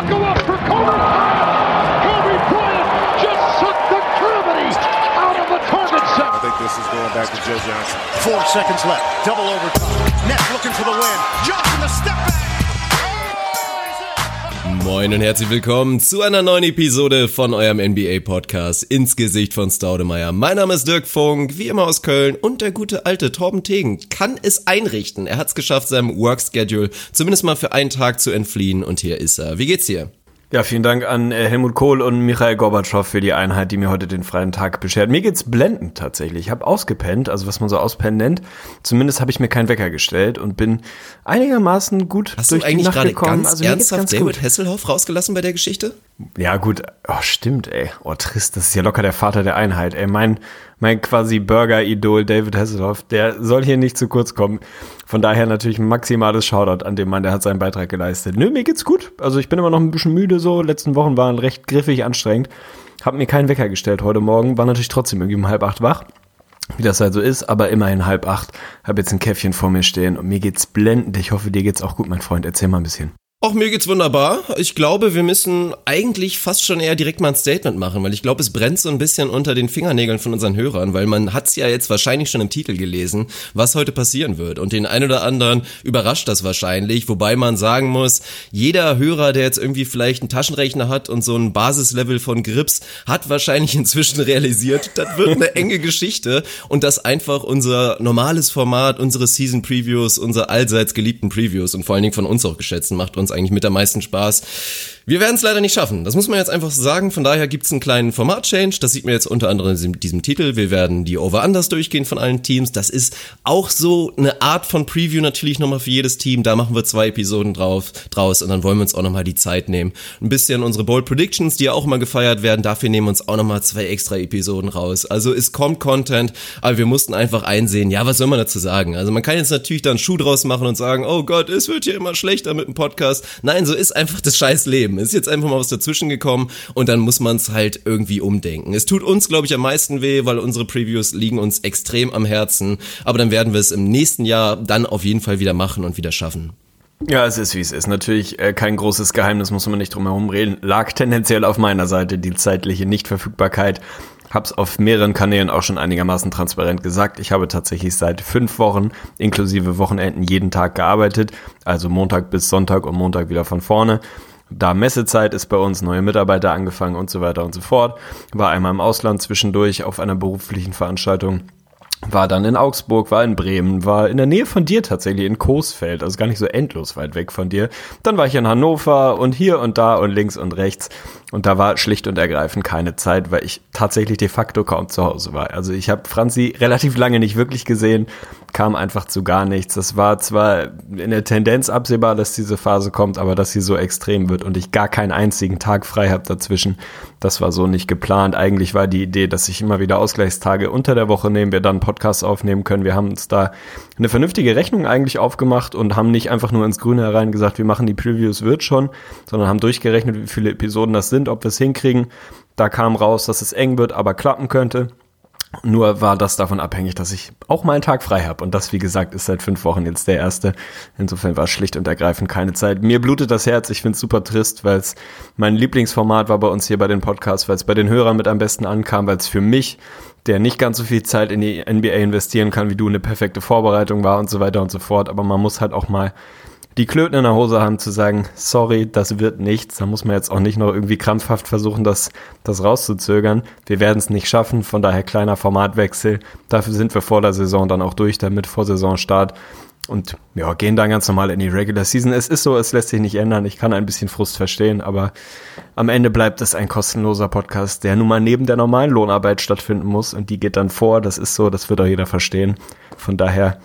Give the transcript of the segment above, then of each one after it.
buckle up for Kobe Bryant. Kobe Bryant just sucked the gravity out of the target set. I think this is going back to Joe Johnson. Four seconds left. Double overtime. Nets looking for the win. Johnson the step back. Moin und herzlich willkommen zu einer neuen Episode von eurem NBA-Podcast ins Gesicht von Staudemeyer. Mein Name ist Dirk Funk, wie immer aus Köln und der gute alte Torben Tegen kann es einrichten. Er hat es geschafft, seinem Work-Schedule zumindest mal für einen Tag zu entfliehen und hier ist er. Wie geht's dir? Ja, vielen Dank an äh, Helmut Kohl und Michael Gorbatschow für die Einheit, die mir heute den freien Tag beschert. Mir geht's blendend tatsächlich. Ich habe ausgepennt, also was man so auspennen nennt. Zumindest habe ich mir keinen Wecker gestellt und bin einigermaßen gut Hast durch du eigentlich die Nacht gerade gekommen. ganz also ernsthaft ganz David gut. Hasselhoff rausgelassen bei der Geschichte? Ja, gut. Oh, stimmt, ey. Oh, trist. Das ist ja locker der Vater der Einheit. Ey, mein, mein quasi Burger-Idol David Hasselhoff, der soll hier nicht zu kurz kommen. Von daher natürlich ein maximales Shoutout an den Mann, der hat seinen Beitrag geleistet. Nö, mir geht's gut. Also ich bin immer noch ein bisschen müde so. Letzten Wochen waren recht griffig anstrengend. Hab mir keinen Wecker gestellt heute Morgen. War natürlich trotzdem irgendwie um halb acht wach. Wie das halt so ist, aber immerhin halb acht. Hab jetzt ein Käffchen vor mir stehen und mir geht's blendend. Ich hoffe, dir geht's auch gut, mein Freund. Erzähl mal ein bisschen. Auch mir geht's wunderbar. Ich glaube, wir müssen eigentlich fast schon eher direkt mal ein Statement machen, weil ich glaube, es brennt so ein bisschen unter den Fingernägeln von unseren Hörern, weil man hat's ja jetzt wahrscheinlich schon im Titel gelesen, was heute passieren wird. Und den einen oder anderen überrascht das wahrscheinlich, wobei man sagen muss, jeder Hörer, der jetzt irgendwie vielleicht einen Taschenrechner hat und so ein Basislevel von Grips, hat wahrscheinlich inzwischen realisiert, das wird eine enge Geschichte und das einfach unser normales Format, unsere Season Previews, unsere allseits geliebten Previews und vor allen Dingen von uns auch geschätzt, macht uns eigentlich mit am meisten Spaß. Wir werden es leider nicht schaffen. Das muss man jetzt einfach sagen. Von daher gibt's einen kleinen Format-Change. Das sieht man jetzt unter anderem in diesem, diesem Titel. Wir werden die Over-Unders durchgehen von allen Teams. Das ist auch so eine Art von Preview natürlich nochmal für jedes Team. Da machen wir zwei Episoden drauf, draus und dann wollen wir uns auch nochmal die Zeit nehmen. Ein bisschen unsere Bold Predictions, die ja auch mal gefeiert werden. Dafür nehmen wir uns auch nochmal zwei extra Episoden raus. Also es kommt Content, aber wir mussten einfach einsehen, ja, was soll man dazu sagen? Also man kann jetzt natürlich da einen Schuh draus machen und sagen, oh Gott, es wird hier immer schlechter mit dem Podcast. Nein, so ist einfach das scheiß Leben. Ist jetzt einfach mal was dazwischen gekommen und dann muss man es halt irgendwie umdenken. Es tut uns, glaube ich, am meisten weh, weil unsere Previews liegen uns extrem am Herzen. Aber dann werden wir es im nächsten Jahr dann auf jeden Fall wieder machen und wieder schaffen. Ja, es ist wie es ist. Natürlich äh, kein großes Geheimnis, muss man nicht drum herum reden. Lag tendenziell auf meiner Seite die zeitliche Nichtverfügbarkeit. Hab's auf mehreren Kanälen auch schon einigermaßen transparent gesagt. Ich habe tatsächlich seit fünf Wochen inklusive Wochenenden jeden Tag gearbeitet. Also Montag bis Sonntag und Montag wieder von vorne. Da Messezeit ist bei uns neue Mitarbeiter angefangen und so weiter und so fort. War einmal im Ausland zwischendurch auf einer beruflichen Veranstaltung war dann in Augsburg, war in Bremen, war in der Nähe von dir tatsächlich in Coesfeld, also gar nicht so endlos weit weg von dir. Dann war ich in Hannover und hier und da und links und rechts und da war schlicht und ergreifend keine Zeit, weil ich tatsächlich de facto kaum zu Hause war. Also ich habe Franzi relativ lange nicht wirklich gesehen, kam einfach zu gar nichts. Das war zwar in der Tendenz absehbar, dass diese Phase kommt, aber dass sie so extrem wird und ich gar keinen einzigen Tag frei habe dazwischen, das war so nicht geplant. Eigentlich war die Idee, dass ich immer wieder Ausgleichstage unter der Woche nehme, wir dann Podcast aufnehmen können. Wir haben uns da eine vernünftige Rechnung eigentlich aufgemacht und haben nicht einfach nur ins Grüne herein gesagt, wir machen die Previews, wird schon, sondern haben durchgerechnet, wie viele Episoden das sind, ob wir es hinkriegen. Da kam raus, dass es eng wird, aber klappen könnte. Nur war das davon abhängig, dass ich auch mal einen Tag frei habe. Und das, wie gesagt, ist seit fünf Wochen jetzt der erste. Insofern war es schlicht und ergreifend keine Zeit. Mir blutet das Herz. Ich finde es super trist, weil es mein Lieblingsformat war bei uns hier bei den Podcasts, weil es bei den Hörern mit am besten ankam, weil es für mich, der nicht ganz so viel Zeit in die NBA investieren kann wie du, eine perfekte Vorbereitung war und so weiter und so fort. Aber man muss halt auch mal die Klöten in der Hose haben, zu sagen, sorry, das wird nichts. Da muss man jetzt auch nicht noch irgendwie krampfhaft versuchen, das, das rauszuzögern. Wir werden es nicht schaffen, von daher kleiner Formatwechsel. Dafür sind wir vor der Saison dann auch durch, damit vor Saisonstart. Und ja, gehen dann ganz normal in die Regular Season. Es ist so, es lässt sich nicht ändern. Ich kann ein bisschen Frust verstehen, aber am Ende bleibt es ein kostenloser Podcast, der nun mal neben der normalen Lohnarbeit stattfinden muss. Und die geht dann vor. Das ist so, das wird auch jeder verstehen. Von daher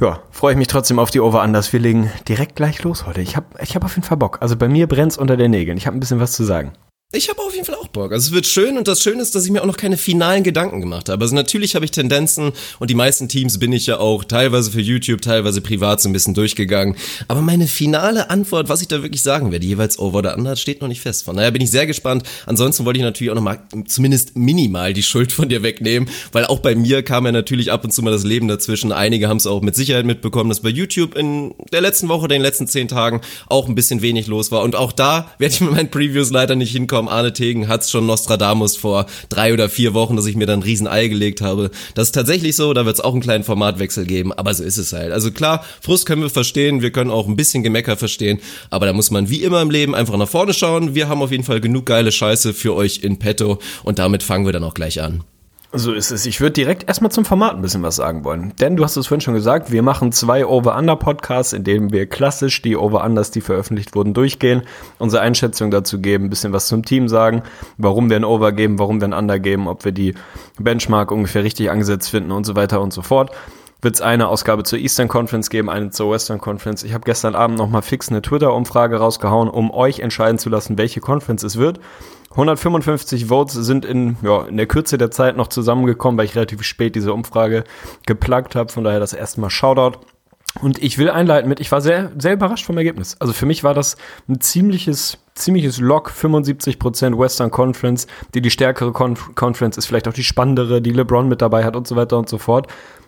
ja, freue ich mich trotzdem auf die Over-Unders. Wir legen direkt gleich los heute. Ich habe ich hab auf jeden Fall Bock. Also bei mir brennt's unter den Nägeln. Ich habe ein bisschen was zu sagen. Ich habe auf jeden Fall auch Bock. Also es wird schön und das Schöne ist, dass ich mir auch noch keine finalen Gedanken gemacht habe. Also natürlich habe ich Tendenzen und die meisten Teams bin ich ja auch teilweise für YouTube, teilweise privat so ein bisschen durchgegangen. Aber meine finale Antwort, was ich da wirklich sagen werde, jeweils over oder under, steht noch nicht fest. Von daher bin ich sehr gespannt. Ansonsten wollte ich natürlich auch noch mal zumindest minimal die Schuld von dir wegnehmen, weil auch bei mir kam ja natürlich ab und zu mal das Leben dazwischen. Einige haben es auch mit Sicherheit mitbekommen, dass bei YouTube in der letzten Woche, den letzten zehn Tagen auch ein bisschen wenig los war. Und auch da werde ich mit meinen Previews leider nicht hinkommen mitbekommen, Arne Tegen hat's schon Nostradamus vor drei oder vier Wochen, dass ich mir dann ein Riesenei gelegt habe. Das ist tatsächlich so, da wird's auch einen kleinen Formatwechsel geben, aber so ist es halt. Also klar, Frust können wir verstehen, wir können auch ein bisschen Gemecker verstehen, aber da muss man wie immer im Leben einfach nach vorne schauen. Wir haben auf jeden Fall genug geile Scheiße für euch in petto und damit fangen wir dann auch gleich an. So ist es. Ich würde direkt erstmal zum Format ein bisschen was sagen wollen. Denn du hast es vorhin schon gesagt, wir machen zwei Over-Under-Podcasts, in denen wir klassisch die Over-Unders, die veröffentlicht wurden, durchgehen, unsere Einschätzung dazu geben, ein bisschen was zum Team sagen, warum wir ein Over geben, warum wir ein Under geben, ob wir die Benchmark ungefähr richtig angesetzt finden und so weiter und so fort wird es eine Ausgabe zur Eastern Conference geben, eine zur Western Conference. Ich habe gestern Abend nochmal fix eine Twitter-Umfrage rausgehauen, um euch entscheiden zu lassen, welche Conference es wird. 155 Votes sind in, ja, in der Kürze der Zeit noch zusammengekommen, weil ich relativ spät diese Umfrage geplagt habe. Von daher das erste Mal Shoutout. Und ich will einleiten mit, ich war sehr, sehr überrascht vom Ergebnis. Also für mich war das ein ziemliches, ziemliches Lock, 75% Western Conference, die die stärkere Conf Conference ist, vielleicht auch die spannendere, die LeBron mit dabei hat und so weiter und so fort.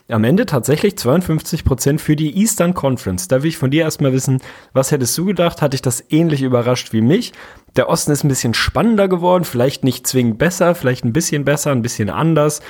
Am Ende tatsächlich 52% für die Eastern Conference. Da will ich von dir erstmal wissen, was hättest du gedacht? Hatte ich das ähnlich überrascht wie mich? Der Osten ist ein bisschen spannender geworden, vielleicht nicht zwingend besser, vielleicht ein bisschen besser, ein bisschen anders.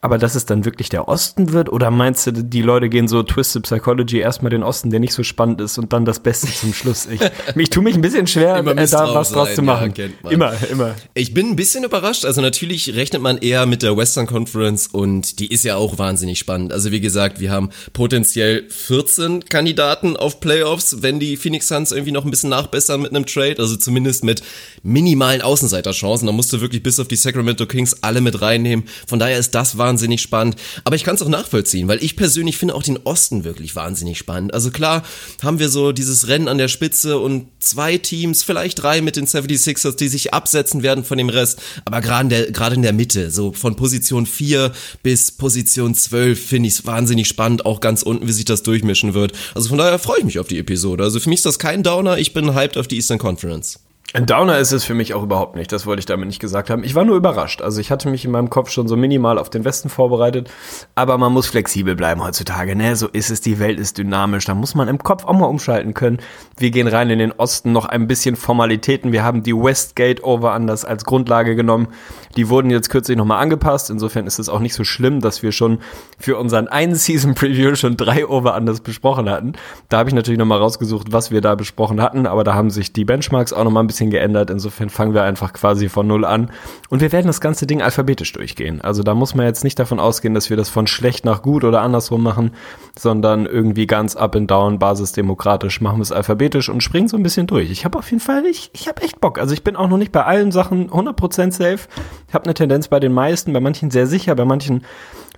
Aber dass es dann wirklich der Osten wird? Oder meinst du, die Leute gehen so Twisted Psychology erstmal den Osten, der nicht so spannend ist und dann das Beste zum Schluss? Ich, ich tue mich ein bisschen schwer, äh, da was draus zu machen. Ja, immer, immer. Ich bin ein bisschen überrascht. Also natürlich rechnet man eher mit der Western Conference und die ist ja auch wahnsinnig spannend. Also wie gesagt, wir haben potenziell 14 Kandidaten auf Playoffs, wenn die Phoenix Suns irgendwie noch ein bisschen nachbessern mit einem Trade. Also zumindest mit minimalen Außenseiterchancen. Da musst du wirklich bis auf die Sacramento Kings alle mit reinnehmen. Von daher ist das wahnsinnig wahnsinnig spannend. Aber ich kann es auch nachvollziehen, weil ich persönlich finde auch den Osten wirklich wahnsinnig spannend. Also klar haben wir so dieses Rennen an der Spitze und zwei Teams, vielleicht drei mit den 76ers, die sich absetzen werden von dem Rest. Aber gerade in in der Mitte, so von Position 4 bis Position 12 finde ich es wahnsinnig spannend, auch ganz unten, wie sich das durchmischen wird. Also von daher freue ich mich auf die Episode. Also für mich ist das kein Downer, ich bin hyped auf die Eastern Conference. Ein Downer ist es für mich auch überhaupt nicht, das wollte ich damit nicht gesagt haben. Ich war nur überrascht. Also ich hatte mich in meinem Kopf schon so minimal auf den Westen vorbereitet, aber man muss flexibel bleiben heutzutage, ne? So ist es, die Welt ist dynamisch, da muss man im Kopf auch mal umschalten können. Wir gehen rein in den Osten, noch ein bisschen Formalitäten. Wir haben die Westgate Over anders als Grundlage genommen. Die wurden jetzt kürzlich nochmal angepasst, insofern ist es auch nicht so schlimm, dass wir schon für unseren einen Season Preview schon drei Over anders besprochen hatten. Da habe ich natürlich nochmal rausgesucht, was wir da besprochen hatten, aber da haben sich die Benchmarks auch nochmal ein bisschen bisschen geändert. Insofern fangen wir einfach quasi von Null an. Und wir werden das ganze Ding alphabetisch durchgehen. Also da muss man jetzt nicht davon ausgehen, dass wir das von schlecht nach gut oder andersrum machen, sondern irgendwie ganz up and down, basisdemokratisch machen wir es alphabetisch und springen so ein bisschen durch. Ich habe auf jeden Fall, ich, ich habe echt Bock. Also ich bin auch noch nicht bei allen Sachen 100% safe. Ich habe eine Tendenz bei den meisten, bei manchen sehr sicher, bei manchen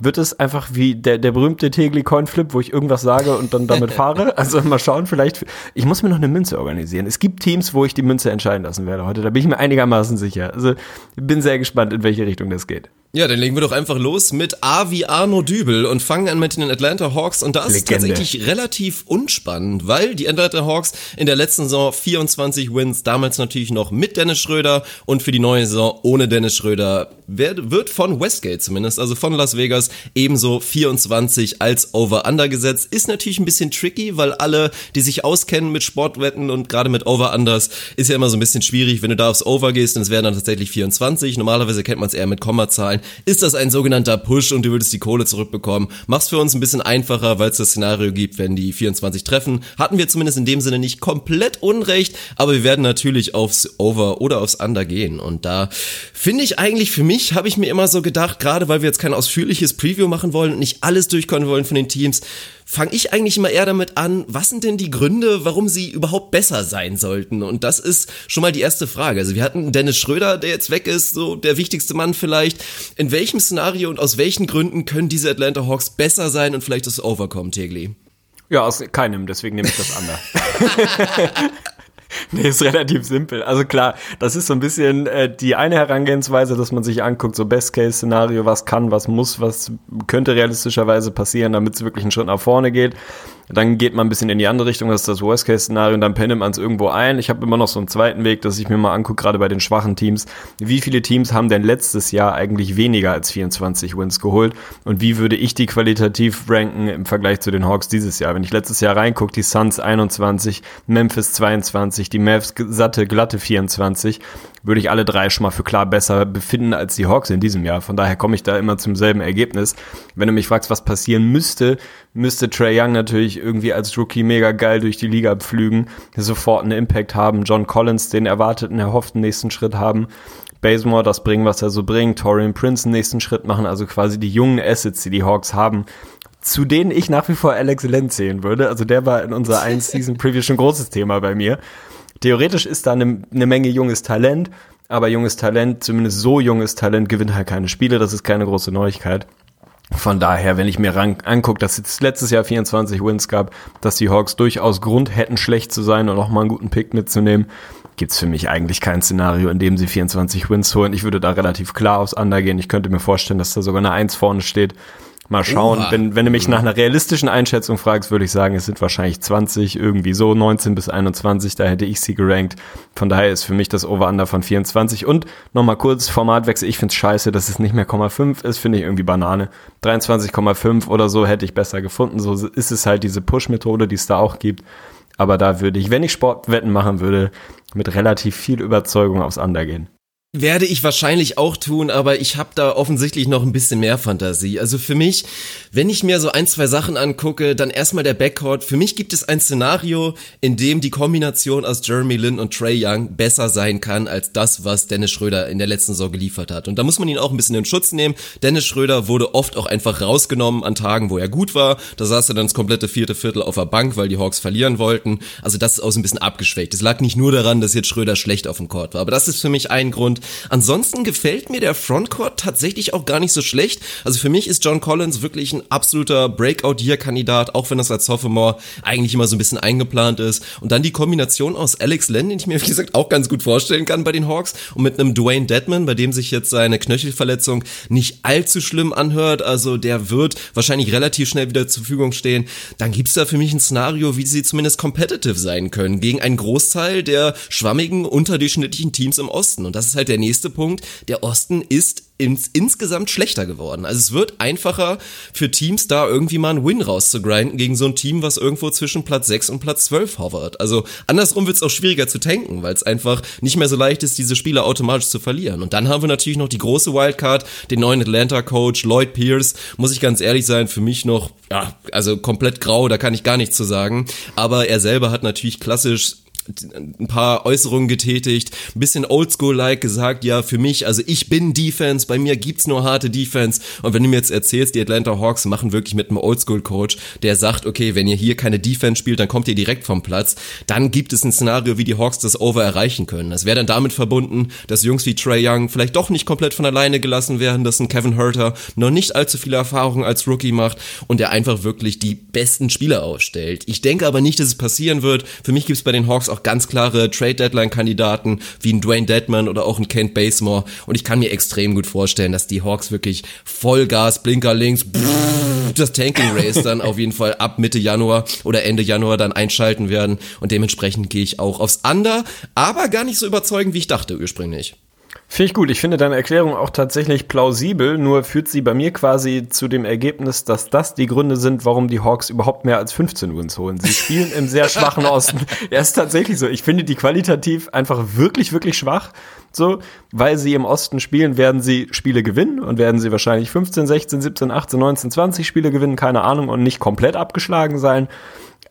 wird es einfach wie der, der berühmte Tegli Coin Flip, wo ich irgendwas sage und dann damit fahre. Also mal schauen, vielleicht, ich muss mir noch eine Münze organisieren. Es gibt Teams, wo ich die Münze entscheiden lassen werde heute. Da bin ich mir einigermaßen sicher. Also bin sehr gespannt, in welche Richtung das geht. Ja, dann legen wir doch einfach los mit A wie Arno Dübel und fangen an mit den Atlanta Hawks und das ist tatsächlich relativ unspannend, weil die Atlanta Hawks in der letzten Saison 24 Wins, damals natürlich noch mit Dennis Schröder und für die neue Saison ohne Dennis Schröder wird von Westgate zumindest, also von Las Vegas, ebenso 24 als Over-Under gesetzt. Ist natürlich ein bisschen tricky, weil alle, die sich auskennen mit Sportwetten und gerade mit Over-Unders, ist ja immer so ein bisschen schwierig, wenn du da aufs Over gehst, dann es wären dann tatsächlich 24. Normalerweise kennt man es eher mit Kommazahlen ist das ein sogenannter Push und du würdest die Kohle zurückbekommen. Mach's für uns ein bisschen einfacher, weil es das Szenario gibt, wenn die 24 treffen. Hatten wir zumindest in dem Sinne nicht komplett Unrecht, aber wir werden natürlich aufs Over oder aufs Under gehen. Und da finde ich eigentlich für mich, habe ich mir immer so gedacht, gerade weil wir jetzt kein ausführliches Preview machen wollen und nicht alles durchkommen wollen von den Teams, fange ich eigentlich immer eher damit an, was sind denn die Gründe, warum sie überhaupt besser sein sollten? Und das ist schon mal die erste Frage. Also wir hatten Dennis Schröder, der jetzt weg ist, so der wichtigste Mann vielleicht. In welchem Szenario und aus welchen Gründen können diese Atlanta Hawks besser sein und vielleicht das Overkommen, Tegli? Ja, aus keinem, deswegen nehme ich das an. Nee, ist relativ simpel. Also klar, das ist so ein bisschen äh, die eine Herangehensweise, dass man sich anguckt, so Best-Case-Szenario, was kann, was muss, was könnte realistischerweise passieren, damit es wirklich einen Schritt nach vorne geht. Dann geht man ein bisschen in die andere Richtung, das ist das Worst-Case-Szenario und dann pennt man es irgendwo ein. Ich habe immer noch so einen zweiten Weg, dass ich mir mal angucke, gerade bei den schwachen Teams, wie viele Teams haben denn letztes Jahr eigentlich weniger als 24 Wins geholt und wie würde ich die qualitativ ranken im Vergleich zu den Hawks dieses Jahr? Wenn ich letztes Jahr reingucke, die Suns 21, Memphis 22, die Mavs satte, glatte 24, würde ich alle drei schon mal für klar besser befinden als die Hawks in diesem Jahr. Von daher komme ich da immer zum selben Ergebnis. Wenn du mich fragst, was passieren müsste, müsste Trey Young natürlich irgendwie als Rookie mega geil durch die Liga pflügen, sofort einen Impact haben, John Collins den erwarteten, erhofften nächsten Schritt haben, Bazemore das bringen, was er so bringt, Torian Prince einen nächsten Schritt machen, also quasi die jungen Assets, die die Hawks haben, zu denen ich nach wie vor Alex Len zählen würde. Also der war in unserer 1 Season Preview schon großes Thema bei mir. Theoretisch ist da eine, eine Menge junges Talent, aber junges Talent, zumindest so junges Talent, gewinnt halt keine Spiele. Das ist keine große Neuigkeit. Von daher, wenn ich mir angucke, dass es letztes Jahr 24 Wins gab, dass die Hawks durchaus Grund hätten, schlecht zu sein und auch mal einen guten Pick mitzunehmen, gibt's für mich eigentlich kein Szenario, in dem sie 24 Wins holen. Ich würde da relativ klar aufs Under gehen. Ich könnte mir vorstellen, dass da sogar eine 1 vorne steht. Mal schauen. Wenn, wenn du mich nach einer realistischen Einschätzung fragst, würde ich sagen, es sind wahrscheinlich 20, irgendwie so 19 bis 21, da hätte ich sie gerankt. Von daher ist für mich das Over-Under von 24. Und nochmal kurz, Formatwechsel, ich find's scheiße, dass es nicht mehr 0,5 ist, finde ich irgendwie Banane. 23,5 oder so hätte ich besser gefunden. So ist es halt diese Push-Methode, die es da auch gibt. Aber da würde ich, wenn ich Sportwetten machen würde, mit relativ viel Überzeugung aufs Under gehen. Werde ich wahrscheinlich auch tun, aber ich habe da offensichtlich noch ein bisschen mehr Fantasie. Also für mich, wenn ich mir so ein, zwei Sachen angucke, dann erstmal der Backcourt. Für mich gibt es ein Szenario, in dem die Kombination aus Jeremy Lin und Trey Young besser sein kann als das, was Dennis Schröder in der letzten Saison geliefert hat. Und da muss man ihn auch ein bisschen in Schutz nehmen. Dennis Schröder wurde oft auch einfach rausgenommen an Tagen, wo er gut war. Da saß er dann das komplette vierte Viertel auf der Bank, weil die Hawks verlieren wollten. Also das ist auch so ein bisschen abgeschwächt. Es lag nicht nur daran, dass jetzt Schröder schlecht auf dem Court war, aber das ist für mich ein Grund. Ansonsten gefällt mir der Frontcourt tatsächlich auch gar nicht so schlecht. Also für mich ist John Collins wirklich ein absoluter Breakout-Year-Kandidat, auch wenn das als Sophomore eigentlich immer so ein bisschen eingeplant ist. Und dann die Kombination aus Alex Len, den ich mir wie gesagt auch ganz gut vorstellen kann bei den Hawks, und mit einem Dwayne Deadman, bei dem sich jetzt seine Knöchelverletzung nicht allzu schlimm anhört. Also der wird wahrscheinlich relativ schnell wieder zur Verfügung stehen. Dann gibt's da für mich ein Szenario, wie sie zumindest competitive sein können gegen einen Großteil der schwammigen, unterdurchschnittlichen Teams im Osten. Und das ist halt der nächste Punkt. Der Osten ist ins, insgesamt schlechter geworden. Also es wird einfacher für Teams da irgendwie mal einen Win rauszugrinden gegen so ein Team, was irgendwo zwischen Platz 6 und Platz 12 hovert. Also andersrum wird es auch schwieriger zu tanken, weil es einfach nicht mehr so leicht ist, diese Spiele automatisch zu verlieren. Und dann haben wir natürlich noch die große Wildcard, den neuen Atlanta-Coach Lloyd Pierce. Muss ich ganz ehrlich sein, für mich noch, ja, also komplett grau, da kann ich gar nichts zu sagen. Aber er selber hat natürlich klassisch ein paar Äußerungen getätigt, ein bisschen oldschool-like gesagt, ja, für mich, also ich bin Defense, bei mir gibt's nur harte Defense. Und wenn du mir jetzt erzählst, die Atlanta Hawks machen wirklich mit einem Oldschool-Coach, der sagt, okay, wenn ihr hier keine Defense spielt, dann kommt ihr direkt vom Platz, dann gibt es ein Szenario, wie die Hawks das Over erreichen können. Das wäre dann damit verbunden, dass Jungs wie Trey Young vielleicht doch nicht komplett von alleine gelassen werden, dass ein Kevin Herter noch nicht allzu viele Erfahrungen als Rookie macht und der einfach wirklich die besten Spieler aufstellt. Ich denke aber nicht, dass es passieren wird. Für mich gibt's bei den Hawks auch ganz klare Trade-Deadline-Kandidaten wie ein Dwayne Deadman oder auch ein Kent Basemore. Und ich kann mir extrem gut vorstellen, dass die Hawks wirklich Vollgas, Blinker links, das Tanking Race dann auf jeden Fall ab Mitte Januar oder Ende Januar dann einschalten werden. Und dementsprechend gehe ich auch aufs Under, aber gar nicht so überzeugend, wie ich dachte ursprünglich. Finde ich gut. Ich finde deine Erklärung auch tatsächlich plausibel, nur führt sie bei mir quasi zu dem Ergebnis, dass das die Gründe sind, warum die Hawks überhaupt mehr als 15 Wins holen. Sie spielen im sehr schwachen Osten. Ja, ist tatsächlich so. Ich finde die qualitativ einfach wirklich, wirklich schwach. So, weil sie im Osten spielen, werden sie Spiele gewinnen und werden sie wahrscheinlich 15, 16, 17, 18, 19, 20 Spiele gewinnen, keine Ahnung, und nicht komplett abgeschlagen sein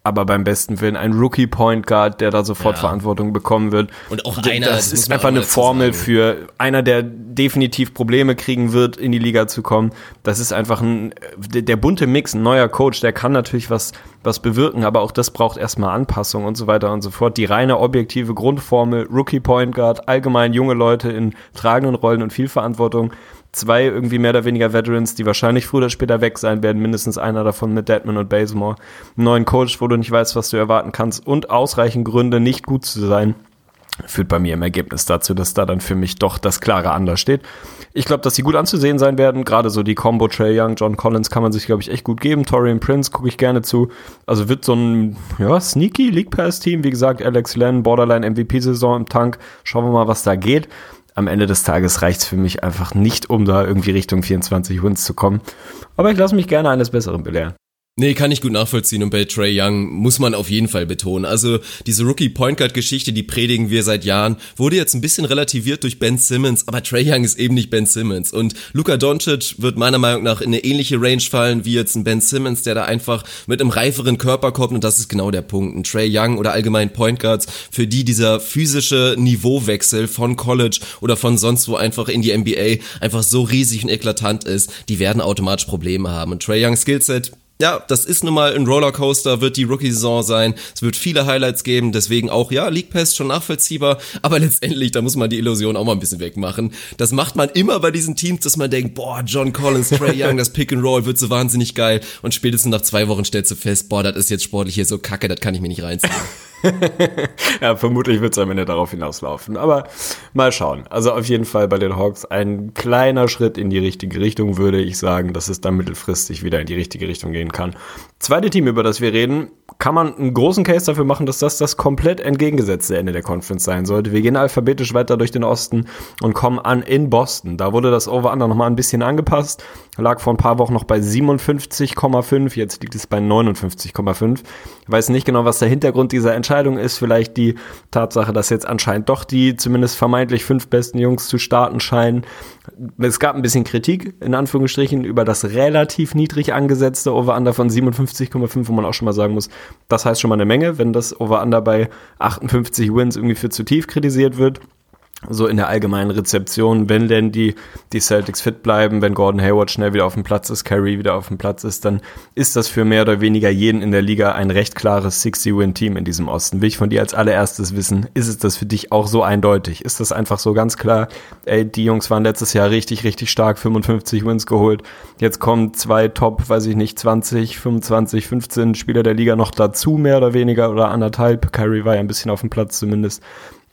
aber beim besten Willen ein Rookie Point Guard, der da sofort ja. Verantwortung bekommen wird. Und auch einer, das, das ist einfach eine Formel für einer, der definitiv Probleme kriegen wird, in die Liga zu kommen. Das ist einfach ein, der, der bunte Mix, ein neuer Coach, der kann natürlich was, was bewirken, aber auch das braucht erstmal Anpassung und so weiter und so fort. Die reine objektive Grundformel, Rookie Point Guard, allgemein junge Leute in tragenden Rollen und viel Verantwortung, zwei irgendwie mehr oder weniger Veterans, die wahrscheinlich früher oder später weg sein werden, mindestens einer davon mit Deadman und Bazemore, einen neuen Coach, wo du nicht weißt, was du erwarten kannst und ausreichend Gründe, nicht gut zu sein führt bei mir im Ergebnis dazu, dass da dann für mich doch das klare Anders steht. Ich glaube, dass sie gut anzusehen sein werden. Gerade so die Combo Trey Young, John Collins kann man sich, glaube ich, echt gut geben. Torian Prince gucke ich gerne zu. Also wird so ein ja, sneaky League Pass Team. Wie gesagt, Alex Len, Borderline MVP-Saison im Tank. Schauen wir mal, was da geht. Am Ende des Tages reicht es für mich einfach nicht, um da irgendwie Richtung 24 Wins zu kommen. Aber ich lasse mich gerne eines Besseren belehren. Nee, kann ich gut nachvollziehen und bei Trey Young muss man auf jeden Fall betonen. Also diese Rookie Point Guard Geschichte, die predigen wir seit Jahren, wurde jetzt ein bisschen relativiert durch Ben Simmons, aber Trey Young ist eben nicht Ben Simmons und Luka Doncic wird meiner Meinung nach in eine ähnliche Range fallen wie jetzt ein Ben Simmons, der da einfach mit einem reiferen Körper kommt und das ist genau der Punkt. Ein Trey Young oder allgemein Point Guards, für die dieser physische Niveauwechsel von College oder von sonst wo einfach in die NBA einfach so riesig und eklatant ist, die werden automatisch Probleme haben. Und Trey Young Skillset ja, das ist nun mal ein Rollercoaster, wird die Rookie-Saison sein. Es wird viele Highlights geben, deswegen auch, ja, League Pass schon nachvollziehbar, aber letztendlich, da muss man die Illusion auch mal ein bisschen wegmachen. Das macht man immer bei diesen Teams, dass man denkt, boah, John Collins, Trey Young, das Pick and Roll wird so wahnsinnig geil und spätestens nach zwei Wochen stellst du fest, boah, das ist jetzt sportlich hier so kacke, das kann ich mir nicht reinziehen. ja, vermutlich wird es am Ende darauf hinauslaufen. Aber mal schauen. Also auf jeden Fall bei den Hawks ein kleiner Schritt in die richtige Richtung, würde ich sagen, dass es dann mittelfristig wieder in die richtige Richtung gehen kann. Zweite Team, über das wir reden, kann man einen großen Case dafür machen, dass das das komplett entgegengesetzte Ende der Conference sein sollte. Wir gehen alphabetisch weiter durch den Osten und kommen an in Boston. Da wurde das Over-Under nochmal ein bisschen angepasst. Lag vor ein paar Wochen noch bei 57,5. Jetzt liegt es bei 59,5. Ich weiß nicht genau, was der Hintergrund dieser Entscheidung ist. Vielleicht die Tatsache, dass jetzt anscheinend doch die zumindest vermeintlich fünf besten Jungs zu starten scheinen. Es gab ein bisschen Kritik, in Anführungsstrichen, über das relativ niedrig angesetzte Over-Under von 57,5, wo man auch schon mal sagen muss, das heißt schon mal eine Menge, wenn das Over-Under bei 58 Wins irgendwie für zu tief kritisiert wird so in der allgemeinen Rezeption, wenn denn die, die Celtics fit bleiben, wenn Gordon Hayward schnell wieder auf dem Platz ist, Curry wieder auf dem Platz ist, dann ist das für mehr oder weniger jeden in der Liga ein recht klares 60-Win-Team in diesem Osten. Will ich von dir als allererstes wissen, ist es das für dich auch so eindeutig? Ist das einfach so ganz klar, ey, die Jungs waren letztes Jahr richtig, richtig stark, 55 Wins geholt, jetzt kommen zwei Top, weiß ich nicht, 20, 25, 15 Spieler der Liga noch dazu, mehr oder weniger, oder anderthalb, Curry war ja ein bisschen auf dem Platz zumindest,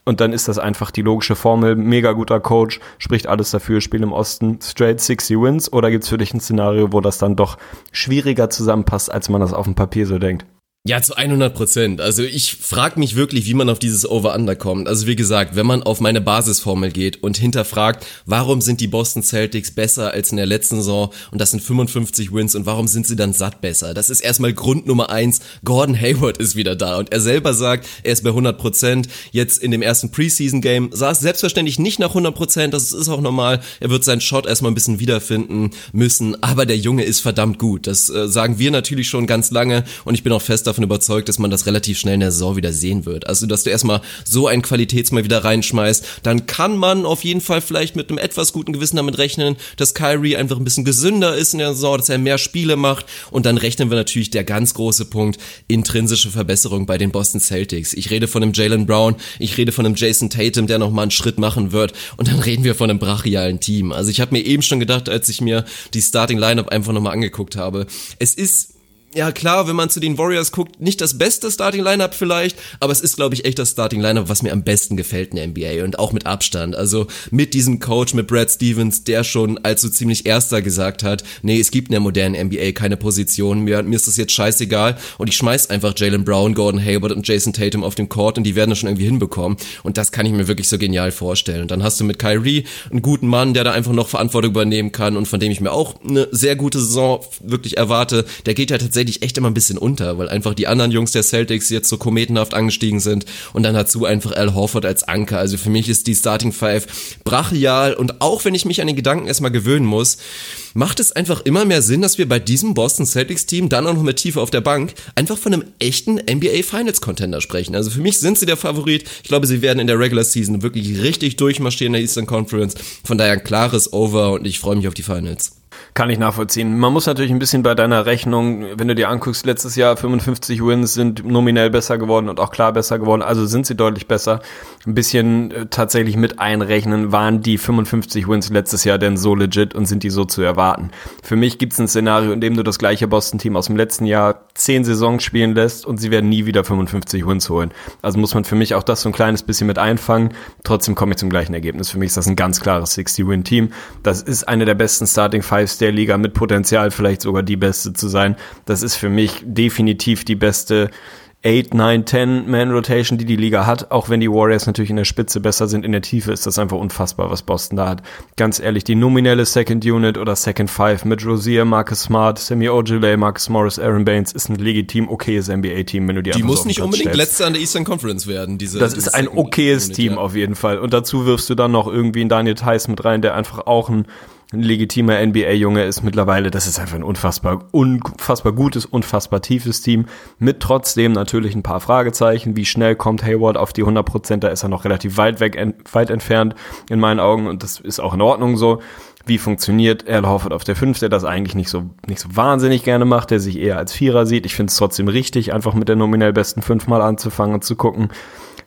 und dann ist das einfach die logische Formel. Mega guter Coach, spricht alles dafür, Spiel im Osten, straight 60 Wins. Oder gibt es für dich ein Szenario, wo das dann doch schwieriger zusammenpasst, als man das auf dem Papier so denkt? Ja, zu 100 Prozent. Also ich frage mich wirklich, wie man auf dieses Over-Under kommt. Also wie gesagt, wenn man auf meine Basisformel geht und hinterfragt, warum sind die Boston Celtics besser als in der letzten Saison und das sind 55 Wins und warum sind sie dann satt besser? Das ist erstmal Grund Nummer eins. Gordon Hayward ist wieder da und er selber sagt, er ist bei 100 Prozent. Jetzt in dem ersten Preseason-Game sah es selbstverständlich nicht nach 100 Prozent. Das ist auch normal. Er wird seinen Shot erstmal ein bisschen wiederfinden müssen. Aber der Junge ist verdammt gut. Das äh, sagen wir natürlich schon ganz lange und ich bin auch fest davon davon überzeugt, dass man das relativ schnell in der Saison wieder sehen wird. Also, dass du erstmal so ein Qualitätsmal wieder reinschmeißt, dann kann man auf jeden Fall vielleicht mit einem etwas guten Gewissen damit rechnen, dass Kyrie einfach ein bisschen gesünder ist in der Saison, dass er mehr Spiele macht und dann rechnen wir natürlich der ganz große Punkt intrinsische Verbesserung bei den Boston Celtics. Ich rede von einem Jalen Brown, ich rede von einem Jason Tatum, der nochmal einen Schritt machen wird und dann reden wir von einem brachialen Team. Also ich habe mir eben schon gedacht, als ich mir die Starting Lineup einfach nochmal angeguckt habe, es ist ja klar, wenn man zu den Warriors guckt, nicht das beste Starting Lineup vielleicht, aber es ist glaube ich echt das Starting Lineup, was mir am besten gefällt in der NBA und auch mit Abstand. Also mit diesem Coach mit Brad Stevens, der schon als so ziemlich erster gesagt hat, nee, es gibt in der modernen NBA keine Position mehr, mir ist das jetzt scheißegal und ich schmeiß einfach Jalen Brown, Gordon Hayward und Jason Tatum auf den Court und die werden das schon irgendwie hinbekommen und das kann ich mir wirklich so genial vorstellen. Und dann hast du mit Kyrie einen guten Mann, der da einfach noch Verantwortung übernehmen kann und von dem ich mir auch eine sehr gute Saison wirklich erwarte. Der geht ja tatsächlich tatsächlich echt immer ein bisschen unter, weil einfach die anderen Jungs der Celtics jetzt so kometenhaft angestiegen sind und dann dazu einfach Al Horford als Anker. Also für mich ist die Starting Five brachial und auch wenn ich mich an den Gedanken erstmal gewöhnen muss, macht es einfach immer mehr Sinn, dass wir bei diesem Boston Celtics Team dann auch noch mit Tiefe auf der Bank einfach von einem echten NBA Finals Contender sprechen. Also für mich sind sie der Favorit. Ich glaube, sie werden in der Regular Season wirklich richtig durchmarschieren in der Eastern Conference. Von daher ein klares Over und ich freue mich auf die Finals. Kann ich nachvollziehen. Man muss natürlich ein bisschen bei deiner Rechnung, wenn du dir anguckst, letztes Jahr 55 Wins sind nominell besser geworden und auch klar besser geworden, also sind sie deutlich besser. Ein bisschen äh, tatsächlich mit einrechnen, waren die 55 Wins letztes Jahr denn so legit und sind die so zu erwarten. Für mich gibt es ein Szenario, in dem du das gleiche Boston-Team aus dem letzten Jahr zehn Saisons spielen lässt und sie werden nie wieder 55 Wins holen. Also muss man für mich auch das so ein kleines bisschen mit einfangen. Trotzdem komme ich zum gleichen Ergebnis. Für mich ist das ein ganz klares 60-Win-Team. Das ist eine der besten Starting Fives der Liga mit Potenzial, vielleicht sogar die beste zu sein. Das ist für mich definitiv die beste 8, 9, 10 Man Rotation, die die Liga hat, auch wenn die Warriors natürlich in der Spitze besser sind, in der Tiefe ist das einfach unfassbar, was Boston da hat. Ganz ehrlich, die nominelle Second Unit oder Second Five mit Rosier, Marcus Smart, Sammy Ogilvy, Marcus Morris, Aaron Baines ist ein legitim okayes NBA-Team, wenn du die Die muss nicht unbedingt stellst. letzte an der Eastern Conference werden, diese. Das ist ein okayes Team ja. auf jeden Fall. Und dazu wirfst du dann noch irgendwie einen Daniel Theiss mit rein, der einfach auch ein, ein legitimer NBA-Junge ist mittlerweile. Das ist einfach ein unfassbar, unfassbar gutes, unfassbar tiefes Team. Mit trotzdem natürlich ein paar Fragezeichen. Wie schnell kommt Hayward auf die 100 Prozent? Da ist er noch relativ weit weg, weit entfernt in meinen Augen. Und das ist auch in Ordnung so. Wie funktioniert Al Horford auf der 5, der das eigentlich nicht so, nicht so wahnsinnig gerne macht, der sich eher als Vierer sieht. Ich finde es trotzdem richtig, einfach mit der nominell besten fünfmal anzufangen und zu gucken,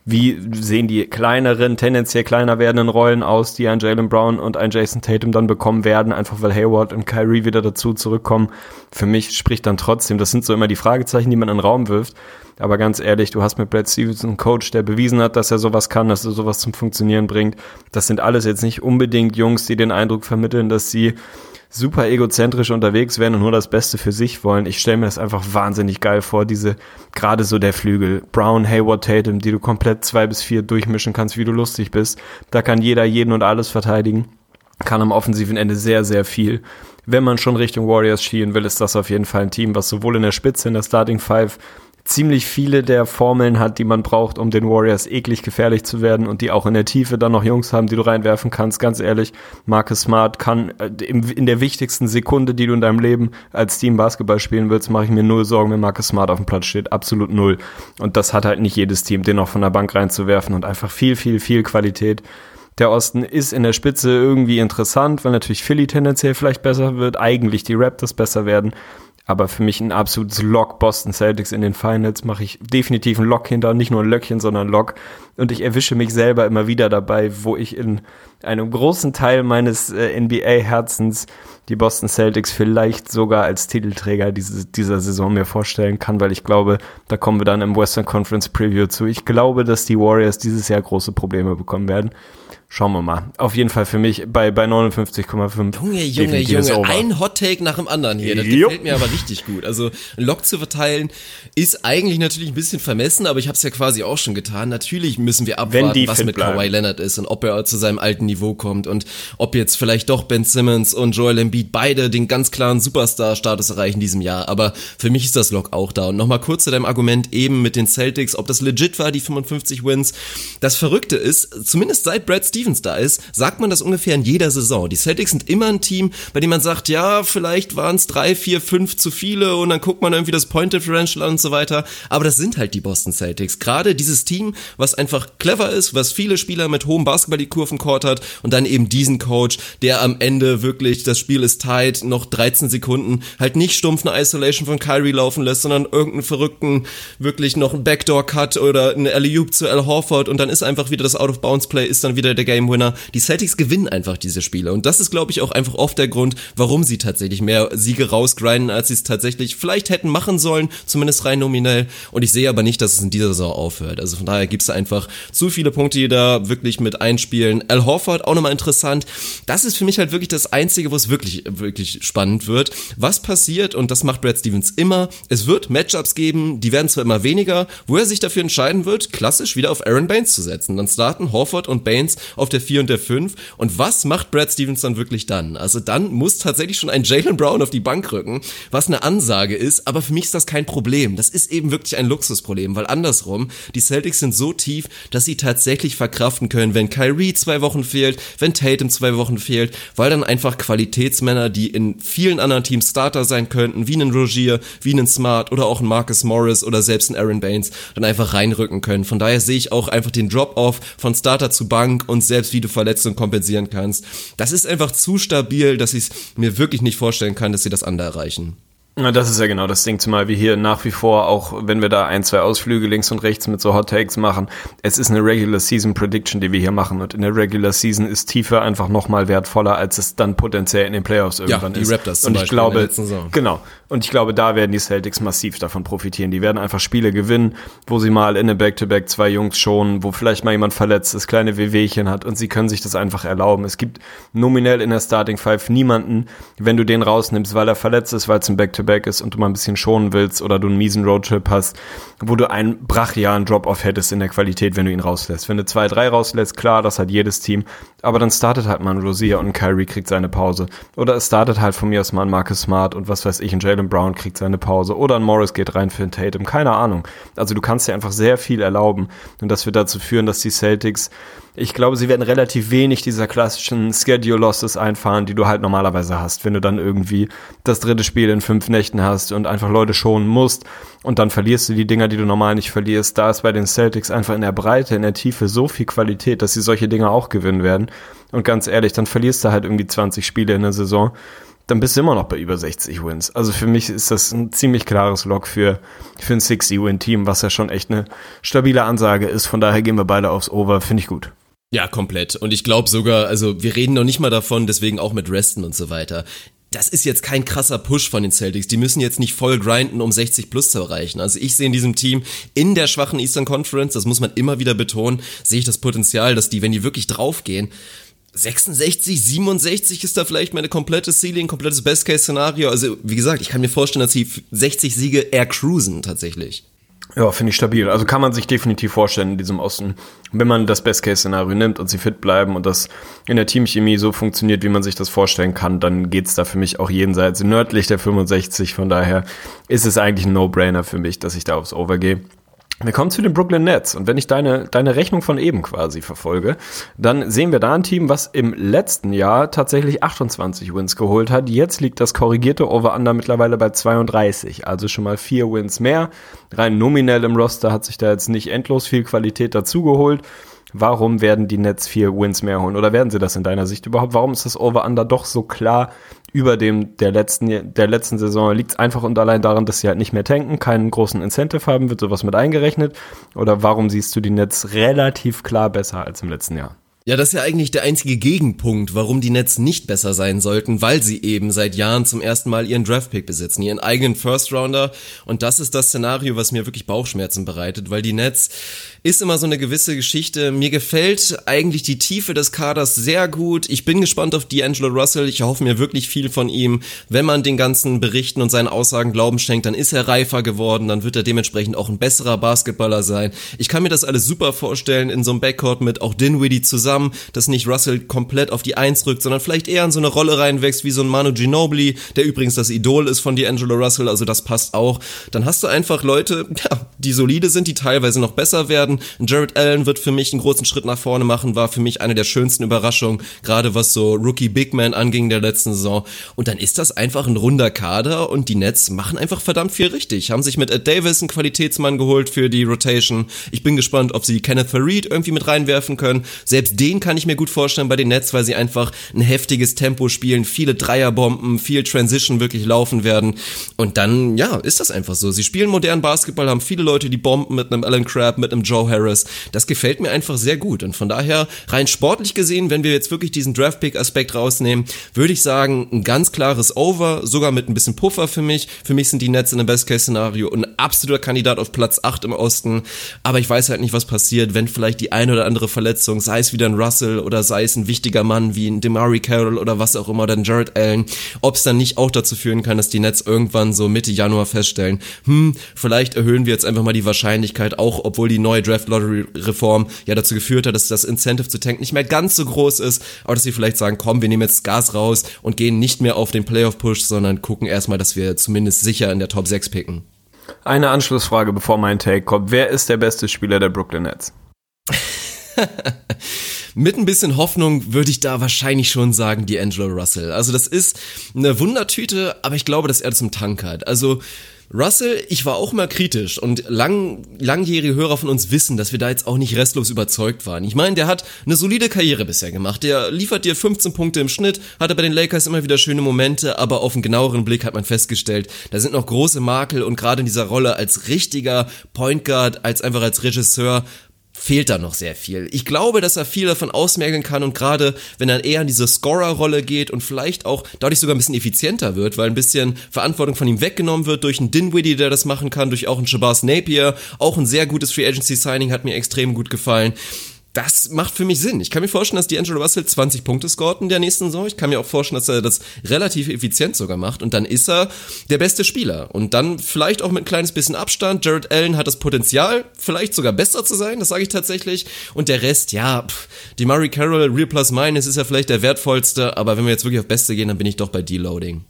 wie sehen die kleineren, tendenziell kleiner werdenden Rollen aus, die ein Jalen Brown und ein Jason Tatum dann bekommen werden, einfach weil Hayward und Kyrie wieder dazu zurückkommen. Für mich spricht dann trotzdem, das sind so immer die Fragezeichen, die man in den Raum wirft. Aber ganz ehrlich, du hast mit Brad Stevenson einen Coach, der bewiesen hat, dass er sowas kann, dass er sowas zum Funktionieren bringt. Das sind alles jetzt nicht unbedingt Jungs, die den Eindruck vermitteln, dass sie super egozentrisch unterwegs wären und nur das Beste für sich wollen. Ich stelle mir das einfach wahnsinnig geil vor, diese, gerade so der Flügel, Brown, Hayward, Tatum, die du komplett zwei bis vier durchmischen kannst, wie du lustig bist. Da kann jeder jeden und alles verteidigen. Kann am offensiven Ende sehr, sehr viel. Wenn man schon Richtung Warriors schielen will, ist das auf jeden Fall ein Team, was sowohl in der Spitze, in der Starting Five ziemlich viele der Formeln hat, die man braucht, um den Warriors eklig gefährlich zu werden und die auch in der Tiefe dann noch Jungs haben, die du reinwerfen kannst. Ganz ehrlich, Marcus Smart kann äh, in der wichtigsten Sekunde, die du in deinem Leben als Team Basketball spielen willst, mache ich mir null Sorgen, wenn Marcus Smart auf dem Platz steht. Absolut null. Und das hat halt nicht jedes Team, den noch von der Bank reinzuwerfen und einfach viel, viel, viel Qualität. Der Osten ist in der Spitze irgendwie interessant, weil natürlich Philly tendenziell vielleicht besser wird, eigentlich die Raptors besser werden. Aber für mich ein absolutes Lock Boston Celtics in den Finals mache ich definitiv ein Lock hinter, nicht nur ein Löckchen, sondern ein Lock. Und ich erwische mich selber immer wieder dabei, wo ich in einem großen Teil meines äh, NBA-Herzens die Boston Celtics vielleicht sogar als Titelträger diese, dieser Saison mir vorstellen kann, weil ich glaube, da kommen wir dann im Western Conference Preview zu. Ich glaube, dass die Warriors dieses Jahr große Probleme bekommen werden. Schauen wir mal. Auf jeden Fall für mich bei, bei 59,5. Junge, Junge, Junge, Over. ein Hot Take nach dem anderen hier. Das Jupp. gefällt mir aber richtig gut. Also ein Lock zu verteilen ist eigentlich natürlich ein bisschen vermessen, aber ich habe es ja quasi auch schon getan. Natürlich müssen wir abwarten, was mit bleiben. Kawhi Leonard ist und ob er zu seinem alten Niveau kommt und ob jetzt vielleicht doch Ben Simmons und Joel Embiid beide den ganz klaren Superstar-Status erreichen in diesem Jahr. Aber für mich ist das Lock auch da. Und nochmal kurz zu deinem Argument eben mit den Celtics, ob das legit war, die 55 Wins. Das Verrückte ist, zumindest seit Brad Stevens da ist, sagt man das ungefähr in jeder Saison. Die Celtics sind immer ein Team, bei dem man sagt, ja, vielleicht waren es drei, vier, fünf zu viele und dann guckt man irgendwie das Point Differential an und so weiter. Aber das sind halt die Boston Celtics. Gerade dieses Team, was einfach clever ist, was viele Spieler mit hohem Basketball-IQ auf dem Court hat und dann eben diesen Coach, der am Ende wirklich, das Spiel ist tight, noch 13 Sekunden, halt nicht stumpf eine Isolation von Kyrie laufen lässt, sondern irgendeinen verrückten, wirklich noch einen Backdoor-Cut oder eine Alley-Oop zu Al Horford und dann ist einfach wieder das Out-of-Bounds-Play, ist dann wieder der Game-Winner. Die Celtics gewinnen einfach diese Spiele und das ist, glaube ich, auch einfach oft der Grund, warum sie tatsächlich mehr Siege rausgrinden, als sie es tatsächlich vielleicht hätten machen sollen, zumindest rein nominell und ich sehe aber nicht, dass es in dieser Saison aufhört. Also von daher gibt es einfach zu viele Punkte, die da wirklich mit einspielen. Al Horford auch nochmal interessant. Das ist für mich halt wirklich das Einzige, wo es wirklich, wirklich spannend wird. Was passiert, und das macht Brad Stevens immer, es wird Matchups geben, die werden zwar immer weniger, wo er sich dafür entscheiden wird, klassisch wieder auf Aaron Baines zu setzen. Dann starten Horford und Baines auf der 4 und der 5. Und was macht Brad Stevens dann wirklich dann? Also dann muss tatsächlich schon ein Jalen Brown auf die Bank rücken, was eine Ansage ist, aber für mich ist das kein Problem. Das ist eben wirklich ein Luxusproblem, weil andersrum, die Celtics sind so tief, dass sie tatsächlich verkraften können, wenn Kyrie zwei Wochen fehlt, wenn Tatum zwei Wochen fehlt, weil dann einfach Qualitätsmänner, die in vielen anderen Teams Starter sein könnten, wie einen Rogier, wie einen Smart oder auch einen Marcus Morris oder selbst einen Aaron Baines, dann einfach reinrücken können. Von daher sehe ich auch einfach den Drop-Off von Starter zu Bank und selbst wie du Verletzungen kompensieren kannst. Das ist einfach zu stabil, dass ich es mir wirklich nicht vorstellen kann, dass sie das andere erreichen. Na, das ist ja genau das Ding, zumal wir hier nach wie vor, auch wenn wir da ein, zwei Ausflüge links und rechts mit so Hot Takes machen, es ist eine Regular Season Prediction, die wir hier machen. Und in der Regular Season ist Tiefe einfach nochmal wertvoller, als es dann potenziell in den Playoffs irgendwann ja, die ist. Raptors zum und ich Beispiel glaube, letzten Saison. genau. Und ich glaube, da werden die Celtics massiv davon profitieren. Die werden einfach Spiele gewinnen, wo sie mal in einem Back-to-Back zwei Jungs schonen, wo vielleicht mal jemand verletzt ist, kleine Wehwehchen hat und sie können sich das einfach erlauben. Es gibt nominell in der Starting Five niemanden, wenn du den rausnimmst, weil er verletzt ist, weil es ein Back-to-Back ist und du mal ein bisschen schonen willst oder du einen miesen Roadtrip hast, wo du einen brachialen Drop-off hättest in der Qualität, wenn du ihn rauslässt. Wenn du zwei, drei rauslässt, klar, das hat jedes Team, aber dann startet halt mal ein Rosier und Kyrie kriegt seine Pause. Oder es startet halt von mir aus mal ein Marcus Smart und was weiß ich, ein Jalen Brown kriegt seine Pause. Oder ein Morris geht rein für ein Tatum, keine Ahnung. Also du kannst dir einfach sehr viel erlauben und das wird dazu führen, dass die Celtics ich glaube, sie werden relativ wenig dieser klassischen Schedule-Losses einfahren, die du halt normalerweise hast, wenn du dann irgendwie das dritte Spiel in fünf Nächten hast und einfach Leute schonen musst und dann verlierst du die Dinger, die du normal nicht verlierst. Da ist bei den Celtics einfach in der Breite, in der Tiefe so viel Qualität, dass sie solche Dinger auch gewinnen werden. Und ganz ehrlich, dann verlierst du halt irgendwie 20 Spiele in der Saison dann bist du immer noch bei über 60 Wins. Also für mich ist das ein ziemlich klares Lock für, für ein 60-Win-Team, was ja schon echt eine stabile Ansage ist. Von daher gehen wir beide aufs Over, finde ich gut. Ja, komplett. Und ich glaube sogar, also wir reden noch nicht mal davon, deswegen auch mit Resten und so weiter. Das ist jetzt kein krasser Push von den Celtics. Die müssen jetzt nicht voll grinden, um 60 plus zu erreichen. Also ich sehe in diesem Team in der schwachen Eastern Conference, das muss man immer wieder betonen, sehe ich das Potenzial, dass die, wenn die wirklich draufgehen, 66, 67 ist da vielleicht meine komplette Ceiling, komplettes Best-Case-Szenario. Also, wie gesagt, ich kann mir vorstellen, dass sie 60 Siege eher cruisen, tatsächlich. Ja, finde ich stabil. Also kann man sich definitiv vorstellen in diesem Osten, wenn man das Best-Case-Szenario nimmt und sie fit bleiben und das in der Teamchemie so funktioniert, wie man sich das vorstellen kann, dann geht's da für mich auch jenseits nördlich der 65. Von daher ist es eigentlich ein No-Brainer für mich, dass ich da aufs Over gehe. Wir kommen zu den Brooklyn Nets und wenn ich deine, deine Rechnung von eben quasi verfolge, dann sehen wir da ein Team, was im letzten Jahr tatsächlich 28 Wins geholt hat. Jetzt liegt das korrigierte Over-Under mittlerweile bei 32, also schon mal vier Wins mehr. Rein nominell im Roster hat sich da jetzt nicht endlos viel Qualität dazugeholt. Warum werden die Nets vier Wins mehr holen? Oder werden sie das in deiner Sicht überhaupt? Warum ist das Over-Under doch so klar über dem der letzten, der letzten Saison? Liegt es einfach und allein daran, dass sie halt nicht mehr tanken, keinen großen Incentive haben? Wird sowas mit eingerechnet? Oder warum siehst du die Nets relativ klar besser als im letzten Jahr? Ja, das ist ja eigentlich der einzige Gegenpunkt, warum die Nets nicht besser sein sollten, weil sie eben seit Jahren zum ersten Mal ihren Draftpick besitzen, ihren eigenen First Rounder. Und das ist das Szenario, was mir wirklich Bauchschmerzen bereitet, weil die Nets ist immer so eine gewisse Geschichte. Mir gefällt eigentlich die Tiefe des Kaders sehr gut. Ich bin gespannt auf D'Angelo Russell. Ich hoffe mir wirklich viel von ihm. Wenn man den ganzen Berichten und seinen Aussagen Glauben schenkt, dann ist er reifer geworden, dann wird er dementsprechend auch ein besserer Basketballer sein. Ich kann mir das alles super vorstellen in so einem Backcourt mit auch Dinwiddie zusammen, dass nicht Russell komplett auf die Eins rückt, sondern vielleicht eher in so eine Rolle reinwächst wie so ein Manu Ginobili, der übrigens das Idol ist von D'Angelo Russell, also das passt auch. Dann hast du einfach Leute, ja, die solide sind, die teilweise noch besser werden werden. Jared Allen wird für mich einen großen Schritt nach vorne machen, war für mich eine der schönsten Überraschungen, gerade was so Rookie Big Man anging der letzten Saison. Und dann ist das einfach ein runder Kader und die Nets machen einfach verdammt viel richtig. Haben sich mit Ed Davis einen Qualitätsmann geholt für die Rotation. Ich bin gespannt, ob sie Kenneth Farid irgendwie mit reinwerfen können. Selbst den kann ich mir gut vorstellen bei den Nets, weil sie einfach ein heftiges Tempo spielen, viele Dreierbomben, viel Transition wirklich laufen werden. Und dann, ja, ist das einfach so. Sie spielen modernen Basketball, haben viele Leute, die bomben mit einem Alan Crabb, mit einem Joe Harris. Das gefällt mir einfach sehr gut. Und von daher, rein sportlich gesehen, wenn wir jetzt wirklich diesen Draftpick-Aspekt rausnehmen, würde ich sagen, ein ganz klares Over, sogar mit ein bisschen Puffer für mich. Für mich sind die Nets in einem Best-Case-Szenario ein absoluter Kandidat auf Platz 8 im Osten. Aber ich weiß halt nicht, was passiert, wenn vielleicht die eine oder andere Verletzung, sei es wieder ein Russell oder sei es ein wichtiger Mann wie ein Demari Carroll oder was auch immer, ein Jared Allen, ob es dann nicht auch dazu führen kann, dass die Nets irgendwann so Mitte Januar feststellen, hm, vielleicht erhöhen wir jetzt einfach mal die Wahrscheinlichkeit, auch obwohl die neue Draft Lottery Reform ja dazu geführt hat, dass das Incentive zu tanken nicht mehr ganz so groß ist, aber dass sie vielleicht sagen, komm, wir nehmen jetzt Gas raus und gehen nicht mehr auf den Playoff Push, sondern gucken erstmal, dass wir zumindest sicher in der Top 6 picken. Eine Anschlussfrage, bevor mein Take kommt. Wer ist der beste Spieler der Brooklyn Nets? Mit ein bisschen Hoffnung würde ich da wahrscheinlich schon sagen, die Angelo Russell. Also das ist eine Wundertüte, aber ich glaube, dass er zum Tank hat. Also Russell, ich war auch mal kritisch und lang, langjährige Hörer von uns wissen, dass wir da jetzt auch nicht restlos überzeugt waren. Ich meine, der hat eine solide Karriere bisher gemacht. Der liefert dir 15 Punkte im Schnitt, hatte bei den Lakers immer wieder schöne Momente, aber auf einen genaueren Blick hat man festgestellt, da sind noch große Makel und gerade in dieser Rolle als richtiger Point Guard, als einfach als Regisseur fehlt da noch sehr viel. Ich glaube, dass er viel davon ausmergeln kann und gerade wenn er eher in diese Scorer-Rolle geht und vielleicht auch dadurch sogar ein bisschen effizienter wird, weil ein bisschen Verantwortung von ihm weggenommen wird durch einen Dinwiddie, der das machen kann, durch auch einen Shabazz Napier, auch ein sehr gutes Free Agency Signing hat mir extrem gut gefallen das macht für mich Sinn. Ich kann mir vorstellen, dass D'Angelo Russell 20 Punkte scoret in der nächsten Saison. Ich kann mir auch vorstellen, dass er das relativ effizient sogar macht. Und dann ist er der beste Spieler. Und dann vielleicht auch mit ein kleines bisschen Abstand. Jared Allen hat das Potenzial, vielleicht sogar besser zu sein. Das sage ich tatsächlich. Und der Rest, ja, pff, die Murray Carroll, Real Plus Minus ist ja vielleicht der wertvollste. Aber wenn wir jetzt wirklich auf Beste gehen, dann bin ich doch bei Deloading.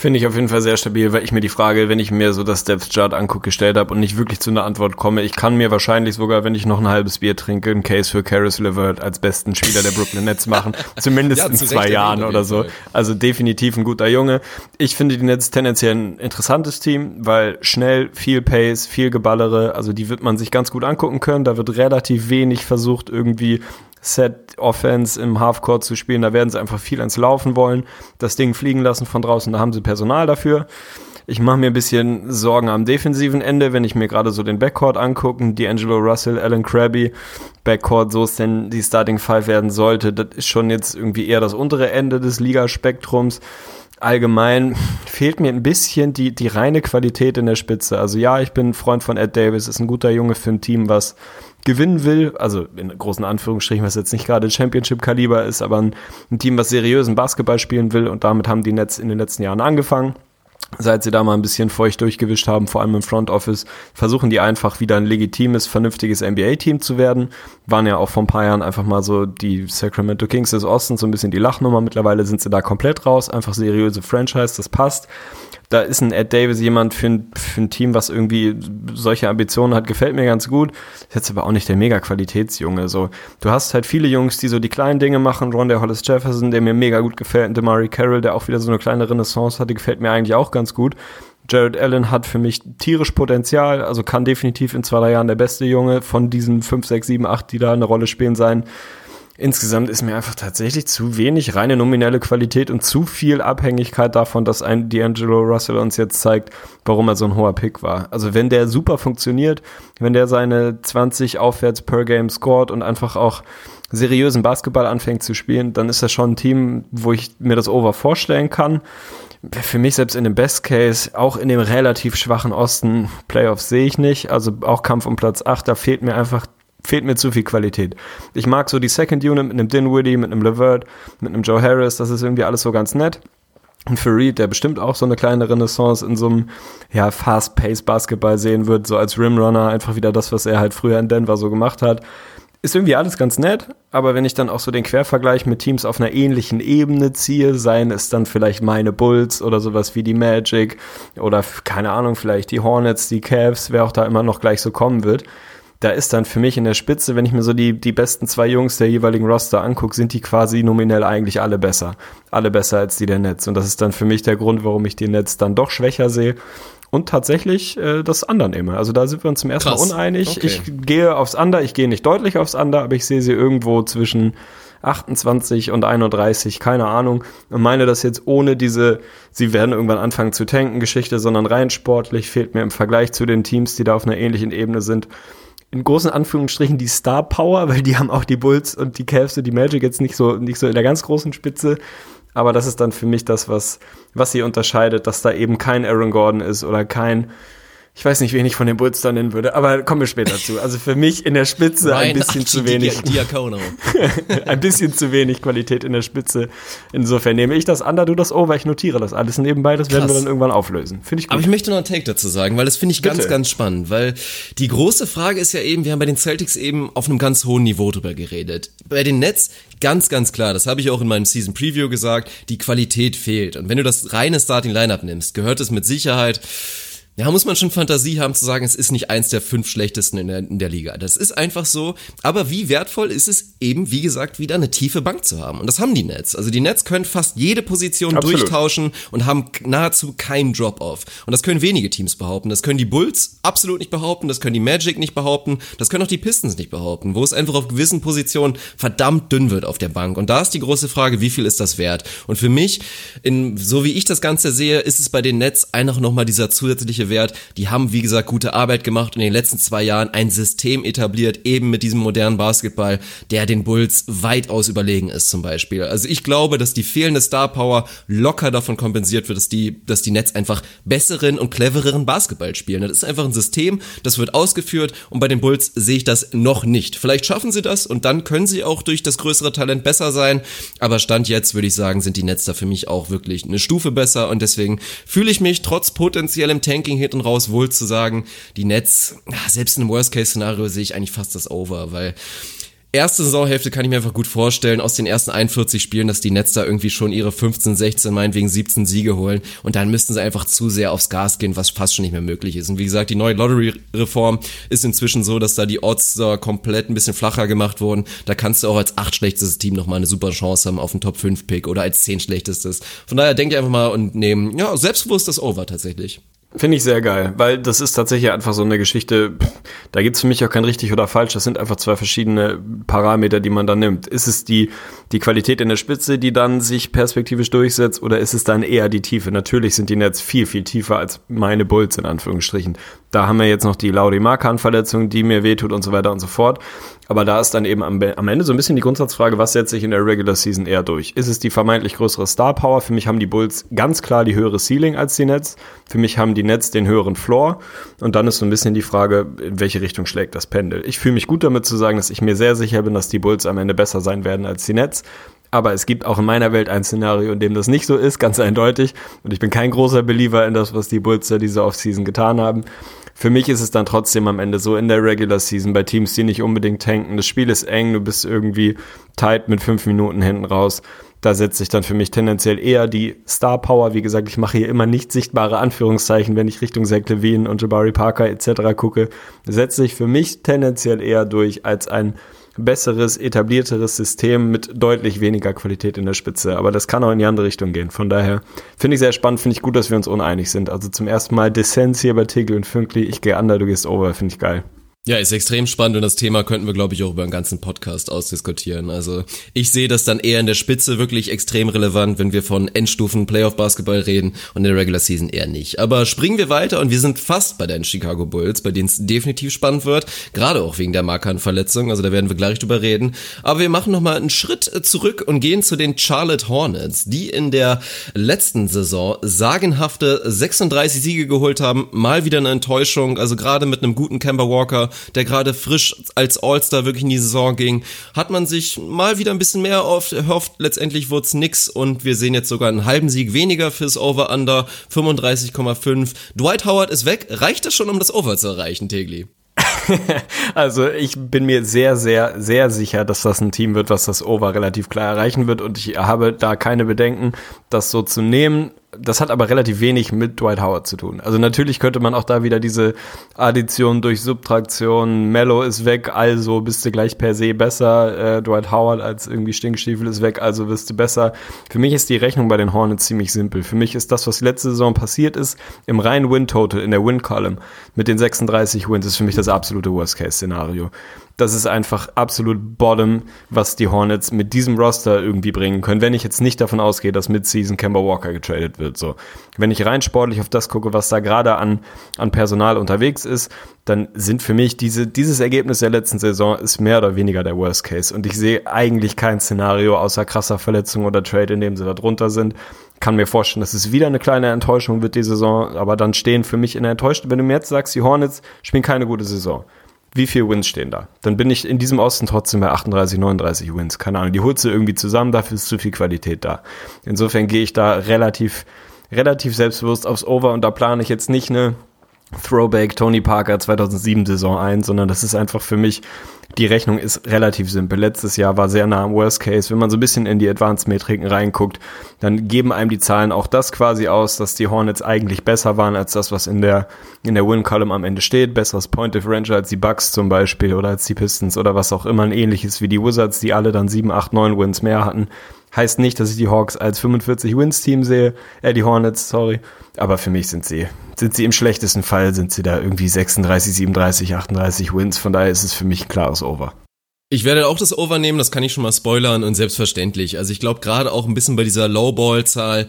Finde ich auf jeden Fall sehr stabil, weil ich mir die Frage, wenn ich mir so das Depth Chart angucke, gestellt habe und nicht wirklich zu einer Antwort komme. Ich kann mir wahrscheinlich sogar, wenn ich noch ein halbes Bier trinke, einen Case für Caris LeVert als besten Spieler der Brooklyn Nets machen. Zumindest ja, in zwei Jahren oder so. Also definitiv ein guter Junge. Ich finde die Nets tendenziell ein interessantes Team, weil schnell, viel Pace, viel Geballere, also die wird man sich ganz gut angucken können. Da wird relativ wenig versucht, irgendwie Set Offense im Halfcourt zu spielen. Da werden sie einfach viel ins Laufen wollen, das Ding fliegen lassen von draußen. Da haben sie Personal dafür. Ich mache mir ein bisschen Sorgen am defensiven Ende, wenn ich mir gerade so den Backcourt angucken, D'Angelo Russell, Alan Krabby, Backcourt, so es denn die Starting Five werden sollte. Das ist schon jetzt irgendwie eher das untere Ende des Ligaspektrums. Allgemein fehlt mir ein bisschen die, die reine Qualität in der Spitze. Also ja, ich bin Freund von Ed Davis, ist ein guter Junge für ein Team, was gewinnen will, also in großen Anführungsstrichen, was jetzt nicht gerade Championship-Kaliber ist, aber ein, ein Team, was seriösen Basketball spielen will und damit haben die Nets in den letzten Jahren angefangen seit sie da mal ein bisschen feucht durchgewischt haben, vor allem im Front Office, versuchen die einfach wieder ein legitimes, vernünftiges NBA-Team zu werden. Waren ja auch vor ein paar Jahren einfach mal so die Sacramento Kings des Ostens, so ein bisschen die Lachnummer. Mittlerweile sind sie da komplett raus, einfach seriöse Franchise, das passt da ist ein Ed Davis jemand für ein, für ein Team, was irgendwie solche Ambitionen hat, gefällt mir ganz gut. Ist jetzt aber auch nicht der Mega-Qualitätsjunge. So, du hast halt viele Jungs, die so die kleinen Dinge machen. Ron der Hollis Jefferson, der mir mega gut gefällt. Und Demari Carroll, der auch wieder so eine kleine Renaissance hatte, gefällt mir eigentlich auch ganz gut. Jared Allen hat für mich tierisch Potenzial, also kann definitiv in zwei, drei Jahren der beste Junge von diesen fünf, sechs, sieben, acht, die da eine Rolle spielen sein. Insgesamt ist mir einfach tatsächlich zu wenig reine nominelle Qualität und zu viel Abhängigkeit davon, dass ein D'Angelo Russell uns jetzt zeigt, warum er so ein hoher Pick war. Also wenn der super funktioniert, wenn der seine 20 aufwärts per Game scored und einfach auch seriösen Basketball anfängt zu spielen, dann ist das schon ein Team, wo ich mir das Over vorstellen kann. Für mich selbst in dem Best Case, auch in dem relativ schwachen Osten, Playoffs sehe ich nicht. Also auch Kampf um Platz 8, da fehlt mir einfach fehlt mir zu viel Qualität. Ich mag so die Second Unit mit einem Dinwiddie, mit einem Levert, mit einem Joe Harris, das ist irgendwie alles so ganz nett. Und für Reed, der bestimmt auch so eine kleine Renaissance in so einem ja, Fast-Pace-Basketball sehen wird, so als Rimrunner, einfach wieder das, was er halt früher in Denver so gemacht hat. Ist irgendwie alles ganz nett, aber wenn ich dann auch so den Quervergleich mit Teams auf einer ähnlichen Ebene ziehe, seien es dann vielleicht meine Bulls oder sowas wie die Magic oder keine Ahnung, vielleicht die Hornets, die Cavs, wer auch da immer noch gleich so kommen wird, da ist dann für mich in der Spitze, wenn ich mir so die, die besten zwei Jungs der jeweiligen Roster angucke, sind die quasi nominell eigentlich alle besser. Alle besser als die der Netz. Und das ist dann für mich der Grund, warum ich die Netz dann doch schwächer sehe. Und tatsächlich äh, das Under nehme. Also da sind wir uns zum ersten Krass. Mal uneinig. Okay. Ich gehe aufs Under, ich gehe nicht deutlich aufs Under, aber ich sehe sie irgendwo zwischen 28 und 31, keine Ahnung. Und meine das jetzt ohne diese, sie werden irgendwann anfangen zu tanken Geschichte, sondern rein sportlich fehlt mir im Vergleich zu den Teams, die da auf einer ähnlichen Ebene sind, in großen Anführungsstrichen die Star Power, weil die haben auch die Bulls und die Cavs und die Magic jetzt nicht so, nicht so in der ganz großen Spitze. Aber das ist dann für mich das, was, was sie unterscheidet, dass da eben kein Aaron Gordon ist oder kein ich weiß nicht, wen ich von den Bulls da nennen würde, aber kommen wir später zu. Also für mich in der Spitze ein bisschen zu wenig. Ein bisschen zu wenig Qualität in der Spitze. Insofern nehme ich das da du das over, ich notiere das alles nebenbei, das werden wir dann irgendwann auflösen. Finde ich gut. Aber ich möchte noch einen Take dazu sagen, weil das finde ich ganz, ganz spannend, weil die große Frage ist ja eben, wir haben bei den Celtics eben auf einem ganz hohen Niveau drüber geredet. Bei den Nets ganz, ganz klar, das habe ich auch in meinem Season Preview gesagt, die Qualität fehlt. Und wenn du das reine Starting Lineup nimmst, gehört es mit Sicherheit Ja, muss man schon Fantasie haben zu sagen, es ist nicht eins der fünf schlechtesten in der, in der Liga. Das ist einfach so. Aber wie wertvoll ist es eben, wie gesagt, wieder eine tiefe Bank zu haben? Und das haben die Nets. Also die Nets können fast jede Position Absolut. durchtauschen und haben nahezu keinen Drop-off. Und das können wenige Teams behaupten. Das können die Bulls absolut nicht behaupten. Das können die Magic nicht behaupten. Das können auch die Pistons nicht behaupten, wo es einfach auf gewissen Positionen verdammt dünn wird auf der Bank. Und da ist die große Frage, wie viel ist das wert? Und für mich, in, so wie ich das Ganze sehe, ist es bei den Nets einfach nochmal dieser zusätzliche Wert. Die haben, wie gesagt, gute Arbeit gemacht und in den letzten zwei Jahren ein System etabliert, eben mit diesem modernen Basketball, der den Bulls weitaus überlegen ist zum Beispiel. Also ich glaube, dass die fehlende Star Power locker davon kompensiert wird, dass die, dass die Nets einfach besseren und clevereren Basketball spielen. Das ist einfach ein System, das wird ausgeführt und bei den Bulls sehe ich das noch nicht. Vielleicht schaffen sie das und dann können sie auch durch das größere Talent besser sein, aber Stand jetzt würde ich sagen, sind die Nets da für mich auch wirklich eine Stufe besser und deswegen fühle ich mich trotz potenziellem Tanking hinten raus wohl zu sagen, die Nets, selbst im Worst-Case-Szenario sehe ich eigentlich fast das Over, weil erste Saisonhälfte kann ich mir einfach gut vorstellen, aus den ersten 41 Spielen, dass die Nets da irgendwie schon ihre 15, 16, meinetwegen 17 Siege holen und dann müssten sie einfach zu sehr aufs Gas gehen, was fast schon nicht mehr möglich ist. Und wie gesagt, die neue Lottery-Reform ist inzwischen so, dass da die Odds da komplett ein bisschen flacher gemacht wurden. Da kannst du auch als acht schlechtestes Team nochmal eine super Chance haben auf einen Top 5 Pick oder als zehn schlechtestes. Von daher denke ich einfach mal und nehmen, ja, selbstbewusst das Over tatsächlich. Finde ich sehr geil, weil das ist tatsächlich einfach so eine Geschichte, da gibt's für mich auch kein richtig oder falsch, das sind einfach zwei verschiedene Parameter, die man da nimmt. Ist es die, die Qualität in der Spitze, die dann sich perspektivisch durchsetzt, oder ist es dann eher die Tiefe? Natürlich sind die Nets viel, viel tiefer als meine Bulls in Anführungsstrichen. Da haben wir jetzt noch die Lauri Markan-Verletzung, die mir wehtut und so weiter und so fort. Aber da ist dann eben am, am Ende so ein bisschen die Grundsatzfrage, was setzt sich in der Regular Season eher durch? Ist es die vermeintlich größere Star Power? Für mich haben die Bulls ganz klar die höhere Ceiling als die Nets. Für mich haben die Nets den höheren Floor. Und dann ist so ein bisschen die Frage, in welche Richtung schlägt das Pendel? Ich fühle mich gut damit zu sagen, dass ich mir sehr sicher bin, dass die Bulls am Ende besser sein werden als die Nets. Aber es gibt auch in meiner Welt ein Szenario, in dem das nicht so ist, ganz eindeutig. Und ich bin kein großer Believer in das, was die Bulls da diese Offseason getan haben. Für mich ist es dann trotzdem am Ende so in der Regular Season bei Teams, die nicht unbedingt tanken. Das Spiel ist eng, du bist irgendwie tight mit fünf Minuten hinten raus. Da setzt sich dann für mich tendenziell eher die Star Power. Wie gesagt, ich mache hier immer nicht sichtbare Anführungszeichen, wenn ich Richtung Zach Levine und Jabari Parker etc. gucke. Setzt sich für mich tendenziell eher durch als ein besseres, etablierteres System mit deutlich weniger Qualität in der Spitze. Aber das kann auch in die andere Richtung gehen. Von daher finde ich sehr spannend, finde ich gut, dass wir uns uneinig sind. Also zum ersten Mal Dissens hier bei Tegel und Fünkli. Ich gehe under, du gehst over, finde ich geil. Ja, ist extrem spannend und das Thema könnten wir, glaube ich, auch über einen ganzen Podcast ausdiskutieren. Also ich sehe das dann eher in der Spitze wirklich extrem relevant, wenn wir von Endstufen Playoff-Basketball reden und in der Regular Season eher nicht. Aber springen wir weiter und wir sind fast bei den Chicago Bulls, bei denen es definitiv spannend wird, gerade auch wegen der Markan-Verletzung, also da werden wir gleich drüber reden. Aber wir machen nochmal einen Schritt zurück und gehen zu den Charlotte Hornets, die in der letzten Saison sagenhafte 36 Siege geholt haben, mal wieder eine Enttäuschung, also gerade mit einem guten Kemba Walker, der gerade frisch als All-Star wirklich in die Saison ging, hat man sich mal wieder ein bisschen mehr erhofft. Letztendlich wurde es nix und wir sehen jetzt sogar einen halben Sieg weniger fürs Over-Under, 35,5. Dwight Howard ist weg. Reicht das schon, um das Over zu erreichen, Tegli? also ich bin mir sehr, sehr, sehr sicher, dass das ein Team wird, was das Over relativ klar erreichen wird und ich habe da keine Bedenken, das so zu nehmen das hat aber relativ wenig mit Dwight Howard zu tun. Also natürlich könnte man auch da wieder diese Addition durch Subtraktion, Mello ist weg, also bist du gleich per se besser, äh, Dwight Howard als irgendwie Stinkstiefel ist weg, also wirst du besser. Für mich ist die Rechnung bei den Hornets ziemlich simpel. Für mich ist das, was letzte Saison passiert ist, im reinen Win-Total, in der Win-Column mit den 36 Wins, ist für mich das absolute Worst-Case-Szenario das ist einfach absolut bottom, was die Hornets mit diesem Roster irgendwie bringen können, wenn ich jetzt nicht davon ausgehe, dass Midseason Kemba Walker getradet wird. So, wenn ich rein sportlich auf das gucke, was da gerade an, an Personal unterwegs ist, dann sind für mich diese, dieses Ergebnis der letzten Saison ist mehr oder weniger der Worst Case. Und ich sehe eigentlich kein Szenario außer krasser Verletzung oder Trade, in dem sie da drunter sind kann mir vorstellen, dass es wieder eine kleine Enttäuschung wird die Saison, aber dann stehen für mich in der Enttäuschung, wenn du mir jetzt sagst, die Hornets spielen keine gute Saison, wie viele Wins stehen da? Dann bin ich in diesem Osten trotzdem bei 38, 39 Wins. Keine Ahnung. Die holst du irgendwie zusammen, dafür ist zu viel Qualität da. Insofern gehe ich da relativ, relativ selbstbewusst aufs Over und da plane ich jetzt nicht eine Throwback Tony Parker 2007 Saison ein, sondern das ist einfach für mich die Rechnung ist relativ simpel. Letztes Jahr war sehr nah am Worst Case. Wenn man so ein bisschen in die Advanced-Metriken reinguckt, dann geben einem die Zahlen auch das quasi aus, dass die Hornets eigentlich besser waren als das, was in der, in der Win-Column am Ende steht. Besseres Point Differential als die Bucks zum Beispiel oder als die Pistons oder was auch immer. Ein ähnliches wie die Wizards, die alle dann 7, 8, 9 Wins mehr hatten. Heißt nicht, dass ich die Hawks als 45 Wins Team sehe, äh, die Hornets, sorry. Aber für mich sind sie, sind sie im schlechtesten Fall, sind sie da irgendwie 36, 37, 38 Wins. Von daher ist es für mich ein klares Over. Ich werde auch das Over nehmen, das kann ich schon mal spoilern und selbstverständlich. Also ich glaube gerade auch ein bisschen bei dieser Lowball-Zahl,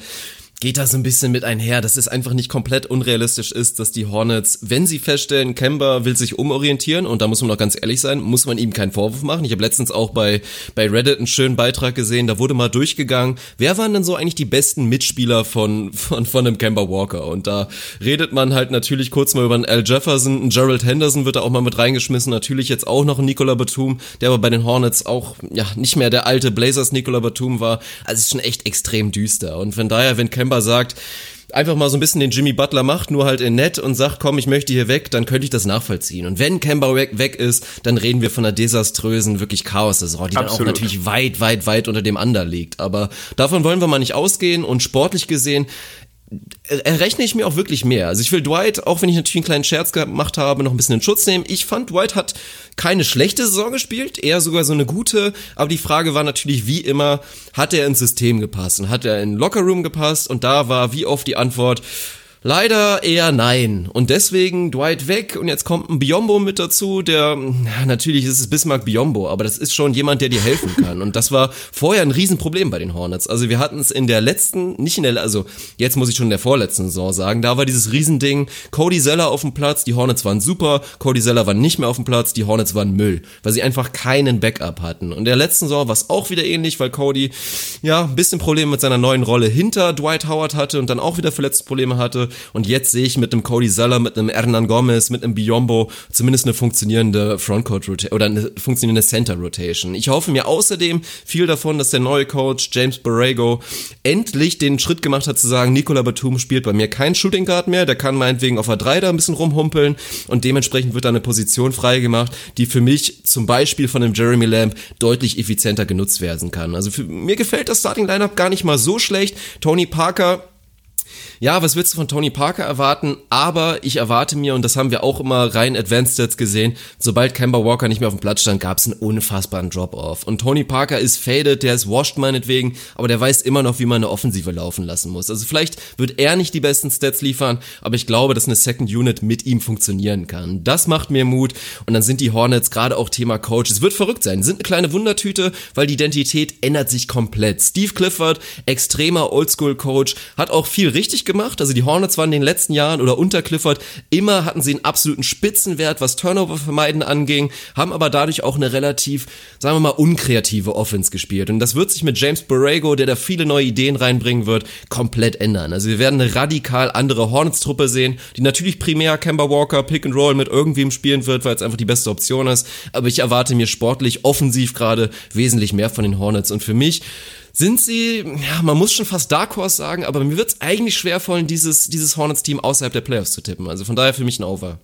geht da so ein bisschen mit einher, dass es einfach nicht komplett unrealistisch ist, dass die Hornets, wenn sie feststellen, Kemba will sich umorientieren, und da muss man auch ganz ehrlich sein, muss man ihm keinen Vorwurf machen. Ich habe letztens auch bei, bei Reddit einen schönen Beitrag gesehen, da wurde mal durchgegangen, wer waren denn so eigentlich die besten Mitspieler von, von, von einem Kemba Walker? Und da redet man halt natürlich kurz mal über einen Al Jefferson, einen Gerald Henderson wird da auch mal mit reingeschmissen, natürlich jetzt auch noch ein Nikola Batum, der aber bei den Hornets auch, ja, nicht mehr der alte Blazers Nikola Batum war. Also es ist schon echt extrem düster. Und von daher, wenn Kemba Kemba sagt, einfach mal so ein bisschen den Jimmy Butler macht, nur halt in nett und sagt, komm, ich möchte hier weg, dann könnte ich das nachvollziehen. Und wenn Kemba weg, weg ist, dann reden wir von einer desaströsen, wirklich Chaos-Saison, die Absolut. dann auch natürlich weit, weit, weit unter dem Under liegt. Aber davon wollen wir mal nicht ausgehen und sportlich gesehen errechne ich mir auch wirklich mehr. Also ich will Dwight, auch wenn ich natürlich einen kleinen Scherz gemacht habe, noch ein bisschen in Schutz nehmen. Ich fand, Dwight hat keine schlechte Saison gespielt, eher sogar so eine gute. Aber die Frage war natürlich wie immer, hat er ins System gepasst und hat er in Lockerroom gepasst? Und da war wie oft die Antwort, Leider eher nein. Und deswegen Dwight weg und jetzt kommt ein Biombo mit dazu, der, natürlich ist es Bismarck Biombo, aber das ist schon jemand, der dir helfen kann. Und das war vorher ein Riesenproblem bei den Hornets. Also wir hatten es in der letzten, nicht in der, also jetzt muss ich schon in der vorletzten Saison sagen, da war dieses Riesending, Cody Zeller auf dem Platz, die Hornets waren super, Cody Zeller war nicht mehr auf dem Platz, die Hornets waren Müll, weil sie einfach keinen Backup hatten. Und in der letzten Saison war es auch wieder ähnlich, weil Cody, ja, ein bisschen Probleme mit seiner neuen Rolle hinter Dwight Howard hatte und dann auch wieder Verletzungsprobleme hatte und jetzt sehe ich mit einem Cody Zeller, mit einem Hernan Gomez, mit einem Biombo zumindest eine funktionierende Frontcourt Rotation oder eine funktionierende Center Rotation. Ich hoffe mir außerdem viel davon, dass der neue Coach James Borrego endlich den Schritt gemacht hat zu sagen, Nicola Batum spielt bei mir kein Shooting Guard mehr, der kann meinetwegen auf der 3 da ein bisschen rumhumpeln und dementsprechend wird da eine Position freigemacht, die für mich zum Beispiel von dem Jeremy Lamb deutlich effizienter genutzt werden kann. Also für, mir gefällt das Starting Lineup gar nicht mal so schlecht. Tony Parker ja, was willst du von Tony Parker erwarten? Aber ich erwarte mir, und das haben wir auch immer rein Advanced Stats gesehen, sobald Kemba Walker nicht mehr auf dem Platz stand, gab es einen unfassbaren Drop-Off. Und Tony Parker ist faded, der ist washed meinetwegen, aber der weiß immer noch, wie man eine Offensive laufen lassen muss. Also vielleicht wird er nicht die besten Stats liefern, aber ich glaube, dass eine Second Unit mit ihm funktionieren kann. Das macht mir Mut. Und dann sind die Hornets gerade auch Thema Coach. Es wird verrückt sein, sind eine kleine Wundertüte, weil die Identität ändert sich komplett. Steve Clifford, extremer Oldschool-Coach, hat auch viel richtig gemacht. Also die Hornets waren in den letzten Jahren oder unter Clifford immer hatten sie einen absoluten Spitzenwert, was Turnover vermeiden anging, haben aber dadurch auch eine relativ, sagen wir mal, unkreative Offense gespielt. Und das wird sich mit James Borrego, der da viele neue Ideen reinbringen wird, komplett ändern. Also wir werden eine radikal andere Hornets-Truppe sehen, die natürlich primär Kemba Walker Pick and Roll mit irgendwem spielen wird, weil es einfach die beste Option ist. Aber ich erwarte mir sportlich, offensiv gerade wesentlich mehr von den Hornets. Und für mich sind sie, ja, man muss schon fast Dark Horse sagen, aber mir wird es eigentlich schwerfallen, dieses, dieses Hornets-Team außerhalb der Playoffs zu tippen. Also von daher für mich ein Over.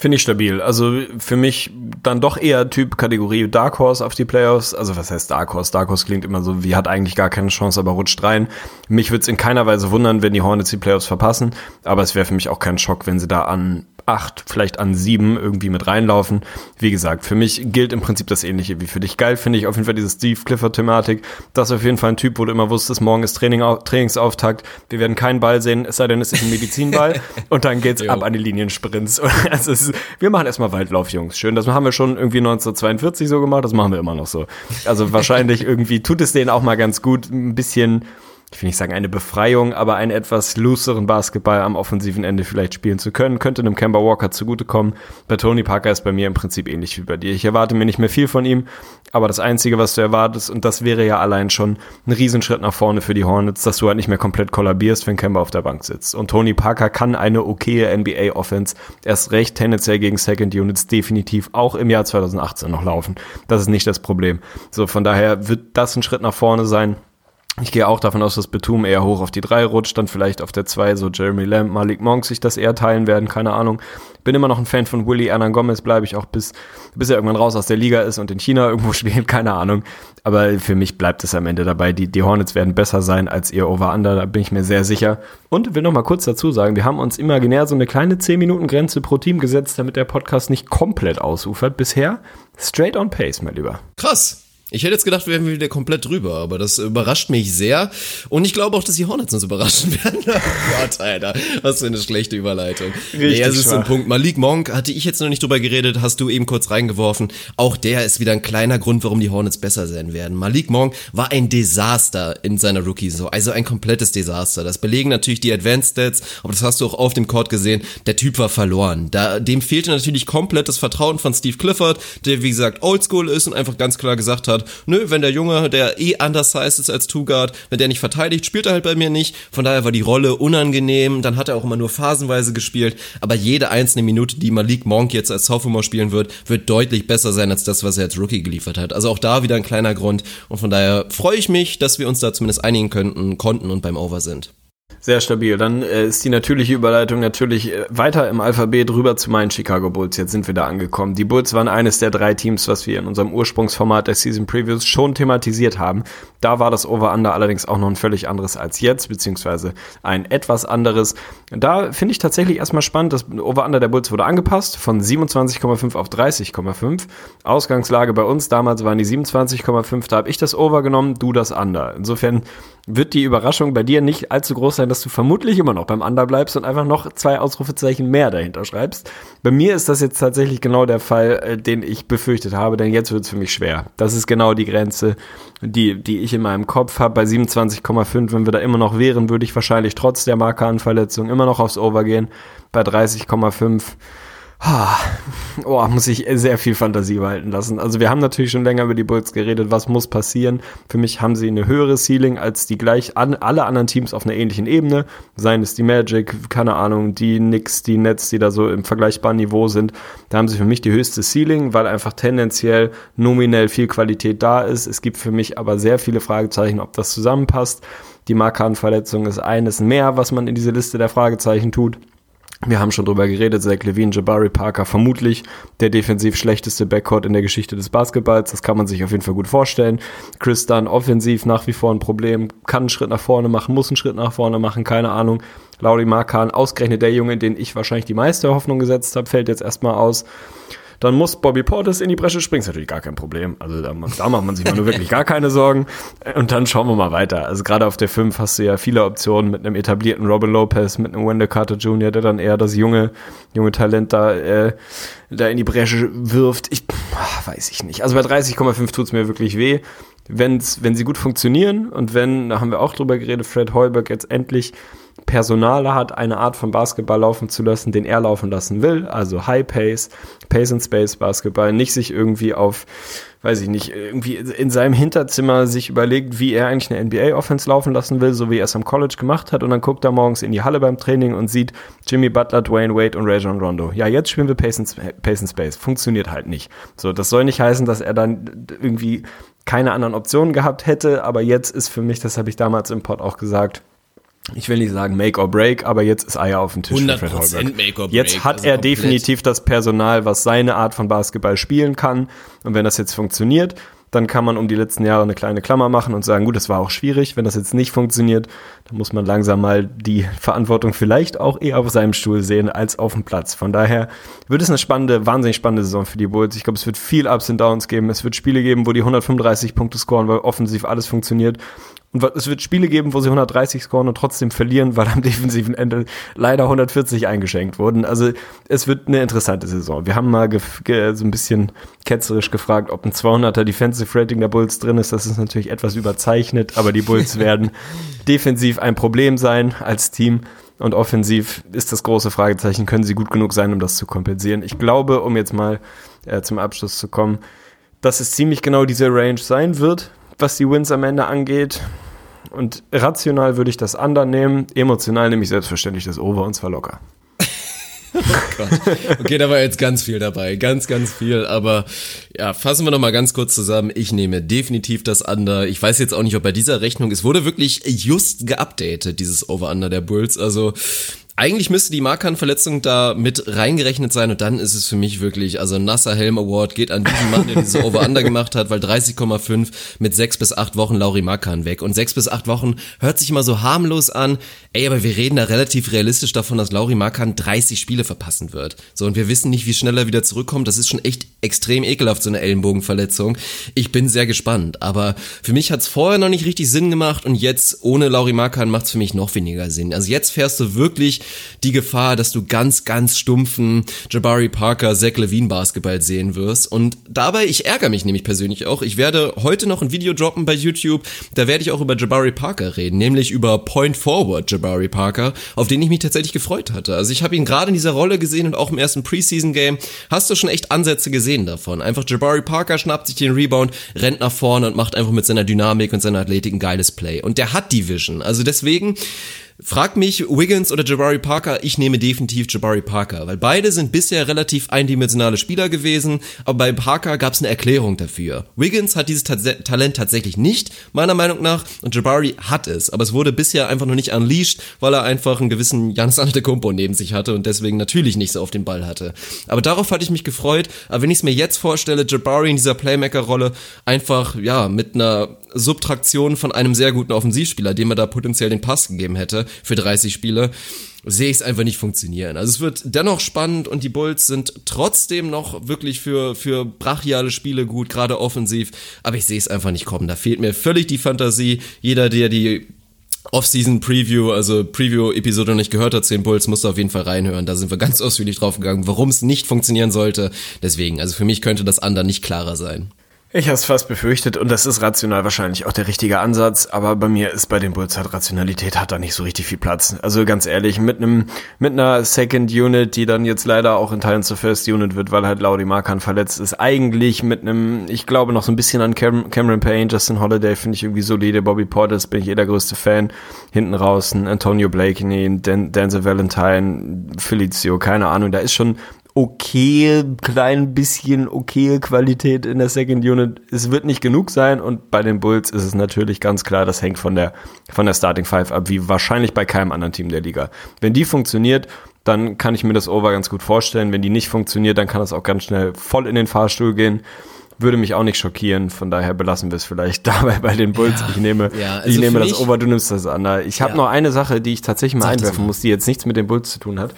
Finde ich stabil. Also für mich dann doch eher Typ Kategorie Dark Horse auf die Playoffs. Also was heißt Dark Horse? Dark Horse klingt immer so, wie hat eigentlich gar keine Chance, aber rutscht rein. Mich würde es in keiner Weise wundern, wenn die Hornets die Playoffs verpassen. Aber es wäre für mich auch kein Schock, wenn sie da an acht, vielleicht an sieben irgendwie mit reinlaufen. Wie gesagt, für mich gilt im Prinzip das Ähnliche wie für dich. Geil finde ich auf jeden Fall diese Steve Clifford-Thematik. Das ist auf jeden Fall ein Typ, wo du immer wusstest, morgen ist Training, Trainingsauftakt. Wir werden keinen Ball sehen, es sei denn, es ist ein Medizinball. und dann geht's ab an die Liniensprints. also ist, wir machen erstmal Waldlauf, Jungs. Schön, das haben wir schon irgendwie 1942 so gemacht, das machen wir immer noch so. Also wahrscheinlich irgendwie tut es denen auch mal ganz gut, ein bisschen ich will nicht sagen eine Befreiung, aber einen etwas looseren Basketball am offensiven Ende vielleicht spielen zu können, könnte einem Kemba Walker zugutekommen. Bei Tony Parker ist bei mir im Prinzip ähnlich wie bei dir. Ich erwarte mir nicht mehr viel von ihm, aber das Einzige, was du erwartest, und das wäre ja allein schon ein Riesenschritt nach vorne für die Hornets, dass du halt nicht mehr komplett kollabierst, wenn Kemba auf der Bank sitzt. Und Tony Parker kann eine okaye NBA-Offense erst recht tendenziell gegen Second Units definitiv auch im Jahr 2018 noch laufen. Das ist nicht das Problem. So, von daher wird das ein Schritt nach vorne sein Ich gehe auch davon aus, dass Betum eher hoch auf die 3 rutscht, dann vielleicht auf der 2 so Jeremy Lamb, Malik Monk sich das eher teilen werden, keine Ahnung. Bin immer noch ein Fan von Willy Hernan Gomez, bleibe ich auch bis, bis er irgendwann raus aus der Liga ist und in China irgendwo spielt, keine Ahnung. Aber für mich bleibt es am Ende dabei. Die, die Hornets werden besser sein als ihr Over-Under, da bin ich mir sehr sicher. Und will noch mal kurz dazu sagen, wir haben uns imaginär so eine kleine 10-Minuten-Grenze pro Team gesetzt, damit der Podcast nicht komplett ausufert. Bisher straight on pace, mein Lieber. Krass. Ich hätte jetzt gedacht, wir wären wieder komplett drüber, aber das überrascht mich sehr. Und ich glaube auch, dass die Hornets uns überraschen werden. oh Gott, Alter. Was für eine schlechte Überleitung. Richtig nee, es ist so ein Punkt. Malik Monk, hatte ich jetzt noch nicht drüber geredet, hast du eben kurz reingeworfen. Auch der ist wieder ein kleiner Grund, warum die Hornets besser sein werden. Malik Monk war ein Desaster in seiner Rookie-Saison. Also ein komplettes Desaster. Das belegen natürlich die Advanced Stats, aber das hast du auch auf dem Court gesehen. Der Typ war verloren. Da, dem fehlte natürlich komplett das Vertrauen von Steve Clifford, der wie gesagt oldschool ist und einfach ganz klar gesagt hat, hat, nö, wenn der Junge, der eh undersized ist als Two-Guard, wenn der nicht verteidigt, spielt er halt bei mir nicht. Von daher war die Rolle unangenehm. Dann hat er auch immer nur phasenweise gespielt. Aber jede einzelne Minute, die Malik Monk jetzt als Sophomore spielen wird, wird deutlich besser sein als das, was er als Rookie geliefert hat. Also auch da wieder ein kleiner Grund. Und von daher freue ich mich, dass wir uns da zumindest einigen könnten, konnten und beim Over sind. Sehr stabil. Dann äh, ist die natürliche Überleitung natürlich äh, weiter im Alphabet rüber zu meinen Chicago Bulls. Jetzt sind wir da angekommen. Die Bulls waren eines der drei Teams, was wir in unserem Ursprungsformat der Season Previews schon thematisiert haben. Da war das Over-Under allerdings auch noch ein völlig anderes als jetzt, beziehungsweise ein etwas anderes. Da finde ich tatsächlich erstmal spannend, das Over-Under der Bulls wurde angepasst von 27,5 auf 30,5. Ausgangslage bei uns damals waren die 27,5, da habe ich das Over genommen, du das Under. Insofern wird die Überraschung bei dir nicht allzu groß sein, dass du vermutlich immer noch beim Under bleibst und einfach noch zwei Ausrufezeichen mehr dahinter schreibst. Bei mir ist das jetzt tatsächlich genau der Fall, äh, den ich befürchtet habe, denn jetzt wird es für mich schwer. Das ist genau die Grenze, die, die ich in meinem Kopf habe. Bei 27,5, wenn wir da immer noch wären, würde ich wahrscheinlich trotz der Markanverletzung immer noch aufs Over gehen. Bei 30,5 Oh, muss ich sehr viel Fantasie walten lassen. Also wir haben natürlich schon länger über die Bulls geredet, was muss passieren. Für mich haben sie eine höhere Ceiling als die gleich an, alle anderen Teams auf einer ähnlichen Ebene. Seien es die Magic, keine Ahnung, die Knicks, die Nets, die da so im vergleichbaren Niveau sind. Da haben sie für mich die höchste Ceiling, weil einfach tendenziell nominell viel Qualität da ist. Es gibt für mich aber sehr viele Fragezeichen, ob das zusammenpasst. Die Markanverletzung ist eines mehr, was man in diese Liste der Fragezeichen tut. Wir haben schon drüber geredet, Zach Levine, Jabari Parker, vermutlich der defensiv schlechteste Backcourt in der Geschichte des Basketballs. Das kann man sich auf jeden Fall gut vorstellen. Chris Dunn offensiv nach wie vor ein Problem, kann einen Schritt nach vorne machen, muss einen Schritt nach vorne machen, keine Ahnung. Lauri Markan, ausgerechnet der Junge, den ich wahrscheinlich die meiste Hoffnung gesetzt habe, fällt jetzt erstmal aus. Dann muss Bobby Portis in die Bresche springen, ist natürlich gar kein Problem. Also da, da macht man sich mal nur wirklich gar keine Sorgen. Und dann schauen wir mal weiter. Also gerade auf der 5 hast du ja viele Optionen mit einem etablierten Robin Lopez, mit einem Wendell Carter Jr., der dann eher das junge, junge Talent da, äh, da in die Bresche wirft. Ich ach, weiß ich nicht. Also bei 30,5 tut's mir wirklich weh. Wenn's, wenn sie gut funktionieren und wenn, da haben wir auch drüber geredet, Fred Heuberg jetzt endlich Personal hat, eine Art von Basketball laufen zu lassen, den er laufen lassen will, also High Pace, Pace and Space Basketball, nicht sich irgendwie auf, weiß ich nicht, irgendwie in seinem Hinterzimmer sich überlegt, wie er eigentlich eine NBA Offense laufen lassen will, so wie er es am College gemacht hat und dann guckt er morgens in die Halle beim Training und sieht Jimmy Butler, Dwayne Wade und Rajon Rondo. Ja, jetzt spielen wir Pace and, Pace and Space. Funktioniert halt nicht. So, das soll nicht heißen, dass er dann irgendwie keine anderen Optionen gehabt hätte, aber jetzt ist für mich, das habe ich damals im Pod auch gesagt, ich will nicht sagen Make or Break, aber jetzt ist Eier auf dem Tisch 100% für Fred Make or Break. Jetzt hat also er komplett. definitiv das Personal, was seine Art von Basketball spielen kann. Und wenn das jetzt funktioniert, dann kann man um die letzten Jahre eine kleine Klammer machen und sagen, gut, das war auch schwierig. Wenn das jetzt nicht funktioniert, dann muss man langsam mal die Verantwortung vielleicht auch eher auf seinem Stuhl sehen als auf dem Platz. Von daher wird es eine spannende, wahnsinnig spannende Saison für die Bulls. Ich glaube, es wird viel Ups und Downs geben. Es wird Spiele geben, wo die 135 Punkte scoren, weil offensiv alles funktioniert. Und es wird Spiele geben, wo sie 130 scoren und trotzdem verlieren, weil am defensiven Ende leider 140 eingeschenkt wurden. Also es wird eine interessante Saison. Wir haben mal so ein bisschen ketzerisch gefragt, ob ein 200er Defensive Rating der Bulls drin ist. Das ist natürlich etwas überzeichnet, aber die Bulls werden defensiv ein Problem sein als Team. Und offensiv ist das große Fragezeichen, können sie gut genug sein, um das zu kompensieren? Ich glaube, um jetzt mal äh, zum Abschluss zu kommen, dass es ziemlich genau diese Range sein wird was die Wins am Ende angeht. Und rational würde ich das Under nehmen, emotional nehme ich selbstverständlich das Over und zwar locker. Oh. Okay, da war jetzt ganz viel dabei, ganz, ganz viel. Aber ja, fassen wir noch mal ganz kurz zusammen. Ich nehme definitiv das Under. Ich weiß jetzt auch nicht, ob bei dieser Rechnung, es wurde wirklich just geupdatet, dieses Over-Under der Bulls. Also eigentlich müsste die Markan-Verletzung da mit reingerechnet sein und dann ist es für mich wirklich, also Nasser Helm Award geht an diesen Mann, der diese Over-Under gemacht hat, weil 30,5 mit sechs bis acht Wochen Lauri Markan weg und sechs bis acht Wochen hört sich immer so harmlos an, ey, aber wir reden da relativ realistisch davon, dass Lauri Markan 30 Spiele verpassen wird. So, und wir wissen nicht, wie schnell er wieder zurückkommt, das ist schon echt extrem ekelhaft, so eine Ellenbogenverletzung. Ich bin sehr gespannt, aber für mich hat's vorher noch nicht richtig Sinn gemacht und jetzt ohne Lauri Markan macht's für mich noch weniger Sinn. Also jetzt fährst du wirklich die Gefahr, dass du ganz, ganz stumpfen Jabari Parker, Zach Levine Basketball sehen wirst. Und dabei, ich ärgere mich nämlich persönlich auch. Ich werde heute noch ein Video droppen bei YouTube. Da werde ich auch über Jabari Parker reden, nämlich über Point Forward Jabari Parker, auf den ich mich tatsächlich gefreut hatte. Also ich habe ihn gerade in dieser Rolle gesehen und auch im ersten Preseason Game hast du schon echt Ansätze gesehen davon. Einfach Jabari Parker schnappt sich den Rebound, rennt nach vorne und macht einfach mit seiner Dynamik und seiner Athletik ein geiles Play. Und der hat die Vision. Also deswegen Frag mich Wiggins oder Jabari Parker, ich nehme definitiv Jabari Parker, weil beide sind bisher relativ eindimensionale Spieler gewesen, aber bei Parker gab es eine Erklärung dafür. Wiggins hat dieses Tats Talent tatsächlich nicht, meiner Meinung nach, und Jabari hat es, aber es wurde bisher einfach noch nicht unleashed, weil er einfach einen gewissen Janis Antetokounmpo neben sich hatte und deswegen natürlich nicht so auf den Ball hatte. Aber darauf hatte ich mich gefreut, aber wenn ich es mir jetzt vorstelle, Jabari in dieser Playmaker-Rolle einfach, ja, mit einer Subtraktion von einem sehr guten Offensivspieler, dem er da potenziell den Pass gegeben hätte für 30 Spiele, sehe ich es einfach nicht funktionieren. Also es wird dennoch spannend und die Bulls sind trotzdem noch wirklich für, für brachiale Spiele gut, gerade offensiv, aber ich sehe es einfach nicht kommen. Da fehlt mir völlig die Fantasie. Jeder, der die Off-Season Preview, also Preview-Episode nicht gehört hat, 10 Bulls, musst du auf jeden Fall reinhören. Da sind wir ganz ausführlich drauf gegangen, warum es nicht funktionieren sollte. Deswegen, also für mich könnte das andere nicht klarer sein. Ich habe es fast befürchtet und das ist rational wahrscheinlich auch der richtige Ansatz, aber bei mir ist bei den Bulls halt Rationalität hat da nicht so richtig viel Platz. Also ganz ehrlich, mit einem mit einer Second Unit, die dann jetzt leider auch in Teilen zur First Unit wird, weil halt Laudi Markan verletzt ist, eigentlich mit einem, ich glaube noch so ein bisschen an Cam Cameron Payne, Justin Holiday finde ich irgendwie solide, Bobby Portis bin ich eh der größte Fan, hinten raus ein Antonio Blakeney, Dan Denzel Valentine, Felicio, keine Ahnung, da ist schon okay, klein bisschen okay Qualität in der Second Unit. Es wird nicht genug sein und bei den Bulls ist es natürlich ganz klar, das hängt von der, von der Starting Five ab, wie wahrscheinlich bei keinem anderen Team der Liga. Wenn die funktioniert, dann kann ich mir das Over ganz gut vorstellen. Wenn die nicht funktioniert, dann kann das auch ganz schnell voll in den Fahrstuhl gehen. Würde mich auch nicht schockieren, von daher belassen wir es vielleicht dabei bei den Bulls. Ja, ich nehme, ja, also ich nehme das Over, du nimmst das an. Ich habe ja. noch eine Sache, die ich tatsächlich mal Sag einwerfen muss, die jetzt nichts mit den Bulls zu tun hat.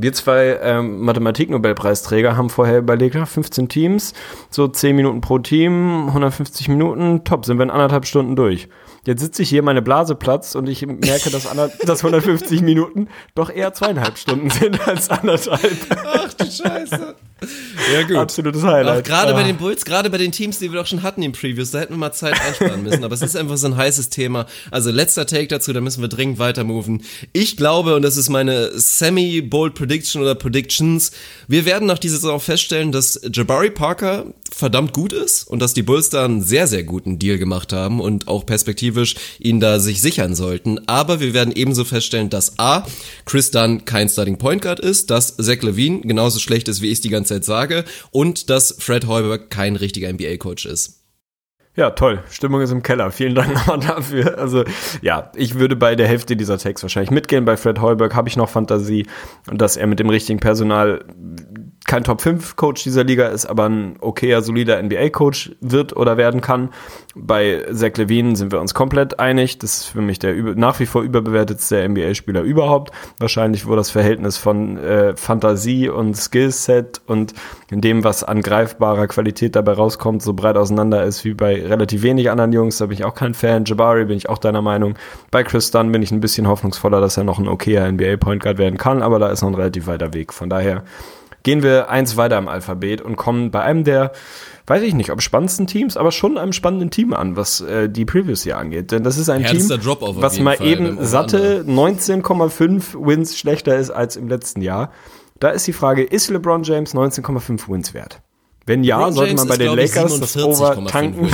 Wir zwei ähm, Mathematik-Nobelpreisträger haben vorher überlegt, 15 Teams, so 10 Minuten pro Team, 150 Minuten, top, sind wir in anderthalb Stunden durch. Jetzt sitze ich hier, meine Blase platzt und ich merke, dass, dass 150 Minuten doch eher zweieinhalb Stunden sind als anderthalb. Ach du Scheiße. Ja, gut. Absolutes Highlight. Gerade ah. bei den Bulls, gerade bei den Teams, die wir doch schon hatten im Previews, da hätten wir mal Zeit einsparen müssen. Aber es ist einfach so ein heißes Thema. Also letzter Take dazu, da müssen wir dringend weiter moven. Ich glaube, und das ist meine semi-bold Prediction oder Predictions, wir werden nach dieser Saison feststellen, dass Jabari Parker verdammt gut ist und dass die Bulls da einen sehr, sehr guten Deal gemacht haben und auch perspektivisch ihn da sich sichern sollten. Aber wir werden ebenso feststellen, dass A, Chris Dunn kein Starting Point Guard ist, dass Zach Levine genauso schlecht ist, wie ich die ganze Zeit sage und dass Fred Heuberg kein richtiger NBA-Coach ist. Ja, toll. Stimmung ist im Keller. Vielen Dank nochmal dafür. Also, ja, ich würde bei der Hälfte dieser Text wahrscheinlich mitgehen. Bei Fred Heuberg habe ich noch Fantasie, dass er mit dem richtigen Personal kein Top 5 Coach dieser Liga ist, aber ein okayer, solider NBA Coach wird oder werden kann. Bei Zach Levine sind wir uns komplett einig. Das ist für mich der nach wie vor überbewertetste NBA Spieler überhaupt. Wahrscheinlich, wo das Verhältnis von äh, Fantasie und Skillset und in dem, was an greifbarer Qualität dabei rauskommt, so breit auseinander ist wie bei relativ wenig anderen Jungs. Da bin ich auch kein Fan. Jabari bin ich auch deiner Meinung. Bei Chris Dunn bin ich ein bisschen hoffnungsvoller, dass er noch ein okayer NBA Point Guard werden kann, aber da ist noch ein relativ weiter Weg. Von daher gehen wir eins weiter im Alphabet und kommen bei einem der, weiß ich nicht, ob spannendsten Teams, aber schon einem spannenden Team an, was äh, die Previous hier angeht. Denn das ist ein Team, was mal Fall, eben satte 19,5 Wins schlechter ist als im letzten Jahr. Da ist die Frage, ist LeBron James 19,5 Wins wert? Wenn ja, LeBron sollte man bei den Lakers das Over tanken.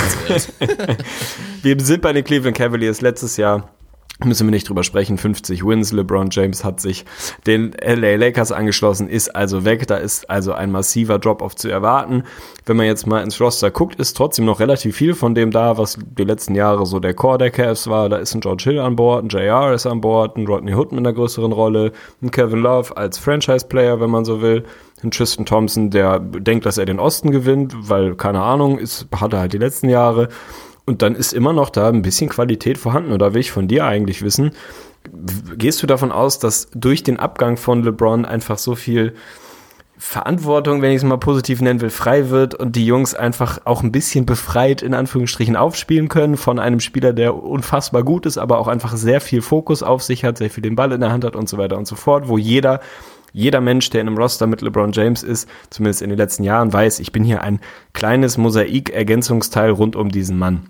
wir sind bei den Cleveland Cavaliers letztes Jahr müssen wir nicht drüber sprechen. 50 Wins. LeBron James hat sich den LA Lakers angeschlossen, ist also weg. Da ist also ein massiver Drop-off zu erwarten. Wenn man jetzt mal ins Roster guckt, ist trotzdem noch relativ viel von dem da, was die letzten Jahre so der Core der Cavs war. Da ist ein George Hill an Bord, ein JR ist an Bord, ein Rodney Hood mit einer größeren Rolle, ein Kevin Love als Franchise-Player, wenn man so will. Ein Tristan Thompson, der denkt, dass er den Osten gewinnt, weil, keine Ahnung, ist, hat er halt die letzten Jahre. Und dann ist immer noch da ein bisschen Qualität vorhanden. Da will ich von dir eigentlich wissen, gehst du davon aus, dass durch den Abgang von LeBron einfach so viel Verantwortung, wenn ich es mal positiv nennen will, frei wird und die Jungs einfach auch ein bisschen befreit in Anführungsstrichen aufspielen können von einem Spieler, der unfassbar gut ist, aber auch einfach sehr viel Fokus auf sich hat, sehr viel den Ball in der Hand hat und so weiter und so fort, wo jeder jeder Mensch, der in einem Roster mit LeBron James ist, zumindest in den letzten Jahren, weiß, ich bin hier ein kleines Mosaik-Ergänzungsteil rund um diesen Mann.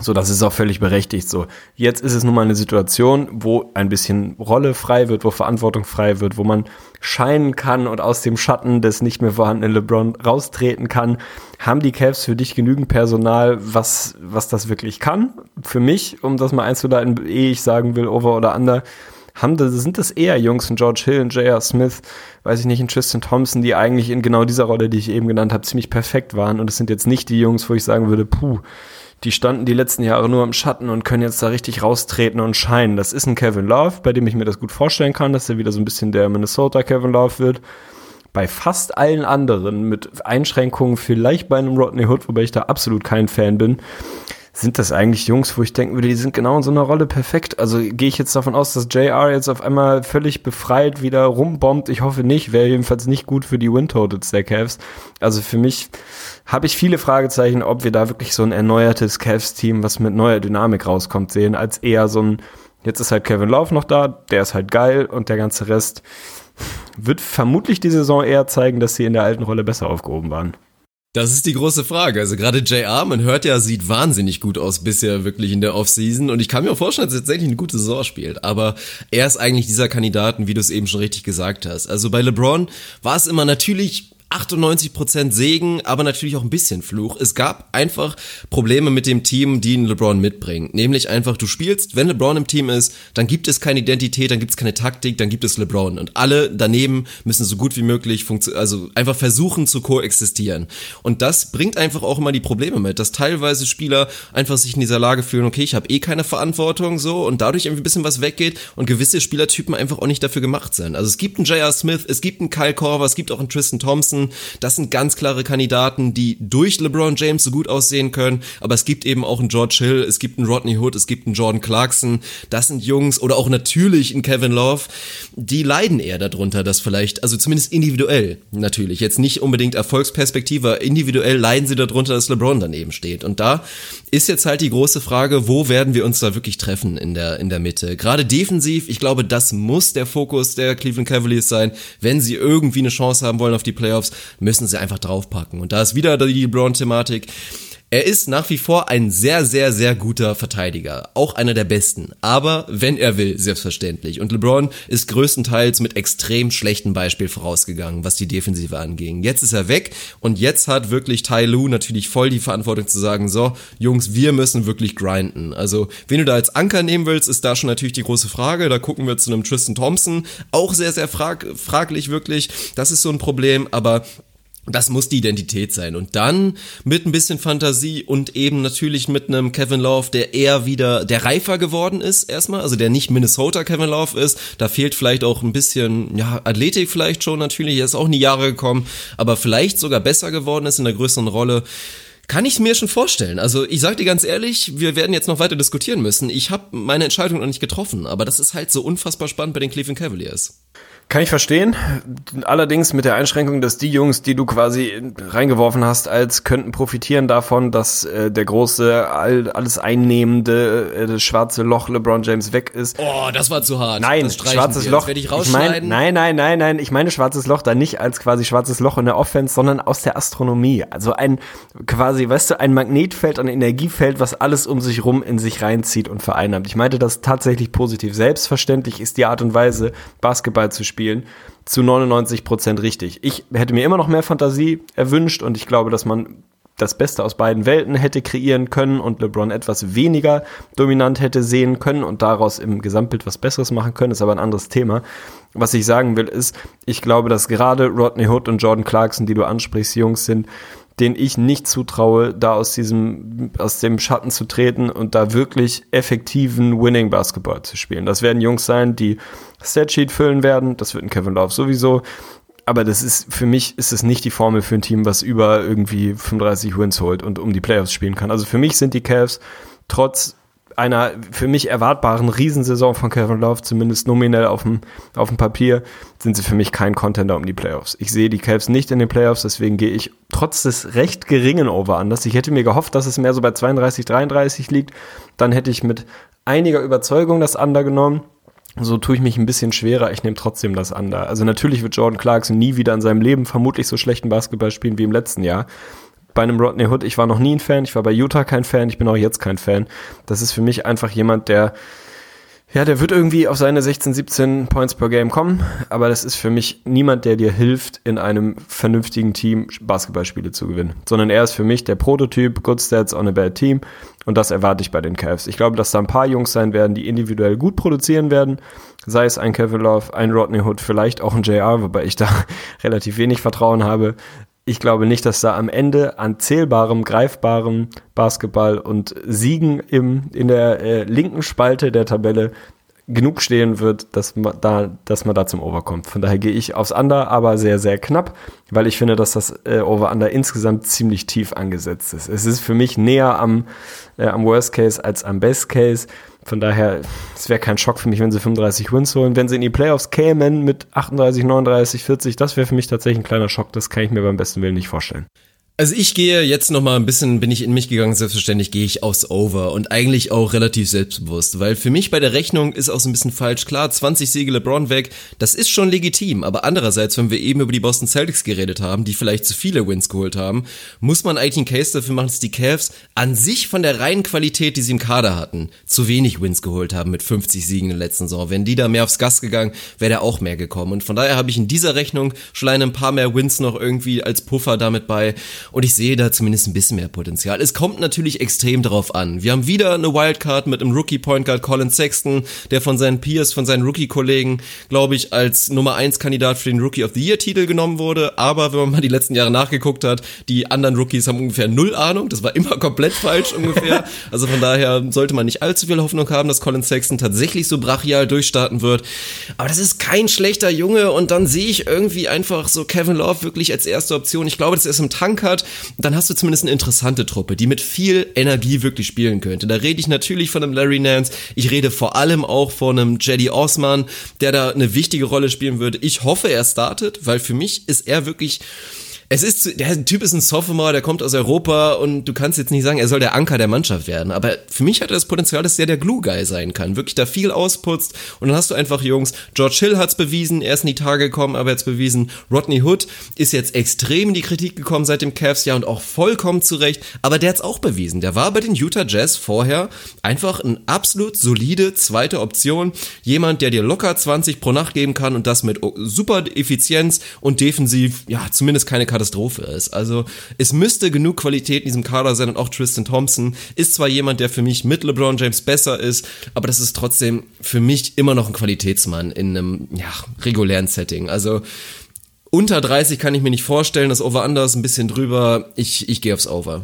So, das ist auch völlig berechtigt so. Jetzt ist es nun mal eine Situation, wo ein bisschen Rolle frei wird, wo Verantwortung frei wird, wo man scheinen kann und aus dem Schatten des nicht mehr vorhandenen LeBron raustreten kann. Haben die Cavs für dich genügend Personal, was, was das wirklich kann? Für mich, um das mal einzuleiten, ehe ich sagen will, over oder under, haben das, sind das eher Jungs, ein George Hill, ein J.R. Smith, weiß ich nicht, ein Tristan Thompson, die eigentlich in genau dieser Rolle, die ich eben genannt habe, ziemlich perfekt waren. Und es sind jetzt nicht die Jungs, wo ich sagen würde, puh, die standen die letzten Jahre nur im Schatten und können jetzt da richtig raustreten und scheinen. Das ist ein Kevin Love, bei dem ich mir das gut vorstellen kann, dass er wieder so ein bisschen der Minnesota Kevin Love wird. Bei fast allen anderen, mit Einschränkungen, vielleicht bei einem Rodney Hood, wobei ich da absolut kein Fan bin, sind das eigentlich Jungs, wo ich denken würde, die sind genau in so einer Rolle perfekt. Also gehe ich jetzt davon aus, dass JR jetzt auf einmal völlig befreit wieder rumbombt. Ich hoffe nicht, wäre jedenfalls nicht gut für die Win-Totals der Cavs. Also für mich habe ich viele Fragezeichen, ob wir da wirklich so ein erneuertes Cavs-Team, was mit neuer Dynamik rauskommt, sehen, als eher so ein, jetzt ist halt Kevin Love noch da, der ist halt geil und der ganze Rest wird vermutlich die Saison eher zeigen, dass sie in der alten Rolle besser aufgehoben waren. Das ist die große Frage. Also gerade JR, man hört ja, sieht wahnsinnig gut aus bisher wirklich in der Offseason und ich kann mir auch vorstellen, dass er tatsächlich eine gute Saison spielt. Aber er ist eigentlich dieser Kandidaten, wie du es eben schon richtig gesagt hast. Also bei LeBron war es immer natürlich 98% Segen, aber natürlich auch ein bisschen Fluch. Es gab einfach Probleme mit dem Team, die LeBron mitbringt. Nämlich einfach, du spielst, wenn LeBron im Team ist, dann gibt es keine Identität, dann gibt es keine Taktik, dann gibt es LeBron. Und alle daneben müssen so gut wie möglich, also einfach versuchen zu koexistieren. Und das bringt einfach auch immer die Probleme mit, dass teilweise Spieler einfach sich in dieser Lage fühlen, okay, ich habe eh keine Verantwortung so und dadurch irgendwie ein bisschen was weggeht und gewisse Spielertypen einfach auch nicht dafür gemacht sind. Also es gibt einen J.R. Smith, es gibt einen Kyle Korver, es gibt auch einen Tristan Thompson, Johnson. Das sind ganz klare Kandidaten, die durch LeBron James so gut aussehen können. Aber es gibt eben auch einen George Hill, es gibt einen Rodney Hood, es gibt einen Jordan Clarkson. Das sind Jungs oder auch natürlich einen Kevin Love. Die leiden eher darunter, dass vielleicht, also zumindest individuell natürlich, jetzt nicht unbedingt Erfolgsperspektive, individuell leiden sie darunter, dass LeBron daneben steht. Und da ist jetzt halt die große Frage, wo werden wir uns da wirklich treffen in der, in der Mitte? Gerade defensiv, ich glaube, das muss der Fokus der Cleveland Cavaliers sein, wenn sie irgendwie eine Chance haben wollen auf die Playoffs müssen sie einfach draufpacken. Und da ist wieder die LeBron-Thematik. Er ist nach wie vor ein sehr, sehr, sehr guter Verteidiger. Auch einer der besten. Aber wenn er will, selbstverständlich. Und LeBron ist größtenteils mit extrem schlechtem Beispiel vorausgegangen, was die Defensive anging. Jetzt ist er weg und jetzt hat wirklich Ty Lue natürlich voll die Verantwortung zu sagen, so, Jungs, wir müssen wirklich grinden. Also, wen du da als Anker nehmen willst, ist da schon natürlich die große Frage. Da gucken wir zu einem Tristan Thompson. Auch sehr, sehr frag fraglich wirklich. Das ist so ein Problem. Aber das muss die Identität sein. Und dann mit ein bisschen Fantasie und eben natürlich mit einem Kevin Love, der eher wieder, der reifer geworden ist erstmal, also der nicht Minnesota Kevin Love ist. Da fehlt vielleicht auch ein bisschen, ja, Athletik vielleicht schon natürlich. Er ist auch in die Jahre gekommen, aber vielleicht sogar besser geworden ist in der größeren Rolle. Kann ich mir schon vorstellen. Also ich sag dir ganz ehrlich, wir werden jetzt noch weiter diskutieren müssen. Ich habe meine Entscheidung noch nicht getroffen, aber das ist halt so unfassbar spannend bei den Cleveland Cavaliers. Kann ich verstehen. Allerdings mit der Einschränkung, dass die Jungs, die du quasi reingeworfen hast, als könnten profitieren davon, dass äh, der große, all, alles einnehmende, äh, das schwarze Loch LeBron James weg ist. Oh, das war zu hart. Nein, schwarzes Loch. ich, ich mein, nein, nein, nein, nein. Ich meine schwarzes Loch da nicht als quasi schwarzes Loch in der Offense, sondern aus der Astronomie. Also ein quasi, weißt du, ein Magnetfeld, ein Energiefeld, was alles um sich rum in sich reinzieht und vereinnahmt. Ich meinte das tatsächlich positiv. Selbstverständlich ist die Art und Weise, Basketball zu spielen spielen, zu 99 Prozent richtig. Ich hätte mir immer noch mehr Fantasie erwünscht und ich glaube, dass man das Beste aus beiden Welten hätte kreieren können und LeBron etwas weniger dominant hätte sehen können und daraus im Gesamtbild was Besseres machen können, ist aber ein anderes Thema. Was ich sagen will, ist, ich glaube, dass gerade Rodney Hood und Jordan Clarkson, die du ansprichst, Jungs sind, denen ich nicht zutraue, da aus diesem, aus dem Schatten zu treten und da wirklich effektiven Winning Basketball zu spielen. Das werden Jungs sein, die Statsheet füllen werden. Das wird ein Kevin Love sowieso. Aber das ist, für mich ist es nicht die Formel für ein Team, was über irgendwie 35 Wins holt und um die Playoffs spielen kann. Also für mich sind die Cavs trotz einer für mich erwartbaren Riesensaison von Kevin Love, zumindest nominell auf dem, auf dem Papier, sind sie für mich kein Contender um die Playoffs. Ich sehe die Cavs nicht in den Playoffs, deswegen gehe ich trotz des recht geringen Over anders. Ich hätte mir gehofft, dass es mehr so bei 32, 33 liegt. Dann hätte ich mit einiger Überzeugung das Under genommen. So tue ich mich ein bisschen schwerer. Ich nehme trotzdem das Under. Also natürlich wird Jordan Clarkson nie wieder in seinem Leben vermutlich so schlechten Basketball spielen wie im letzten Jahr bei einem Rodney Hood, ich war noch nie ein Fan, ich war bei Utah kein Fan, ich bin auch jetzt kein Fan. Das ist für mich einfach jemand, der, ja, der wird irgendwie auf seine 16, 17 Points per Game kommen, aber das ist für mich niemand, der dir hilft, in einem vernünftigen Team Basketballspiele zu gewinnen, sondern er ist für mich der Prototyp, Good Stats on a Bad Team und das erwarte ich bei den Cavs. Ich glaube, dass da ein paar Jungs sein werden, die individuell gut produzieren werden, sei es ein Kevin Love, ein Rodney Hood, vielleicht auch ein JR, wobei ich da relativ wenig Vertrauen habe ich glaube nicht, dass da am Ende an zählbarem, greifbarem Basketball und Siegen im, in der äh, linken Spalte der Tabelle genug stehen wird, dass man da, dass man da zum Over kommt. Von daher gehe ich aufs Under, aber sehr, sehr knapp, weil ich finde, dass das äh, Over-Under insgesamt ziemlich tief angesetzt ist. Es ist für mich näher am, äh, am Worst Case als am Best Case. Von daher, es wäre kein Schock für mich, wenn sie 35 Wins holen. Wenn sie in die Playoffs kämen mit 38, 39, 40, das wäre für mich tatsächlich ein kleiner Schock. Das kann ich mir beim besten Willen nicht vorstellen. Also ich gehe jetzt noch mal ein bisschen, bin ich in mich gegangen, selbstverständlich gehe ich aufs Over und eigentlich auch relativ selbstbewusst, weil für mich bei der Rechnung ist auch so ein bisschen falsch. Klar, 20 Siege LeBron weg, das ist schon legitim, aber andererseits, wenn wir eben über die Boston Celtics geredet haben, die vielleicht zu viele Wins geholt haben, muss man eigentlich einen Case dafür machen, dass die Cavs an sich von der reinen Qualität, die sie im Kader hatten, zu wenig Wins geholt haben mit 50 Siegen in der letzten Saison. Wenn die da mehr aufs Gas gegangen, wäre da auch mehr gekommen und von daher habe ich in dieser Rechnung schon ein paar mehr Wins noch irgendwie als Puffer damit bei und ich sehe da zumindest ein bisschen mehr Potenzial. Es kommt natürlich extrem darauf an. Wir haben wieder eine Wildcard mit einem Rookie Point Guard Colin Sexton, der von seinen Peers, von seinen Rookie-Kollegen, glaube ich, als Nummer 1 Kandidat für den Rookie of the Year Titel genommen wurde. Aber wenn man mal die letzten Jahre nachgeguckt hat, die anderen Rookies haben ungefähr null Ahnung. Das war immer komplett falsch ungefähr. Also von daher sollte man nicht allzu viel Hoffnung haben, dass Colin Sexton tatsächlich so brachial durchstarten wird. Aber das ist kein schlechter Junge und dann sehe ich irgendwie einfach so Kevin Love wirklich als erste Option. Ich glaube, dass er es im Tank hat dann hast du zumindest eine interessante Truppe, die mit viel Energie wirklich spielen könnte. Da rede ich natürlich von einem Larry Nance, ich rede vor allem auch von einem Jedi Osman, der da eine wichtige Rolle spielen würde. Ich hoffe, er startet, weil für mich ist er wirklich es ist, der Typ ist ein Sophomore, der kommt aus Europa und du kannst jetzt nicht sagen, er soll der Anker der Mannschaft werden. Aber für mich hat er das Potenzial, dass er der Glue-Guy sein kann. Wirklich da viel ausputzt und dann hast du einfach Jungs. George Hill hat's bewiesen, er ist in die Tage gekommen, aber jetzt bewiesen. Rodney Hood ist jetzt extrem in die Kritik gekommen seit dem Cavs-Jahr und auch vollkommen zurecht. Aber der hat's auch bewiesen. Der war bei den Utah Jazz vorher einfach ein absolut solide zweite Option. Jemand, der dir locker 20 pro Nacht geben kann und das mit super Effizienz und defensiv, ja, zumindest keine Katastrophe ist. Also es müsste genug Qualität in diesem Kader sein und auch Tristan Thompson ist zwar jemand, der für mich mit LeBron James besser ist, aber das ist trotzdem für mich immer noch ein Qualitätsmann in einem ja, regulären Setting. Also unter 30 kann ich mir nicht vorstellen, das Over-Under ist ein bisschen drüber. Ich, ich gehe aufs Over.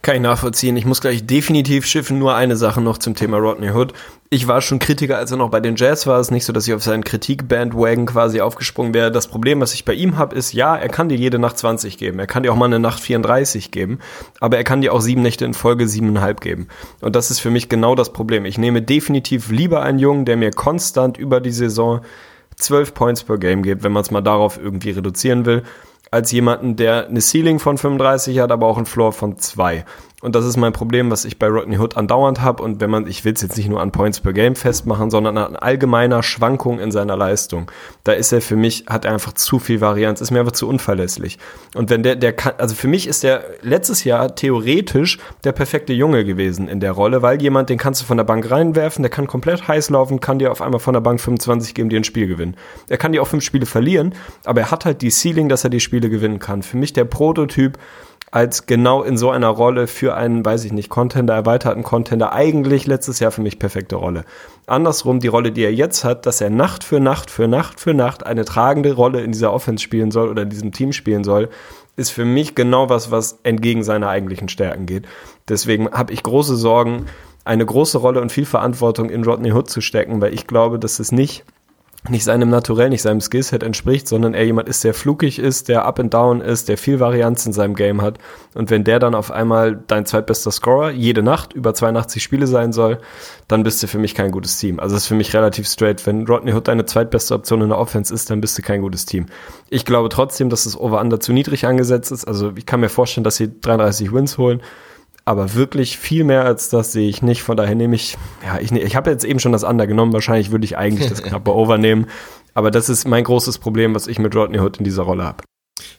Kann ich nachvollziehen. Ich muss gleich definitiv schiffen. Nur eine Sache noch zum Thema Rodney Hood. Ich war schon Kritiker, als er noch bei den Jazz war. Es ist nicht so, dass ich auf seinen Kritik-Bandwagon quasi aufgesprungen wäre. Das Problem, was ich bei ihm habe, ist, ja, er kann dir jede Nacht 20 geben. Er kann dir auch mal eine Nacht 34 geben. Aber er kann dir auch sieben Nächte in Folge siebeneinhalb geben. Und das ist für mich genau das Problem. Ich nehme definitiv lieber einen Jungen, der mir konstant über die Saison 12 Points per Game gibt, wenn man es mal darauf irgendwie reduzieren will, als jemanden, der eine Ceiling von 35 hat, aber auch einen Floor von 2. Und das ist mein Problem, was ich bei Rodney Hood andauernd habe. Und wenn man, ich will es jetzt nicht nur an Points per Game festmachen, sondern an allgemeiner Schwankung in seiner Leistung. Da ist er für mich, hat er einfach zu viel Varianz, ist mir einfach zu unverlässlich. Und wenn der, der kann, also für mich ist der letztes Jahr theoretisch der perfekte Junge gewesen in der Rolle, weil jemand, den kannst du von der Bank reinwerfen, der kann komplett heiß laufen, kann dir auf einmal von der Bank 25 geben, dir ein Spiel gewinnen. Er kann dir auch fünf Spiele verlieren, aber er hat halt die Ceiling, dass er die Spiele gewinnen kann. Für mich der Prototyp als genau in so einer Rolle für einen, weiß ich nicht, Contender, erweiterten Contender, eigentlich letztes Jahr für mich perfekte Rolle. Andersrum, die Rolle, die er jetzt hat, dass er Nacht für Nacht für Nacht für Nacht eine tragende Rolle in dieser Offense spielen soll oder in diesem Team spielen soll, ist für mich genau was, was entgegen seiner eigentlichen Stärken geht. Deswegen habe ich große Sorgen, eine große Rolle und viel Verantwortung in Rodney Hood zu stecken, weil ich glaube, dass es nicht nicht seinem Naturell, nicht seinem Skillset entspricht, sondern er jemand ist, der flugig ist, der up and down ist, der viel Varianz in seinem Game hat. Und wenn der dann auf einmal dein zweitbester Scorer jede Nacht über 82 Spiele sein soll, dann bist du für mich kein gutes Team. Also ist für mich relativ straight. Wenn Rodney Hood deine zweitbeste Option in der Offense ist, dann bist du kein gutes Team. Ich glaube trotzdem, dass das Over-Under zu niedrig angesetzt ist. Also ich kann mir vorstellen, dass sie 33 Wins holen aber wirklich viel mehr als das sehe ich nicht. Von daher nehme ich, ja, ich, ich habe jetzt eben schon das Under genommen. Wahrscheinlich würde ich eigentlich das knappe Over nehmen. Aber das ist mein großes Problem, was ich mit Rodney Hood in dieser Rolle habe.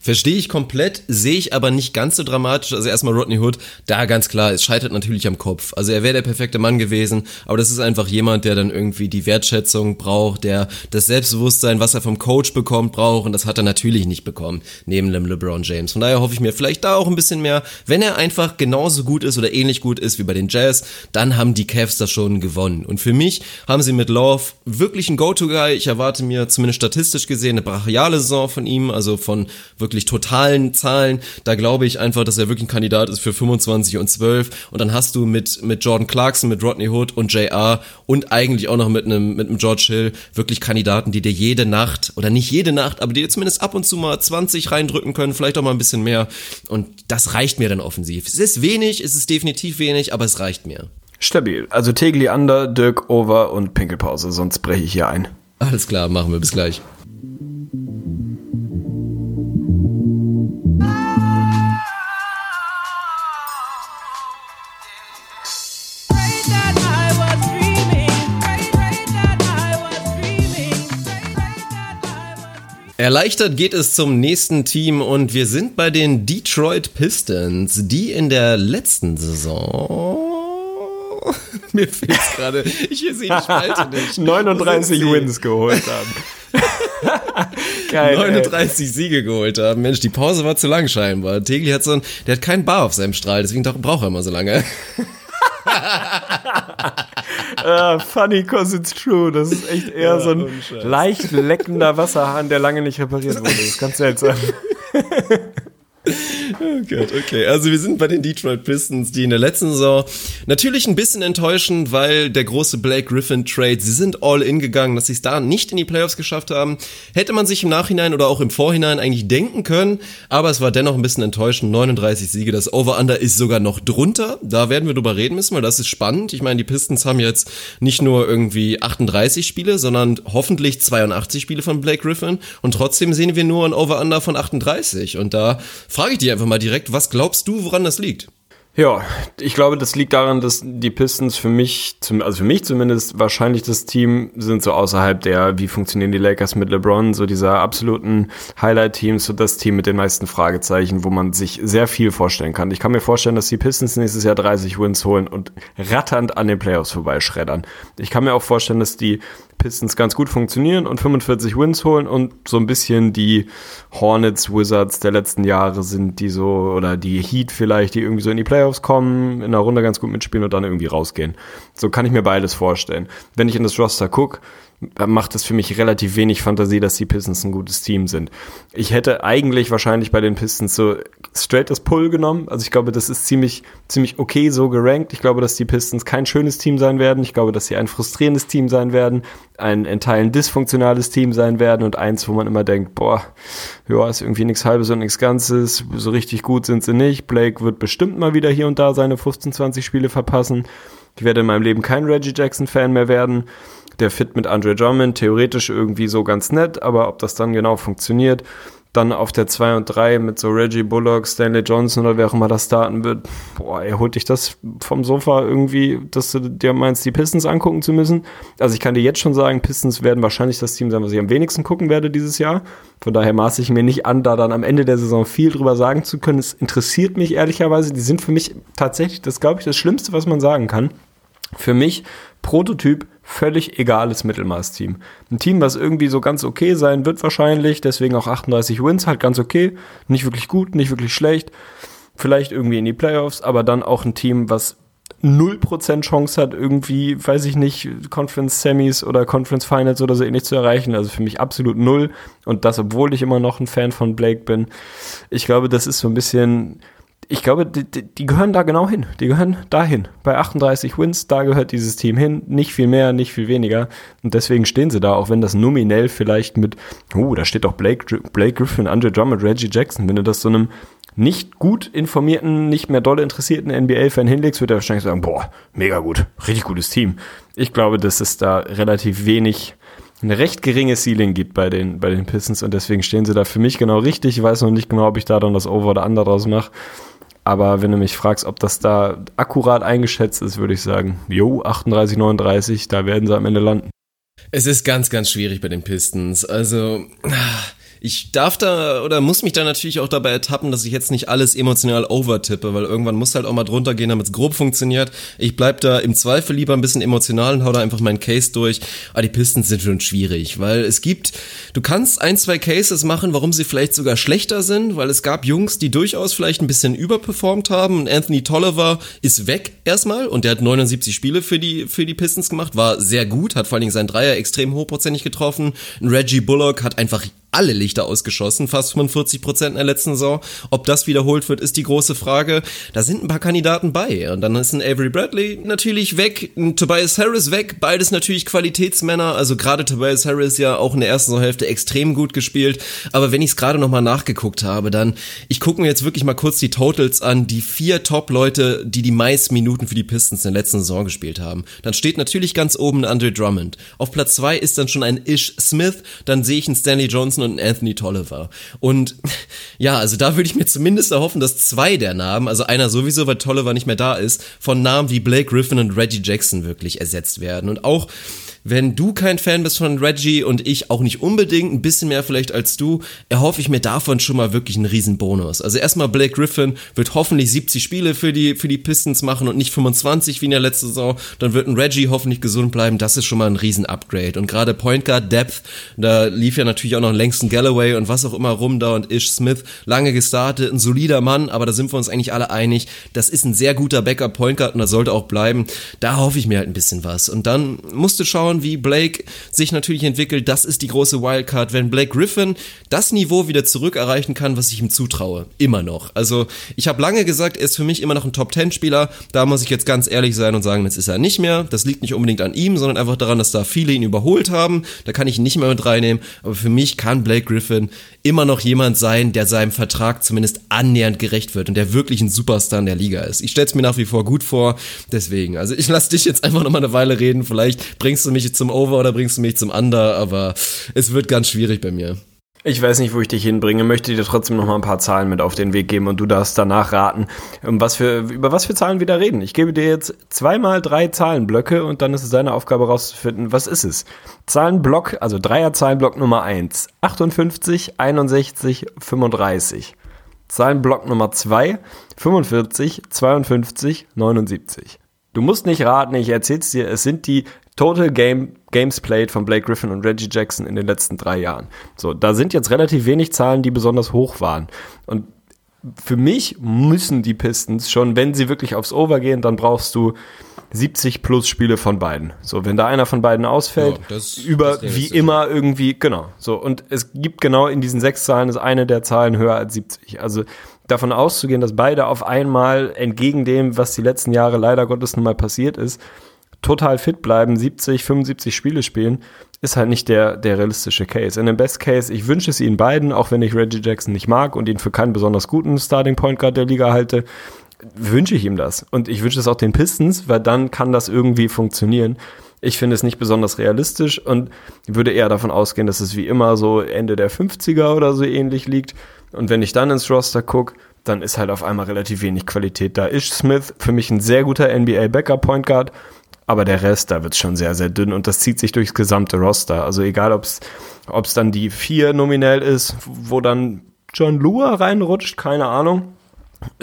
Verstehe ich komplett, sehe ich aber nicht ganz so dramatisch. Also erstmal Rodney Hood, da ganz klar, es scheitert natürlich am Kopf. Also er wäre der perfekte Mann gewesen, aber das ist einfach jemand, der dann irgendwie die Wertschätzung braucht, der das Selbstbewusstsein, was er vom Coach bekommt, braucht und das hat er natürlich nicht bekommen, neben dem LeBron James. Von daher hoffe ich mir vielleicht da auch ein bisschen mehr. Wenn er einfach genauso gut ist oder ähnlich gut ist wie bei den Jazz, dann haben die Cavs das schon gewonnen. Und für mich haben sie mit Love wirklich einen Go-To-Guy. Ich erwarte mir zumindest statistisch gesehen eine brachiale Saison von ihm, also von wirklich wirklich totalen Zahlen, da glaube ich einfach, dass er wirklich ein Kandidat ist für 25 und 12 und dann hast du mit, mit Jordan Clarkson, mit Rodney Hood und JR und eigentlich auch noch mit einem, mit einem George Hill wirklich Kandidaten, die dir jede Nacht oder nicht jede Nacht, aber die dir zumindest ab und zu mal 20 reindrücken können, vielleicht auch mal ein bisschen mehr und das reicht mir dann offensiv. Es ist wenig, es ist definitiv wenig, aber es reicht mir. Stabil. Also Tegli under, Dirk over und Pinkelpause, sonst breche ich hier ein. Alles klar, machen wir bis gleich. Erleichtert geht es zum nächsten Team und wir sind bei den Detroit Pistons, die in der letzten Saison mir fehlt gerade. Ich sehe die Spalte nicht. 39 Wins geholt haben. Geil, 39 ey. Siege geholt haben. Mensch, die Pause war zu lang scheinbar. Tegli hat so ein, der hat keinen Bar auf seinem Strahl, deswegen braucht er immer so lange uh, funny cause it's true. Das ist echt eher ja, so ein leicht leckender Wasserhahn, der lange nicht repariert wurde. Das ist ganz seltsam. Oh Gott, okay. Also wir sind bei den Detroit Pistons, die in der letzten Saison natürlich ein bisschen enttäuschen, weil der große Blake Griffin Trade, sie sind all in gegangen, dass sie es da nicht in die Playoffs geschafft haben. Hätte man sich im Nachhinein oder auch im Vorhinein eigentlich denken können, aber es war dennoch ein bisschen enttäuschend. 39 Siege, das Over-Under ist sogar noch drunter. Da werden wir drüber reden müssen, weil das ist spannend. Ich meine, die Pistons haben jetzt nicht nur irgendwie 38 Spiele, sondern hoffentlich 82 Spiele von Blake Griffin und trotzdem sehen wir nur ein Over-Under von 38 und da frage ich dich einfach mal direkt, was glaubst du, woran das liegt? Ja, ich glaube, das liegt daran, dass die Pistons für mich, also für mich zumindest, wahrscheinlich das Team sind so außerhalb der, wie funktionieren die Lakers mit LeBron, so dieser absoluten Highlight-Teams, so das Team mit den meisten Fragezeichen, wo man sich sehr viel vorstellen kann. Ich kann mir vorstellen, dass die Pistons nächstes Jahr 30 Wins holen und ratternd an den Playoffs vorbeischreddern. Ich kann mir auch vorstellen, dass die Pistons ganz gut funktionieren und 45 Wins holen und so ein bisschen die Hornets Wizards der letzten Jahre sind, die so, oder die Heat vielleicht, die irgendwie so in die Playoffs kommen, in der Runde ganz gut mitspielen und dann irgendwie rausgehen. So kann ich mir beides vorstellen. Wenn ich in das Roster gucke, macht es für mich relativ wenig Fantasie, dass die Pistons ein gutes Team sind. Ich hätte eigentlich wahrscheinlich bei den Pistons so straight das Pull genommen. Also ich glaube, das ist ziemlich, ziemlich okay so gerankt. Ich glaube, dass die Pistons kein schönes Team sein werden. Ich glaube, dass sie ein frustrierendes Team sein werden, ein in Teilen dysfunktionales Team sein werden und eins, wo man immer denkt, boah, ja, ist irgendwie nichts Halbes und nichts Ganzes. So richtig gut sind sie nicht. Blake wird bestimmt mal wieder hier und da seine 15, 20 Spiele verpassen. Ich werde in meinem Leben kein Reggie Jackson Fan mehr werden der Fit mit Andre Drummond theoretisch irgendwie so ganz nett, aber ob das dann genau funktioniert, dann auf der 2 und 3 mit so Reggie Bullock, Stanley Johnson oder wer auch immer das starten wird, boah, er holt dich das vom Sofa irgendwie, dass du dir meinst, die Pistons angucken zu müssen. Also ich kann dir jetzt schon sagen, Pistons werden wahrscheinlich das Team sein, was ich am wenigsten gucken werde dieses Jahr. Von daher maße ich mir nicht an, da dann am Ende der Saison viel drüber sagen zu können. Es interessiert mich ehrlicherweise. Die sind für mich tatsächlich, das glaube ich, das Schlimmste, was man sagen kann. Für mich Prototyp völlig egales Mittelmaß-Team. Ein Team, was irgendwie so ganz okay sein wird wahrscheinlich, deswegen auch 38 Wins, halt ganz okay, nicht wirklich gut, nicht wirklich schlecht. vielleicht irgendwie in die Playoffs, aber dann auch ein Team, was 0% Chance hat, irgendwie, weiß ich nicht, Conference Semis oder Conference Finals oder so ähnlich zu erreichen. Also für mich absolut null. Und das, obwohl ich immer noch ein Fan von Blake bin. Ich glaube, das ist so ein bisschen, ich glaube, die, die, gehören da genau hin. Die gehören dahin. Bei 38 Wins, da gehört dieses Team hin. Nicht viel mehr, nicht viel weniger. Und deswegen stehen sie da, auch wenn das nominell vielleicht mit, oh, da steht doch Blake, Blake Griffin, Andre Drummond, Reggie Jackson. Wenn du das so einem nicht gut informierten, nicht mehr dolle interessierten NBA-Fan hinlegst, wird er wahrscheinlich sagen, boah, mega gut, richtig gutes Team. Ich glaube, dass es da relativ wenig, eine recht geringe Ceiling gibt bei den, bei den Pistons und deswegen stehen sie da für mich genau richtig. Ich weiß noch nicht genau, ob ich da dann das Over oder Under draus mache. Aber wenn du mich fragst, ob das da akkurat eingeschätzt ist, würde ich sagen, jo, 38, 39, da werden sie am Ende landen. Es ist ganz, ganz schwierig bei den Pistons. Also, ich darf da oder muss mich da natürlich auch dabei ertappen, dass ich jetzt nicht alles emotional overtippe, weil irgendwann muss halt auch mal drunter gehen, damit es grob funktioniert. Ich bleib da im Zweifel lieber ein bisschen emotional und hau da einfach meinen Case durch. Aber die Pistons sind schon schwierig, weil es gibt, du kannst ein, zwei Cases machen, warum sie vielleicht sogar schlechter sind, weil es gab Jungs, die durchaus vielleicht ein bisschen überperformt haben. Und Anthony Tolliver ist weg erstmal und der hat 79 Spiele für die, für die Pistons gemacht, war sehr gut, hat vor allen Dingen sein Dreier extrem hochprozentig getroffen. Reggie Bullock hat einfach alle Lichter ausgeschossen, fast 45 Prozent in der letzten Saison. Ob das wiederholt wird, ist die große Frage. Da sind ein paar Kandidaten bei. Und dann ist ein Avery Bradley natürlich weg, ein Tobias Harris weg, beides natürlich Qualitätsmänner. Also gerade Tobias Harris ja auch in der ersten Saisonhälfte extrem gut gespielt. Aber wenn ich es gerade nochmal nachgeguckt habe, dann, ich gucke mir jetzt wirklich mal kurz die Totals an, die vier Top-Leute, die die meisten Minuten für die Pistons in der letzten Saison gespielt haben. Dann steht natürlich ganz oben Andre Drummond. Auf Platz zwei ist dann schon ein Ish Smith, dann sehe ich einen Stanley Johnson Johnson und Anthony Tolliver. Und ja, also da würde ich mir zumindest erhoffen, dass zwei der Namen, also einer sowieso, weil Tolliver nicht mehr da ist, von Namen wie Blake Griffin und Reggie Jackson wirklich ersetzt werden. Und auch wenn du kein Fan bist von Reggie und ich auch nicht unbedingt, ein bisschen mehr vielleicht als du, erhoffe ich mir davon schon mal wirklich einen riesen Bonus. Also erstmal Blake Griffin wird hoffentlich 70 Spiele für die, für die Pistons machen und nicht 25 wie in der letzten Saison. Dann wird ein Reggie hoffentlich gesund bleiben. Das ist schon mal ein riesen Upgrade. Und gerade Point Guard Depth, da lief ja natürlich auch noch längsten Galloway und was auch immer rum da und Ish Smith lange gestartet, ein solider Mann, aber da sind wir uns eigentlich alle einig. Das ist ein sehr guter Backup Point Guard und das sollte auch bleiben. Da hoffe ich mir halt ein bisschen was. Und dann musst du schauen, schauen, wie Blake sich natürlich entwickelt. Das ist die große Wildcard. Wenn Blake Griffin das Niveau wieder zurück erreichen kann, was ich ihm zutraue. Immer noch. Also, ich habe lange gesagt, er ist für mich immer noch ein Top-10-Spieler. Da muss ich jetzt ganz ehrlich sein und sagen, das ist er nicht mehr. Das liegt nicht unbedingt an ihm, sondern einfach daran, dass da viele ihn überholt haben. Da kann ich ihn nicht mehr mit reinnehmen. Aber für mich kann Blake Griffin immer noch jemand sein, der seinem Vertrag zumindest annähernd gerecht wird und der wirklich ein Superstar in der Liga ist. Ich stell's mir nach wie vor gut vor. Deswegen, also ich lass dich jetzt einfach noch mal eine Weile reden. Vielleicht bringst du mich zum Over oder bringst du mich zum Under, aber es wird ganz schwierig bei mir. Ich weiß nicht, wo ich dich hinbringe, möchte dir trotzdem noch mal ein paar Zahlen mit auf den Weg geben und du darfst danach raten, was für, über was für Zahlen wir da reden. Ich gebe dir jetzt zweimal drei Zahlenblöcke und dann ist es deine Aufgabe rauszufinden, was ist es. Zahlenblock, also Dreier-Zahlenblock Nummer 1, 58, 61, 35. Zahlenblock Nummer 2, 45, 52, 79. Du musst nicht raten, ich erzähl's dir, es sind die Total Game, Games Played von Blake Griffin und Reggie Jackson in den letzten drei Jahren. So, da sind jetzt relativ wenig Zahlen, die besonders hoch waren. Und für mich müssen die Pistons schon, wenn sie wirklich aufs Over gehen, dann brauchst du 70 plus Spiele von beiden. So, wenn da einer von beiden ausfällt, ja, das, über das wie immer irgendwie, genau. So, und es gibt genau in diesen sechs Zahlen ist eine der Zahlen höher als 70. Also davon auszugehen, dass beide auf einmal entgegen dem, was die letzten Jahre leider Gottes nun mal passiert ist, total fit bleiben, 70, 75 Spiele spielen, ist halt nicht der, der realistische Case. In dem Best Case, ich wünsche es ihnen beiden, auch wenn ich Reggie Jackson nicht mag und ihn für keinen besonders guten Starting Point Guard der Liga halte, wünsche ich ihm das. Und ich wünsche es auch den Pistons, weil dann kann das irgendwie funktionieren. Ich finde es nicht besonders realistisch und würde eher davon ausgehen, dass es wie immer so Ende der 50er oder so ähnlich liegt. Und wenn ich dann ins Roster gucke, dann ist halt auf einmal relativ wenig Qualität da. Ish Smith, für mich ein sehr guter NBA Backup Point Guard, aber der Rest, da wird es schon sehr, sehr dünn und das zieht sich durchs gesamte Roster. Also egal, ob es dann die vier nominell ist, wo dann John Lua reinrutscht, keine Ahnung.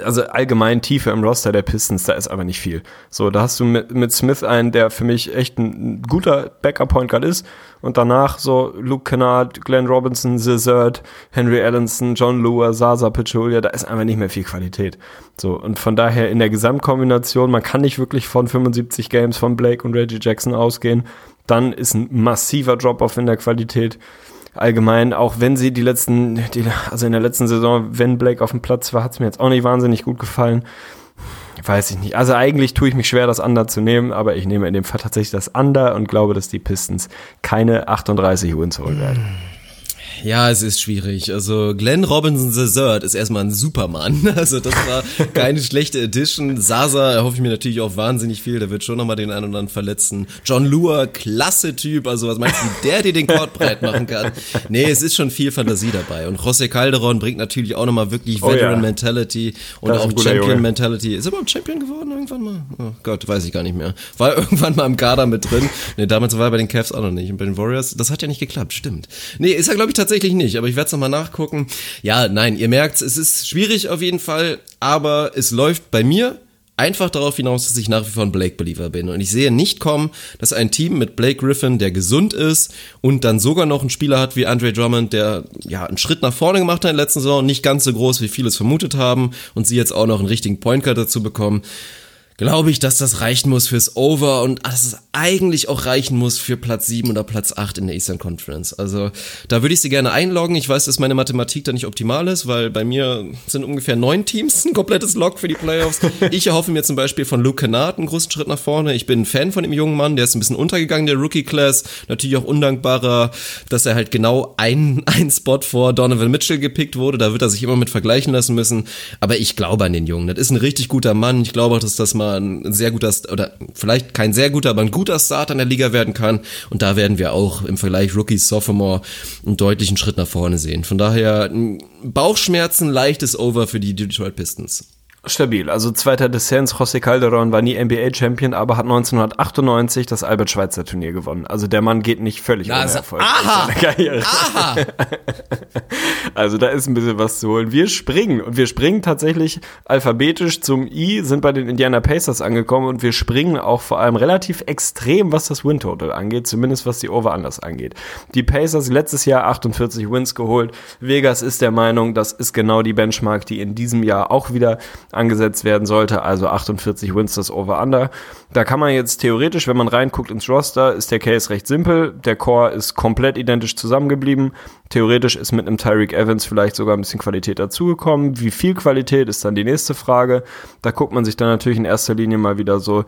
Also allgemein Tiefe im Roster der Pistons, da ist aber nicht viel. So, da hast du mit, mit Smith einen, der für mich echt ein guter Backup-Point Guard ist und danach so Luke Kennard, Glenn Robinson, Zizard, Henry Allenson, John Lua, Sasa Pachulia, da ist einfach nicht mehr viel Qualität. So, und von daher in der Gesamtkombination, man kann nicht wirklich von 75 Games von Blake und Reggie Jackson ausgehen, dann ist ein massiver Drop-off in der Qualität allgemein, auch wenn sie die letzten, die, also in der letzten Saison, wenn Blake auf dem Platz war, hat es mir jetzt auch nicht wahnsinnig gut gefallen. Weiß ich nicht. Also eigentlich tue ich mich schwer, das Under zu nehmen, aber ich nehme in dem Fall tatsächlich das Under und glaube, dass die Pistons keine 38 Wins holen werden. Ja, es ist schwierig. Also Glenn Robinson III ist erstmal ein Supermann. Also das war keine schlechte Edition. Sasa erhoffe ich mir natürlich auch wahnsinnig viel. Der wird schon nochmal den einen oder anderen verletzen. John Lua, klasse Typ. Also was meinst du, der dir den Court breit machen kann? Nee, es ist schon viel Fantasie dabei. Und José Calderon bringt natürlich auch nochmal wirklich oh, ja. und auch Champion-Mentality. Ist er überhaupt Champion geworden irgendwann mal? Oh Gott, weiß ich gar nicht mehr. War irgendwann mal im Kader mit drin. Nee, damals war er bei den Cavs auch noch nicht. Und bei den Warriors, das hat ja nicht geklappt, stimmt. Nee, ist er glaube ich tatsächlich nicht, aber ich werde es nochmal nachgucken. Ja, nein, ihr merkt, es ist schwierig auf jeden Fall, aber es läuft bei mir einfach darauf hinaus, dass ich nach wie vor ein Blake-Believer bin. Und ich sehe nicht kommen, dass ein Team mit Blake Griffin, der gesund ist und dann sogar noch einen Spieler hat wie Andre Drummond, der ja einen Schritt nach vorne gemacht hat in der letzten Saison, nicht ganz so groß, wie viele es vermutet haben, und sie jetzt auch noch einen richtigen Point Guard dazu bekommen glaube ich, dass das reichen muss fürs Over und dass es eigentlich auch reichen muss für Platz 7 oder Platz 8 in der Eastern Conference. Also da würde ich sie gerne einloggen. Ich weiß, dass meine Mathematik da nicht optimal ist, weil bei mir sind ungefähr neun Teams ein komplettes Log für die Playoffs. Ich erhoffe mir zum Beispiel von Luke Kennard einen großen Schritt nach vorne. Ich bin ein Fan von dem jungen Mann, der ist ein bisschen untergegangen, der Rookie-Class. Natürlich auch undankbarer, dass er halt genau ein, ein Spot vor Donovan Mitchell gepickt wurde. Da wird er sich immer mit vergleichen lassen müssen. Aber ich glaube an den Jungen. Das ist ein richtig guter Mann. Ich glaube auch, dass das mal mal ein sehr guter, oder vielleicht kein sehr guter, aber ein guter Start in der Liga werden kann. Und da werden wir auch im Vergleich Rookie, Sophomore einen deutlichen Schritt nach vorne sehen. Von daher Bauchschmerzen, leichtes Over für die Detroit Pistons. Stabil. Also zweiter Descens, José Calderon war nie NBA-Champion, aber hat 1998 das Albert-Schweitzer-Turnier gewonnen. Also der Mann geht nicht völlig ohne Erfolg aha, Karriere. Aha. also da ist ein bisschen was zu holen. Wir springen und wir springen tatsächlich alphabetisch zum I, sind bei den Indiana Pacers angekommen und wir springen auch vor allem relativ extrem, was das Win-Total angeht, zumindest was die Over-Anders angeht. Die Pacers letztes Jahr 48 Wins geholt. Vegas ist der Meinung, das ist genau die Benchmark, die in diesem Jahr auch wieder angesetzt werden sollte, also 48 Wins das Over-Under. Da kann man jetzt theoretisch, wenn man reinguckt ins Roster, ist der Case recht simpel. Der Core ist komplett identisch zusammengeblieben. Theoretisch ist mit einem Tyreek Evans vielleicht sogar ein bisschen Qualität dazugekommen. Wie viel Qualität ist dann die nächste Frage. Da guckt man sich dann natürlich in erster Linie mal wieder so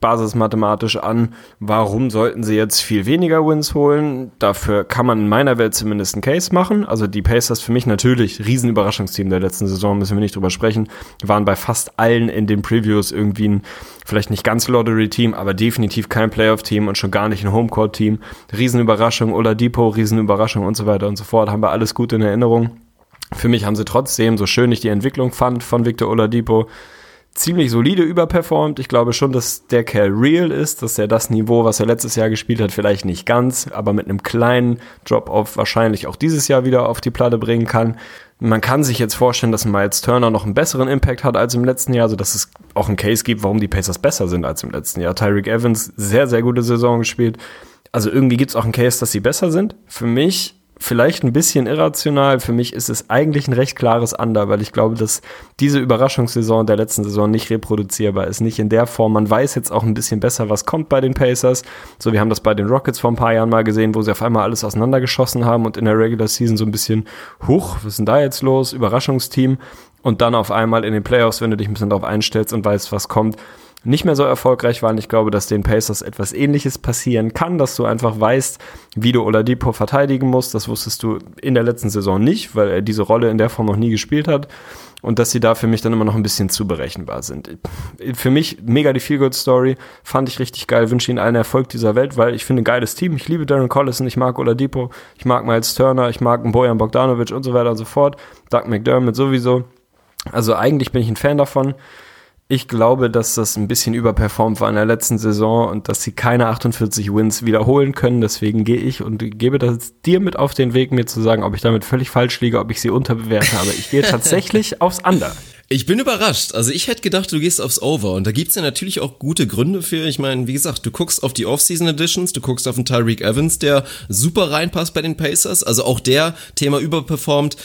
basismathematisch an, warum sollten sie jetzt viel weniger Wins holen. Dafür kann man in meiner Welt zumindest einen Case machen. Also die Pacers für mich natürlich Riesenüberraschungsteam der letzten Saison, müssen wir nicht drüber sprechen, waren bei fast allen in den Previews irgendwie ein, vielleicht nicht ganz Lottery-Team, aber definitiv kein Playoff-Team und schon gar nicht ein Homecourt-Team. Riesenüberraschung, Oladipo, Riesenüberraschung und so weiter und so fort, haben wir alles gut in Erinnerung. Für mich haben sie trotzdem, so schön ich die Entwicklung fand von Victor Oladipo, ziemlich solide überperformt. Ich glaube schon, dass der Kerl real ist, dass er das Niveau, was er letztes Jahr gespielt hat, vielleicht nicht ganz, aber mit einem kleinen Drop-off wahrscheinlich auch dieses Jahr wieder auf die Platte bringen kann. Man kann sich jetzt vorstellen, dass Miles Turner noch einen besseren Impact hat als im letzten Jahr, also dass es auch einen Case gibt, warum die Pacers besser sind als im letzten Jahr. Tyreek Evans sehr, sehr gute Saison gespielt. Also irgendwie gibt es auch einen Case, dass sie besser sind. Für mich vielleicht ein bisschen irrational. Für mich ist es eigentlich ein recht klares Under, weil ich glaube, dass diese Überraschungssaison der letzten Saison nicht reproduzierbar ist. Nicht in der Form. Man weiß jetzt auch ein bisschen besser, was kommt bei den Pacers. So, wir haben das bei den Rockets vor ein paar Jahren mal gesehen, wo sie auf einmal alles auseinandergeschossen haben und in der Regular Season so ein bisschen, huch, was ist denn da jetzt los? Überraschungsteam. Und dann auf einmal in den Playoffs, wenn du dich ein bisschen darauf einstellst und weißt, was kommt, nicht mehr so erfolgreich waren. Ich glaube, dass den Pacers etwas ähnliches passieren kann, dass du einfach weißt, wie du Oladipo verteidigen musst. Das wusstest du in der letzten Saison nicht, weil er diese Rolle in der Form noch nie gespielt hat. Und dass sie da für mich dann immer noch ein bisschen zu berechenbar sind. Für mich mega die Feel-Good-Story. Fand ich richtig geil. Wünsche ihnen allen Erfolg dieser Welt, weil ich finde ein geiles Team. Ich liebe Darren Collison, ich mag Oladipo, ich mag Miles Turner, ich mag Bojan Bogdanovic und so weiter und so fort. Doug McDermott sowieso. Also eigentlich bin ich ein Fan davon. Ich glaube, dass das ein bisschen überperformt war in der letzten Saison und dass sie keine 48 Wins wiederholen können. Deswegen gehe ich und gebe das dir mit auf den Weg, mir zu sagen, ob ich damit völlig falsch liege, ob ich sie unterbewerte. Aber ich gehe tatsächlich aufs Under. Ich bin überrascht. Also ich hätte gedacht, du gehst aufs Over. Und da gibt's ja natürlich auch gute Gründe für. Ich meine, wie gesagt, du guckst auf die Off-Season Editions, du guckst auf den Tyreek Evans, der super reinpasst bei den Pacers. Also auch der Thema überperformt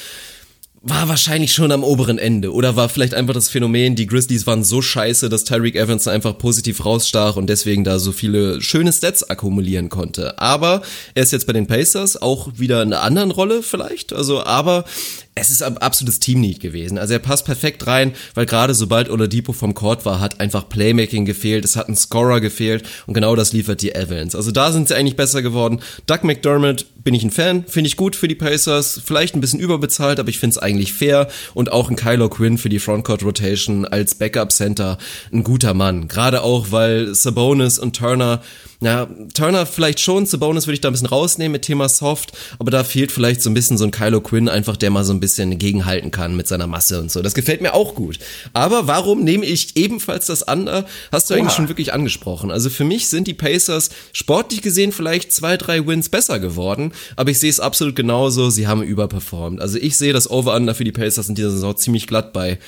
war wahrscheinlich schon am oberen Ende oder war vielleicht einfach das Phänomen, die Grizzlies waren so scheiße, dass Tyreek Evans einfach positiv rausstach und deswegen da so viele schöne Stats akkumulieren konnte. Aber er ist jetzt bei den Pacers auch wieder in einer anderen Rolle vielleicht, also aber es ist ein absolutes Teamneed gewesen. Also er passt perfekt rein, weil gerade sobald Oladipo vom Court war, hat einfach Playmaking gefehlt, es hat ein Scorer gefehlt und genau das liefert die Evans. Also da sind sie eigentlich besser geworden. Doug McDermott bin ich ein Fan, finde ich gut für die Pacers, vielleicht ein bisschen überbezahlt, aber ich finde es eigentlich fair und auch ein Kylo Quinn für die Frontcourt Rotation als Backup Center ein guter Mann. Gerade auch, weil Sabonis und Turner ja, Turner vielleicht schon, Sabonis würde ich da ein bisschen rausnehmen mit Thema Soft, aber da fehlt vielleicht so ein bisschen so ein Kylo Quinn einfach, der mal so ein bisschen gegenhalten kann mit seiner Masse und so. Das gefällt mir auch gut. Aber warum nehme ich ebenfalls das Under? Hast du Oha. eigentlich schon wirklich angesprochen. Also für mich sind die Pacers sportlich gesehen vielleicht zwei, drei Wins besser geworden, aber ich sehe es absolut genauso. Sie haben überperformt. Also ich sehe das Over-Under für die Pacers in dieser Saison ziemlich glatt bei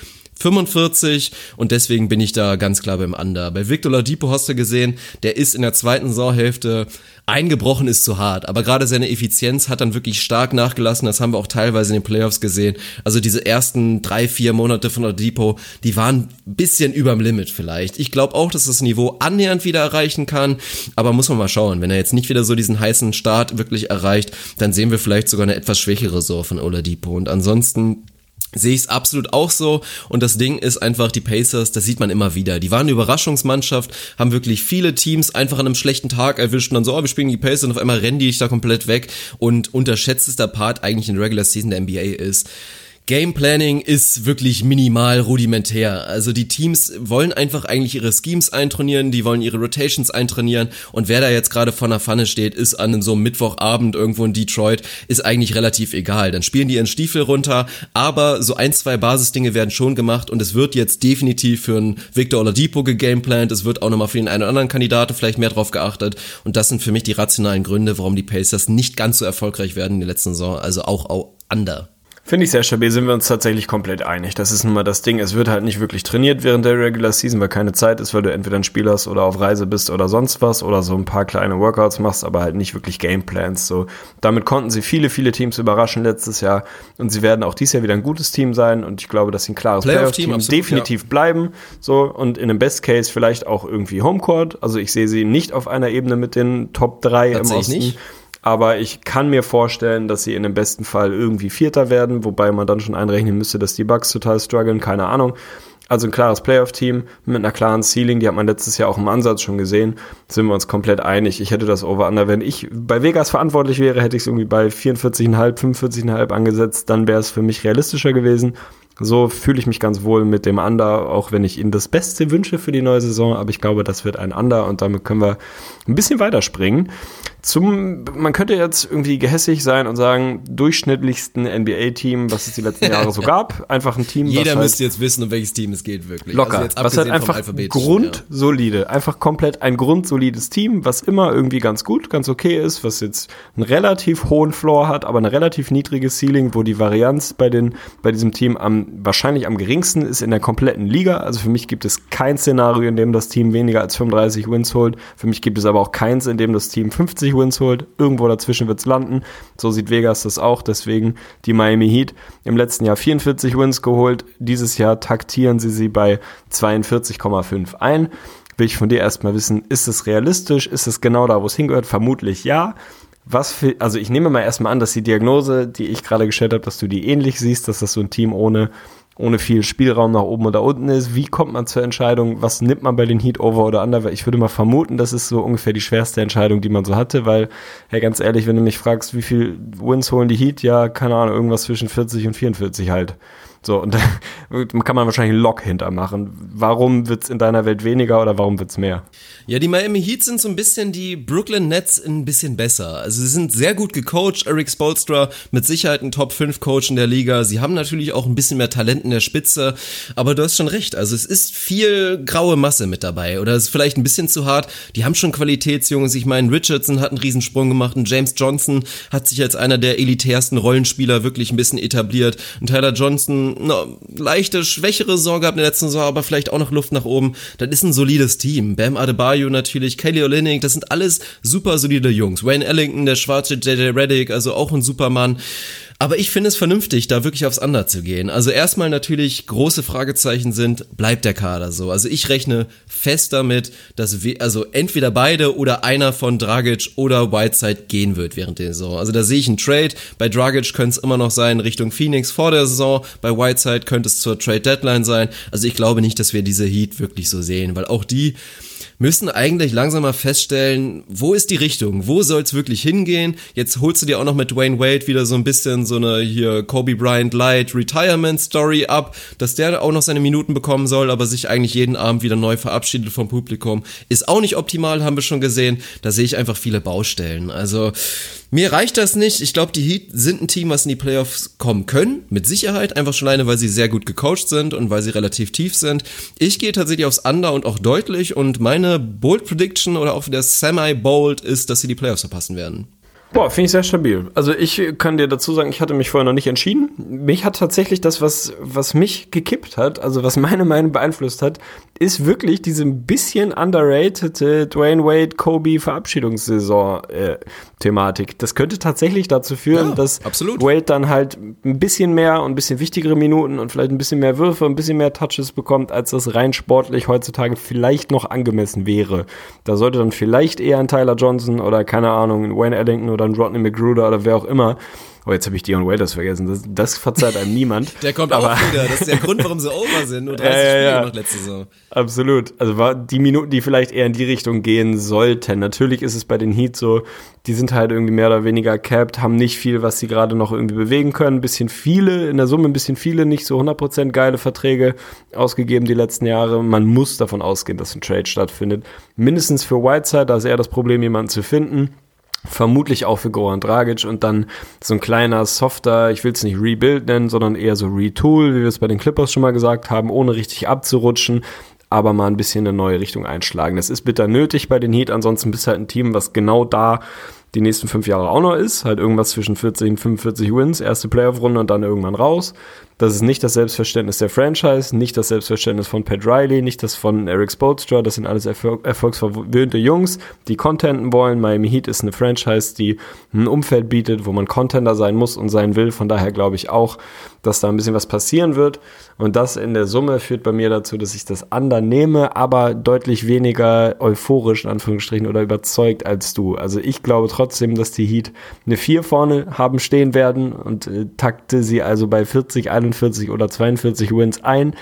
45 und deswegen bin ich da ganz klar beim Under. Bei Victor Ladipo hast du gesehen, der ist in der zweiten Saisonhälfte eingebrochen ist zu hart, aber gerade seine Effizienz hat dann wirklich stark nachgelassen, das haben wir auch teilweise in den Playoffs gesehen. Also diese ersten drei, vier Monate von Ladipo, die waren ein bisschen überm Limit vielleicht. Ich glaube auch, dass das Niveau annähernd wieder erreichen kann, aber muss man mal schauen. Wenn er jetzt nicht wieder so diesen heißen Start wirklich erreicht, dann sehen wir vielleicht sogar eine etwas schwächere Saison von Oladipo und ansonsten sehe ich es absolut auch so. Und das Ding ist einfach, die Pacers, das sieht man immer wieder. Die waren eine Überraschungsmannschaft, haben wirklich viele Teams einfach an einem schlechten Tag erwischt und dann so, oh, wir spielen die Pacers und auf einmal rennen die dich da komplett weg. Und unterschätztester Part eigentlich in Regular Season der NBA ist, Game Planning ist wirklich minimal rudimentär. Also die Teams wollen einfach eigentlich ihre Schemes eintrainieren, die wollen ihre Rotations eintrainieren und wer da jetzt gerade vor einer Pfanne steht, ist an so einem Mittwochabend irgendwo in Detroit, ist eigentlich relativ egal. Dann spielen die ihren Stiefel runter, aber so ein, zwei Basisdinge werden schon gemacht und es wird jetzt definitiv für einen Victor Oladipo gegameplant, es wird auch nochmal für den einen oder anderen Kandidaten vielleicht mehr drauf geachtet und das sind für mich die rationalen Gründe, warum die Pacers nicht ganz so erfolgreich werden in der letzten Saison, also auch, auch under. Finde ich sehr stabil, sind wir uns tatsächlich komplett einig. Das ist nun mal das Ding. Es wird halt nicht wirklich trainiert während der Regular Season, weil keine Zeit ist, weil du entweder ein Spiel hast oder auf Reise bist oder sonst was oder so ein paar kleine Workouts machst, aber halt nicht wirklich Gameplans. So, damit konnten sie viele, viele Teams überraschen letztes Jahr und sie werden auch dieses Jahr wieder ein gutes Team sein und ich glaube, dass sie ein klares Playoff-Team Playoff definitiv ja. bleiben. So, und in einem Best Case vielleicht auch irgendwie Homecourt. Also ich sehe sie nicht auf einer Ebene mit den Top 3 im Osten. Nicht aber ich kann mir vorstellen, dass sie in dem besten Fall irgendwie Vierter werden, wobei man dann schon einrechnen müsste, dass die Bugs total strugglen, keine Ahnung. Also ein klares Playoff-Team mit einer klaren Ceiling, die hat man letztes Jahr auch im Ansatz schon gesehen, sind wir uns komplett einig. Ich hätte das Over-Under, wenn ich bei Vegas verantwortlich wäre, hätte ich es irgendwie bei 44,5, 45,5 angesetzt, dann wäre es für mich realistischer gewesen. So fühle ich mich ganz wohl mit dem Under, auch wenn ich Ihnen das Beste wünsche für die neue Saison. Aber ich glaube, das wird ein Under und damit können wir ein bisschen weiterspringen. Zum, man könnte jetzt irgendwie gehässig sein und sagen, durchschnittlichsten NBA-Team, was es die letzten Jahre so gab. Einfach ein Team, Jeder was müsste halt jetzt wissen, um welches Team es geht, wirklich. Locker. Also was halt einfach grundsolide. Ja. Einfach komplett ein grundsolides Team, was immer irgendwie ganz gut, ganz okay ist, was jetzt einen relativ hohen Floor hat, aber eine relativ niedrige Ceiling, wo die Varianz bei den, bei diesem Team am, wahrscheinlich am geringsten ist in der kompletten Liga. Also für mich gibt es kein Szenario, in dem das Team weniger als 35 Wins holt. Für mich gibt es aber auch keins, in dem das Team 50 Wins holt. Irgendwo dazwischen wird es landen. So sieht Vegas das auch. Deswegen die Miami Heat im letzten Jahr 44 Wins geholt. Dieses Jahr taktieren sie sie bei 42,5 ein. Will ich von dir erstmal wissen, ist es realistisch? Ist es genau da, wo es hingehört? Vermutlich ja. Was für, also ich nehme mal erstmal an, dass die Diagnose, die ich gerade gestellt habe, dass du die ähnlich siehst, dass das so ein Team ohne ohne viel Spielraum nach oben oder unten ist. Wie kommt man zur Entscheidung, was nimmt man bei den Heat over oder under? Ich würde mal vermuten, das ist so ungefähr die schwerste Entscheidung, die man so hatte, weil, hey, ganz ehrlich, wenn du mich fragst, wie viel Wins holen die Heat, ja, keine Ahnung, irgendwas zwischen 40 und 44 halt. So, und da kann man wahrscheinlich einen Lock hintermachen. Warum wird's in deiner Welt weniger oder warum wird's mehr? Ja, die Miami Heat sind so ein bisschen die Brooklyn Nets ein bisschen besser. Also sie sind sehr gut gecoacht. Eric Spolstra mit Sicherheit ein Top 5 Coach in der Liga. Sie haben natürlich auch ein bisschen mehr Talent in der Spitze. Aber du hast schon recht. Also es ist viel graue Masse mit dabei. Oder es ist vielleicht ein bisschen zu hart. Die haben schon Qualitätsjungs. Ich meine, Richardson hat einen Riesensprung gemacht. Und James Johnson hat sich als einer der elitärsten Rollenspieler wirklich ein bisschen etabliert. Und Tyler Johnson eine leichte, schwächere Saison gehabt in der letzten Saison, aber vielleicht auch noch Luft nach oben. Das ist ein solides Team. Bam Adebayo natürlich, Kelly Olynyk, das sind alles super solide Jungs. Wayne Ellington, der schwarze JJ Reddick, also auch ein Supermann. Aber ich finde es vernünftig, da wirklich aufs Under zu gehen. Also erstmal natürlich große Fragezeichen sind, bleibt der Kader so? Also ich rechne fest damit, dass wir, also entweder beide oder einer von Dragic oder Whiteside gehen wird während der Saison. Also da sehe ich einen Trade. Bei Dragic könnte es immer noch sein Richtung Phoenix vor der Saison. Bei Whiteside könnte es zur Trade Deadline sein. Also ich glaube nicht, dass wir diese Heat wirklich so sehen, weil auch die müssen eigentlich langsam mal feststellen, wo ist die Richtung? Wo soll es wirklich hingehen? Jetzt holst du dir auch noch mit Dwayne Wade wieder so ein bisschen so eine hier Kobe Bryant Light Retirement Story ab, dass der auch noch seine Minuten bekommen soll, aber sich eigentlich jeden Abend wieder neu verabschiedet vom Publikum. Ist auch nicht optimal, haben wir schon gesehen. Da sehe ich einfach viele Baustellen. Also mir reicht das nicht. Ich glaube, die Heat sind ein Team, was in die Playoffs kommen können. Mit Sicherheit. Einfach schon alleine, weil sie sehr gut gecoacht sind und weil sie relativ tief sind. Ich gehe tatsächlich aufs Under und auch deutlich. Und meine Bold Prediction oder auch wieder Semi-Bold ist, dass sie die Playoffs verpassen werden. Boah, finde ich sehr stabil. Also ich kann dir dazu sagen, ich hatte mich vorher noch nicht entschieden. Mich hat tatsächlich das, was, was mich gekippt hat, also was meine Meinung beeinflusst hat, ist wirklich diese ein bisschen underrated Dwayne Wade Kobe Verabschiedungssaison äh, Thematik. Das könnte tatsächlich dazu führen, ja, dass absolut. Wade dann halt ein bisschen mehr und ein bisschen wichtigere Minuten und vielleicht ein bisschen mehr Würfe, ein bisschen mehr Touches bekommt, als das rein sportlich heutzutage vielleicht noch angemessen wäre. Da sollte dann vielleicht eher ein Tyler Johnson oder keine Ahnung, ein Wayne Ellington oder ein Rodney McGruder oder wer auch immer Oh, jetzt habe ich Dion Waiters vergessen. Das, das verzeiht einem niemand. der kommt aber, auch wieder. Das ist der Grund, warum sie over sind. Nur 30 ja, ja, Spiele noch letzte Saison. Absolut. Also war die Minuten, die vielleicht eher in die Richtung gehen sollten. Natürlich ist es bei den Heat so, die sind halt irgendwie mehr oder weniger capped, haben nicht viel, was sie gerade noch irgendwie bewegen können. Ein bisschen viele, in der Summe ein bisschen viele, nicht so 100% geile Verträge ausgegeben die letzten Jahre. Man muss davon ausgehen, dass ein Trade stattfindet. Mindestens für Whiteside, da ist eher das Problem, jemanden zu finden vermutlich auch für Goran Dragic und dann so ein kleiner softer, ich will es nicht Rebuild nennen, sondern eher so Retool, wie wir es bei den Clippers schon mal gesagt haben, ohne richtig abzurutschen, aber mal ein bisschen eine neue Richtung einschlagen. Das ist bitter nötig bei den Heat, ansonsten bist du halt ein Team, was genau da die nächsten fünf Jahre auch noch ist, halt irgendwas zwischen 40 und 45 Wins, erste Playoff-Runde und dann irgendwann raus. Das ist nicht das Selbstverständnis der Franchise, nicht das Selbstverständnis von Pat Riley, nicht das von Eric Spoelstra. Das sind alles Erfolg erfolgsverwöhnte Jungs, die contenten wollen. Miami Heat ist eine Franchise, die ein Umfeld bietet, wo man Contender sein muss und sein will. Von daher glaube ich auch, dass da ein bisschen was passieren wird. Und das in der Summe führt bei mir dazu, dass ich das anderen nehme, aber deutlich weniger euphorisch in Anführungsstrichen oder überzeugt als du. Also ich glaube trotzdem, dass die Heat eine 4 vorne haben stehen werden und äh, takte sie also bei 40, 41 41 oder 42 Wins ein.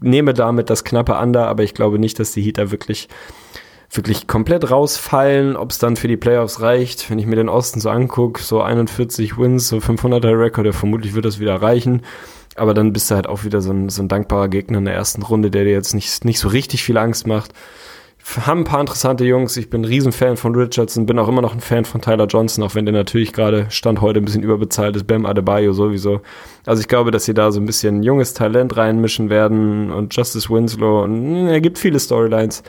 Nehme damit das knappe Under, aber ich glaube nicht, dass die Heat da wirklich wirklich komplett rausfallen, ob es dann für die Playoffs reicht. Wenn ich mir den Osten so angucke, so 41 Wins, so 500er Rekord, vermutlich wird das wieder reichen. Aber dann bist du halt auch wieder so ein, so ein dankbarer Gegner in der ersten Runde, der dir jetzt nicht, nicht so richtig viel Angst macht haben ein paar interessante Jungs. Ich bin ein Riesenfan von Richardson, bin auch immer noch ein Fan von Tyler Johnson, auch wenn der natürlich gerade Stand heute ein bisschen überbezahlt ist. Bam Adebayo sowieso. Also ich glaube, dass sie da so ein bisschen junges Talent reinmischen werden und Justice Winslow. Und er gibt viele Storylines.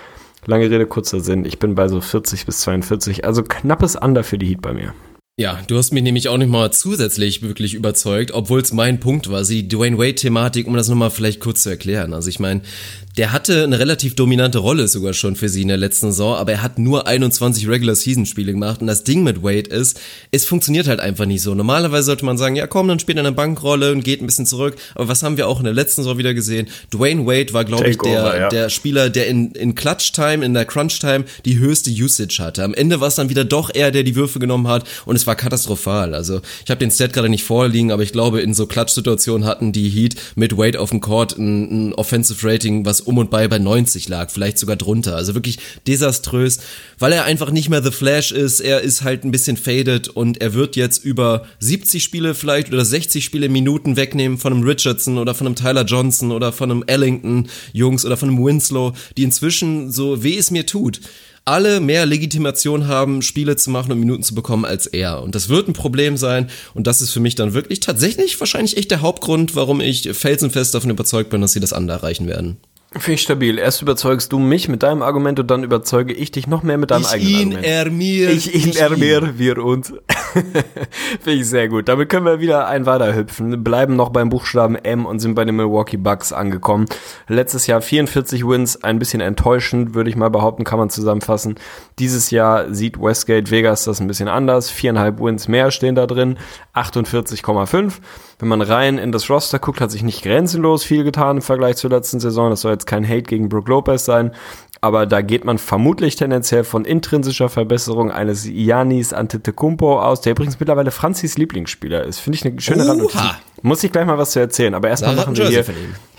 Lange Rede, kurzer Sinn. Ich bin bei so 40 bis 42. Also knappes Under für die Heat bei mir. Ja, du hast mich nämlich auch nicht mal zusätzlich wirklich überzeugt, obwohl es mein Punkt war, die Dwayne Wade-Thematik, um das nochmal vielleicht kurz zu erklären. Also ich meine, der hatte eine relativ dominante Rolle sogar schon für sie in der letzten Saison, aber er hat nur 21 Regular Season Spiele gemacht und das Ding mit Wade ist, es funktioniert halt einfach nicht so. Normalerweise sollte man sagen, ja komm, dann spielt er eine Bankrolle und geht ein bisschen zurück, aber was haben wir auch in der letzten Saison wieder gesehen? Dwayne Wade war, glaube ich, der, over, ja. der Spieler, der in, in Clutch Time, in der Crunch Time die höchste Usage hatte. Am Ende war es dann wieder doch er, der die Würfe genommen hat und es war katastrophal. Also ich habe den Stat gerade nicht vorliegen, aber ich glaube, in so Clutch-Situationen hatten die Heat mit Wade auf dem Court ein, ein Offensive Rating, was um und bei bei 90 lag, vielleicht sogar drunter. Also wirklich desaströs, weil er einfach nicht mehr The Flash ist. Er ist halt ein bisschen faded und er wird jetzt über 70 Spiele vielleicht oder 60 Spiele Minuten wegnehmen von einem Richardson oder von einem Tyler Johnson oder von einem Ellington Jungs oder von einem Winslow, die inzwischen so weh es mir tut alle mehr Legitimation haben, Spiele zu machen und Minuten zu bekommen als er. Und das wird ein Problem sein. Und das ist für mich dann wirklich tatsächlich wahrscheinlich echt der Hauptgrund, warum ich felsenfest davon überzeugt bin, dass sie das andere erreichen werden. Finde ich stabil. Erst überzeugst du mich mit deinem Argument und dann überzeuge ich dich noch mehr mit deinem ich eigenen ihn, Argument. er mir. Ich ihn, er mir, wir uns. Finde ich sehr gut. Damit können wir wieder ein weiter hüpfen, bleiben noch beim Buchstaben M und sind bei den Milwaukee Bucks angekommen. Letztes Jahr 44 Wins, ein bisschen enttäuschend, würde ich mal behaupten, kann man zusammenfassen. Dieses Jahr sieht Westgate Vegas das ein bisschen anders. Viereinhalb Wins mehr stehen da drin, 48,5. Wenn man rein in das Roster guckt, hat sich nicht grenzenlos viel getan im Vergleich zur letzten Saison. Das soll jetzt kein Hate gegen Brook Lopez sein aber da geht man vermutlich tendenziell von intrinsischer Verbesserung eines Yanis Antetokounmpo aus, der übrigens mittlerweile Franzis Lieblingsspieler ist. Finde ich eine schöne. Randnotiz. Muss ich gleich mal was zu erzählen, aber erstmal machen wir hier.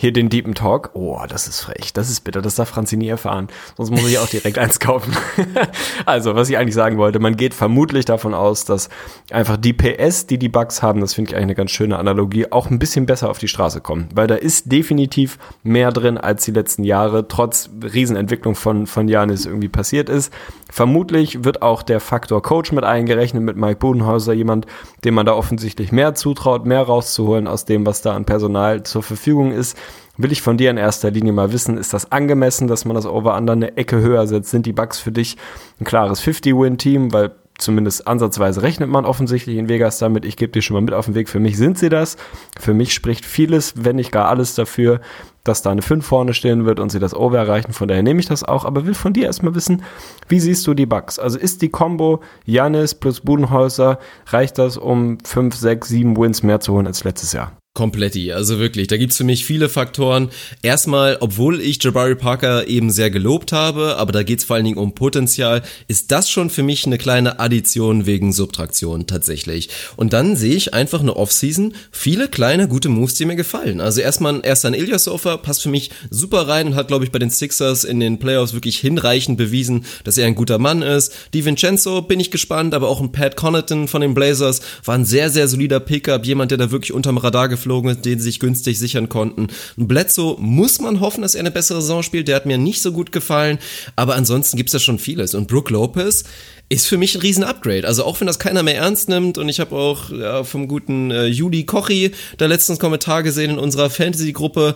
Hier den Deepen Talk. Oh, das ist frech, das ist bitter, das darf Franzi nie erfahren. Sonst muss ich auch direkt eins kaufen. also, was ich eigentlich sagen wollte, man geht vermutlich davon aus, dass einfach die PS, die die Bugs haben, das finde ich eigentlich eine ganz schöne Analogie, auch ein bisschen besser auf die Straße kommen. Weil da ist definitiv mehr drin als die letzten Jahre, trotz Riesenentwicklung von, von Janis irgendwie passiert ist. Vermutlich wird auch der Faktor Coach mit eingerechnet, mit Mike Budenhauser, jemand, dem man da offensichtlich mehr zutraut, mehr rauszuholen aus dem, was da an Personal zur Verfügung ist. Will ich von dir in erster Linie mal wissen, ist das angemessen, dass man das Over-Under eine Ecke höher setzt? Sind die Bucks für dich ein klares 50-Win-Team? Weil zumindest ansatzweise rechnet man offensichtlich in Vegas damit. Ich gebe dir schon mal mit auf den Weg. Für mich sind sie das. Für mich spricht vieles, wenn nicht gar alles dafür, dass da eine 5 vorne stehen wird und sie das Over erreichen. Von daher nehme ich das auch. Aber will von dir erstmal wissen, wie siehst du die Bucks? Also ist die Combo Janis plus Budenhäuser, reicht das, um 5, 6, 7 Wins mehr zu holen als letztes Jahr? Kompletti, also wirklich, da gibt's für mich viele Faktoren. Erstmal, obwohl ich Jabari Parker eben sehr gelobt habe, aber da geht's vor allen Dingen um Potenzial, ist das schon für mich eine kleine Addition wegen Subtraktion tatsächlich. Und dann sehe ich einfach eine Offseason, viele kleine gute Moves, die mir gefallen. Also erstmal erst ein Ilyasova passt für mich super rein und hat, glaube ich, bei den Sixers in den Playoffs wirklich hinreichend bewiesen, dass er ein guter Mann ist. Die Vincenzo bin ich gespannt, aber auch ein Pat Connaughton von den Blazers war ein sehr, sehr solider Pickup, jemand, der da wirklich unterm Radar geflogen ist, den sie sich günstig sichern konnten. Ein Bledsoe muss man hoffen, dass er eine bessere Saison spielt, der hat mir nicht so gut gefallen, aber ansonsten gibt's da schon vieles. Und Brook Lopez, ist für mich ein riesen Upgrade. Also auch wenn das keiner mehr ernst nimmt und ich habe auch ja, vom guten äh, Juli Kochi da letztens Kommentar gesehen in unserer Fantasy-Gruppe,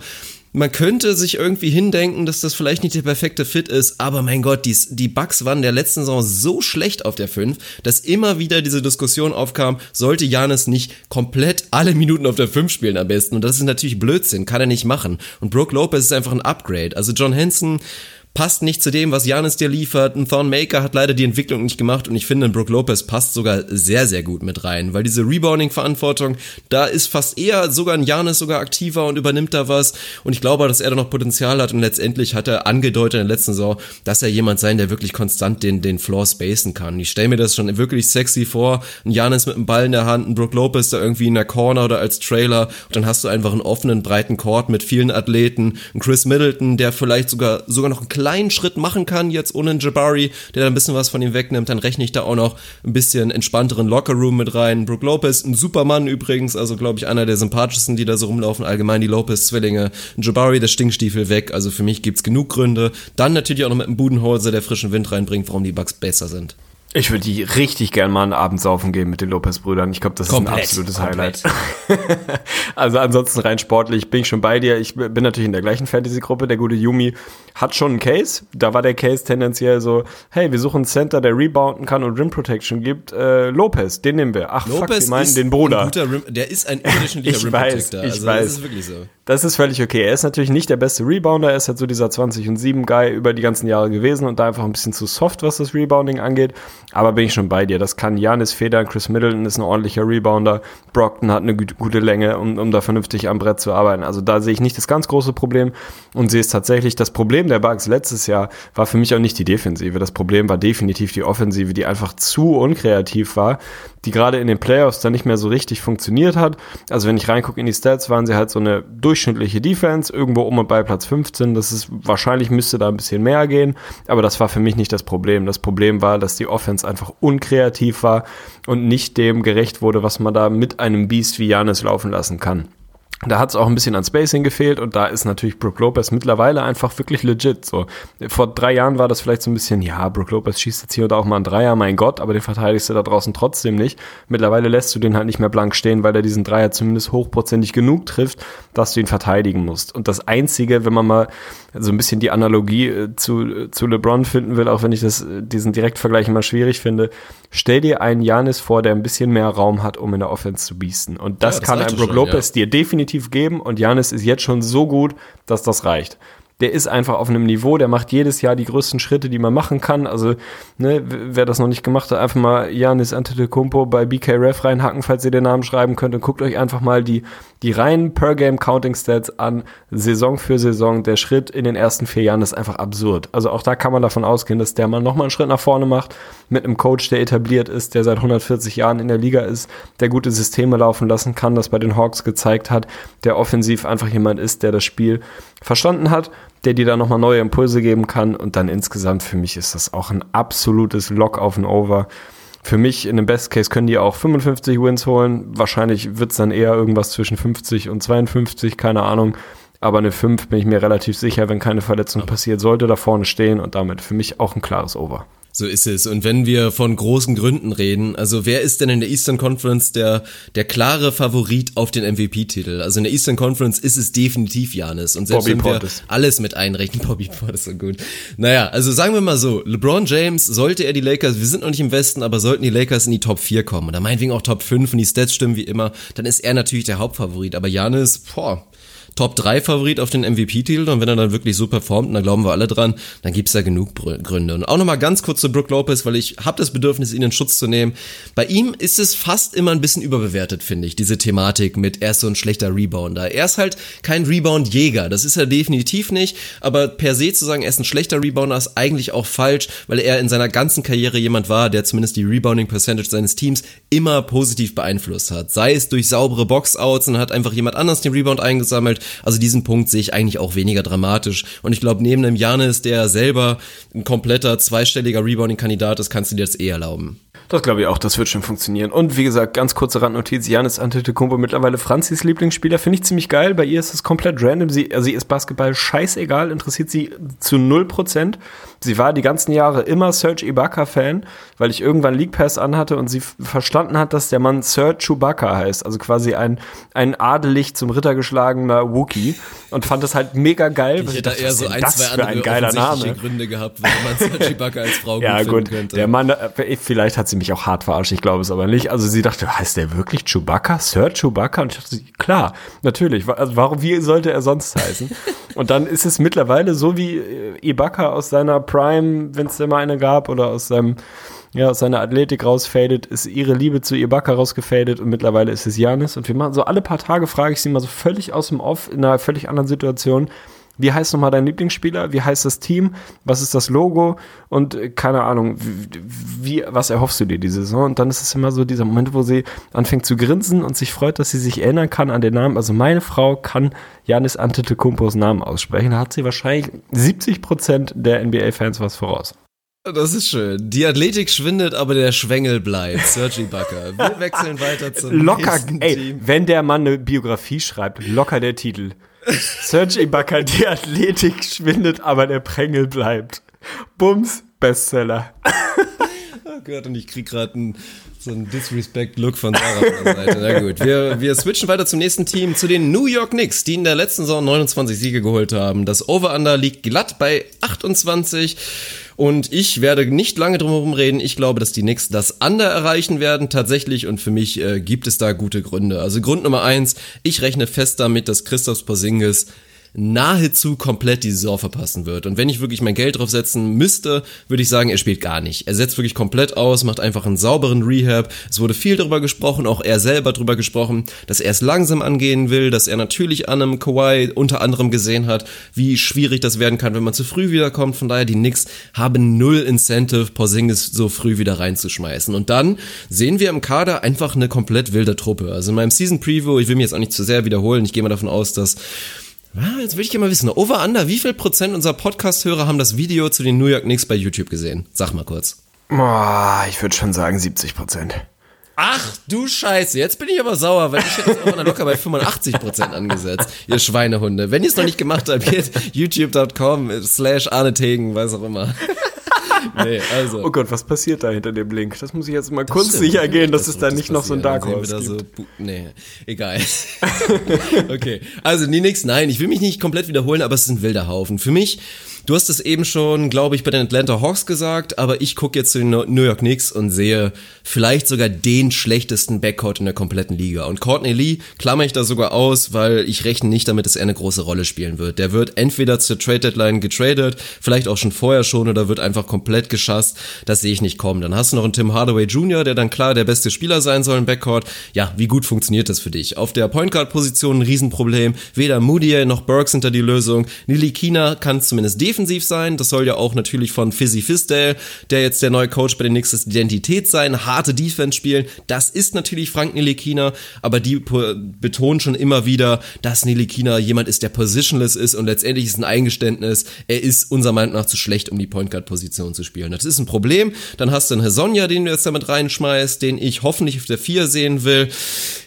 man könnte sich irgendwie hindenken, dass das vielleicht nicht der perfekte Fit ist, aber mein Gott, die, die Bugs waren der letzten Saison so schlecht auf der 5, dass immer wieder diese Diskussion aufkam, sollte Janis nicht komplett alle Minuten auf der 5 spielen am besten. Und das ist natürlich Blödsinn, kann er nicht machen. Und Brooke Lopez ist einfach ein Upgrade. Also John Henson passt nicht zu dem, was Janis dir liefert. Ein Thorn Maker hat leider die Entwicklung nicht gemacht und ich finde, ein Brook Lopez passt sogar sehr, sehr gut mit rein, weil diese Rebounding-Verantwortung, da ist fast eher sogar ein Janis sogar aktiver und übernimmt da was und ich glaube, dass er da noch Potenzial hat und letztendlich hat er angedeutet in der letzten Saison, dass er jemand sein, der wirklich konstant den, den Floor spacen kann. Ich stelle mir das schon wirklich sexy vor, ein Janis mit einem Ball in der Hand, ein Brook Lopez da irgendwie in der Corner oder als Trailer und dann hast du einfach einen offenen, breiten Court mit vielen Athleten, ein Chris Middleton, der vielleicht sogar, sogar noch einen kleinen Schritt machen kann, jetzt ohne Jabari, der da ein bisschen was von ihm wegnimmt, dann rechne ich da auch noch ein bisschen entspannteren Lockerroom mit rein. Brook Lopez, ein Supermann übrigens, also glaube ich einer der sympathischsten, die da so rumlaufen, allgemein die Lopez-Zwillinge. Jabari, der Stinkstiefel weg, also für mich gibt's genug Gründe. Dann natürlich auch noch mit einem Budenholzer, der frischen Wind reinbringt, warum die Bugs besser sind. Ich würde die richtig gern mal einen Abend saufen gehen mit den Lopez-Brüdern. Ich glaube, das Komplett, ist ein absolutes komplett. Highlight. also ansonsten rein sportlich bin ich schon bei dir. Ich bin natürlich in der gleichen Fantasy-Gruppe. Der gute Yumi hat schon einen Case. Da war der Case tendenziell so, hey, wir suchen einen Center, der rebounden kann und Rim Protection gibt. Äh, Lopez, den nehmen wir. Ach fuck, wir meinen den Bruder. Rim, der ist ein Ich Rim weiß, Protector. ich Also weiß. das ist wirklich so. Das ist völlig okay. Er ist natürlich nicht der beste Rebounder. Er ist halt so dieser 20 und 7 Guy über die ganzen Jahre gewesen und da einfach ein bisschen zu soft, was das Rebounding angeht. Aber bin ich schon bei dir. Das kann Janis federn. Chris Middleton ist ein ordentlicher Rebounder. Brockton hat eine gut- gute Länge, um, um da vernünftig am Brett zu arbeiten. Also da sehe ich nicht das ganz große Problem und sehe es tatsächlich. Das Problem der Bucks letztes Jahr war für mich auch nicht die Defensive. Das Problem war definitiv die Offensive, die einfach zu unkreativ war, die gerade in den Playoffs dann nicht mehr so richtig funktioniert hat. Also wenn ich reingucke in die Stats, waren sie halt so eine durchschnittliche Defense, irgendwo um und bei Platz 15. Das ist wahrscheinlich müsste da ein bisschen mehr gehen, aber das war für mich nicht das Problem. Das Problem war, dass die Offense einfach unkreativ war und nicht dem gerecht wurde, was man da mit einem Beast wie Janis laufen lassen kann. Da hat es auch ein bisschen an Spacing gefehlt und da ist natürlich Brook Lopez mittlerweile einfach wirklich legit. So vor drei Jahren war das vielleicht so ein bisschen, ja, Brook Lopez schießt jetzt hier oder auch mal ein Dreier, mein Gott, aber den verteidigst du da draußen trotzdem nicht. Mittlerweile lässt du den halt nicht mehr blank stehen, weil er diesen Dreier zumindest hochprozentig genug trifft, dass du ihn verteidigen musst. Und das Einzige, wenn man mal so ein bisschen die Analogie äh, zu, zu LeBron finden will, auch wenn ich das, äh, diesen Direktvergleich immer schwierig finde, stell dir einen Janis vor, der ein bisschen mehr Raum hat, um in der Offense zu biesten. Und das, ja, das kann ein Brook Lopez ja. dir definitiv definitiv geben. Und Janis ist jetzt schon so gut, dass das reicht der ist einfach auf einem Niveau, der macht jedes Jahr die größten Schritte, die man machen kann. Also, ne, wer das noch nicht gemacht hat, einfach mal Janis Antetokounmpo bei BK Ref reinhacken, falls ihr den Namen schreiben könnt und guckt euch einfach mal die, die reinen Per-Game Counting Stats an, Saison für Saison. Der Schritt in den ersten vier Jahren ist einfach absurd. Also auch da kann man davon ausgehen, dass der mal nochmal einen Schritt nach vorne macht, mit einem Coach, der etabliert ist, der seit 140 Jahren in der Liga ist, der gute Systeme laufen lassen kann, das bei den Hawks gezeigt hat, der offensiv einfach jemand ist, der das Spiel verstanden hat, der dir da nochmal neue Impulse geben kann. Und dann insgesamt für mich ist das auch ein absolutes Lock auf ein Over. Für mich in dem Best Case können die auch 55 Wins holen. Wahrscheinlich wird es dann eher irgendwas zwischen 50 und 52, keine Ahnung. Aber eine 5 bin ich mir relativ sicher, wenn keine Verletzung passiert, sollte da vorne stehen und damit für mich auch ein klares Over. So ist es. Und wenn wir von großen Gründen reden, also wer ist denn in der Eastern Conference der, der klare Favorit auf den MVP-Titel? Also in der Eastern Conference ist es definitiv Janis. Und selbst Bobby wenn wir Portis. alles mit einrechnen, Bobby Portis so gut. Naja, also sagen wir mal so, LeBron James, sollte er die Lakers, wir sind noch nicht im Westen, aber sollten die Lakers in die Top 4 kommen, oder meinetwegen auch Top 5 und die Stats stimmen wie immer, dann ist er natürlich der Hauptfavorit. Aber Janis, boah, Top-3-Favorit auf den MVP-Titel und wenn er dann wirklich so performt, und da glauben wir alle dran, dann gibt's da genug Gründe. Und auch nochmal ganz kurz zu Brook Lopez, weil ich habe das Bedürfnis, ihn in Schutz zu nehmen. Bei ihm ist es fast immer ein bisschen überbewertet, finde ich, diese Thematik mit, er ist so ein schlechter Rebounder. Er ist halt kein Rebound-Jäger, das ist er definitiv nicht, aber per se zu sagen, er ist ein schlechter Rebounder, ist eigentlich auch falsch, weil er in seiner ganzen Karriere jemand war, der zumindest die Rebounding-Percentage seines Teams immer positiv beeinflusst hat. Sei es durch saubere Box-Outs und hat einfach jemand anders den Rebound eingesammelt, also diesen Punkt sehe ich eigentlich auch weniger dramatisch. Und ich glaube, neben einem Janis, der selber ein kompletter zweistelliger Rebounding-Kandidat ist, kannst du dir das eh erlauben. Das glaube ich auch, das wird schon funktionieren. Und wie gesagt, ganz kurze Randnotiz, Janis Antetokounmpo mittlerweile Franzis Lieblingsspieler, finde ich ziemlich geil. Bei ihr ist es komplett random. Sie, also sie ist Basketball scheißegal, interessiert sie zu 0%. Sie war die ganzen Jahre immer Serge Ibaka-Fan, weil ich irgendwann League Pass anhatte und sie verstanden hat, dass der Mann Sir Chewbacca heißt. Also quasi ein, ein adelig zum Ritter geschlagener Wookie. Und fand das halt mega geil. Ich hätte da eher so ein, zwei andere ein geiler Name. Gründe gehabt, warum man Sir Chewbacca als Frau ja, gut, gut könnte. Der Mann, äh, vielleicht hat sie mich auch hart verarscht, ich glaube es aber nicht. Also sie dachte, heißt der wirklich Chewbacca? Sir Chewbacca? Und ich dachte, klar, natürlich. Also warum, wie sollte er sonst heißen? und dann ist es mittlerweile so wie äh, Ibaka aus seiner Prime, wenn es immer eine gab, oder aus seinem ja, aus seiner Athletik rausfadet, ist ihre Liebe zu Ibaka rausgefadet und mittlerweile ist es Janis. Und wir machen so alle paar Tage, frage ich sie mal so völlig aus dem Off in einer völlig anderen Situation, wie heißt nochmal dein Lieblingsspieler? Wie heißt das Team? Was ist das Logo? Und äh, keine Ahnung, wie, was erhoffst du dir diese Saison? Und dann ist es immer so dieser Moment, wo sie anfängt zu grinsen und sich freut, dass sie sich erinnern kann an den Namen. Also meine Frau kann Janis Antetokounmpos Namen aussprechen. Da hat sie wahrscheinlich 70 Prozent der NBA-Fans was voraus. Das ist schön. Die Athletik schwindet, aber der Schwengel bleibt. Sergi Bucker. Wir wechseln weiter zum Locker, ey, Team. wenn der Mann eine Biografie schreibt, locker der Titel. Serge Ibaka, die Athletik schwindet, aber der Prängel bleibt. Bums, Bestseller. oh Gott, und ich krieg gerade so einen Disrespect-Look von Sarah von der Seite. Na gut, wir, wir switchen weiter zum nächsten Team, zu den New York Knicks, die in der letzten Saison 29 Siege geholt haben. Das Over-Under liegt glatt bei 28. Und ich werde nicht lange drum herum reden. Ich glaube, dass die Knicks das Under erreichen werden, tatsächlich. Und für mich äh, gibt es da gute Gründe. Also Grund Nummer eins, ich rechne fest damit, dass Christoph Porzingis nahezu komplett die Saison verpassen wird. Und wenn ich wirklich mein Geld drauf setzen müsste, würde ich sagen, er spielt gar nicht. Er setzt wirklich komplett aus, macht einfach einen sauberen Rehab. Es wurde viel darüber gesprochen, auch er selber darüber gesprochen, dass er es langsam angehen will, dass er natürlich an einem Kawhi unter anderem gesehen hat, wie schwierig das werden kann, wenn man zu früh wiederkommt. Von daher, die Knicks haben null Incentive, Porzingis so früh wieder reinzuschmeißen. Und dann sehen wir im Kader einfach eine komplett wilde Truppe. Also in meinem Season Preview, ich will mich jetzt auch nicht zu sehr wiederholen, ich gehe mal davon aus, dass Ah, jetzt würde ich gerne mal wissen, over under, wie viel Prozent unserer Podcast-Hörer haben das Video zu den New York Knicks bei YouTube gesehen? Sag mal kurz. Boah, ich würde schon sagen 70 Prozent. Ach du Scheiße, jetzt bin ich aber sauer, weil ich hätte es auch locker bei 85% angesetzt, ihr Schweinehunde. Wenn ihr es noch nicht gemacht habt, geht youtube.com slash arnetegen, was auch immer. Nee, also. Oh Gott, was passiert da hinter dem Link? Das muss ich jetzt mal kurz sicher gehen, dass es da nicht noch so ein Dark Horse gibt. So, nee, egal. okay, also die Knicks, nein, ich will mich nicht komplett wiederholen, aber es ist ein wilder Haufen. Für mich Du hast es eben schon, glaube ich, bei den Atlanta Hawks gesagt, aber ich gucke jetzt zu den New York Knicks und sehe vielleicht sogar den schlechtesten Backcourt in der kompletten Liga. Und Courtney Lee klammer ich da sogar aus, weil ich rechne nicht damit, dass er eine große Rolle spielen wird. Der wird entweder zur Trade Deadline getradet, vielleicht auch schon vorher schon, oder wird einfach komplett geschasst. Das sehe ich nicht kommen. Dann hast du noch einen Tim Hardaway Jr., der dann klar der beste Spieler sein soll im Backcourt. Ja, wie gut funktioniert das für dich? Auf der Point Guard Position ein Riesenproblem. Weder Moody noch Burks da die Lösung. Nili Kina kann zumindest defensiv sein. Das soll ja auch natürlich von Fizzy Fisdale, der jetzt der neue Coach bei den Knicks ist, Identität sein, harte Defense spielen. Das ist natürlich Frank Nilikina, aber die betonen schon immer wieder, dass Nilikina jemand ist, der positionless ist und letztendlich ist ein Eingeständnis, er ist unserer Meinung nach zu schlecht, um die Point Guard Position zu spielen. Das ist ein Problem. Dann hast du einen Hesonja, den du jetzt damit reinschmeißt, den ich hoffentlich auf der 4 sehen will.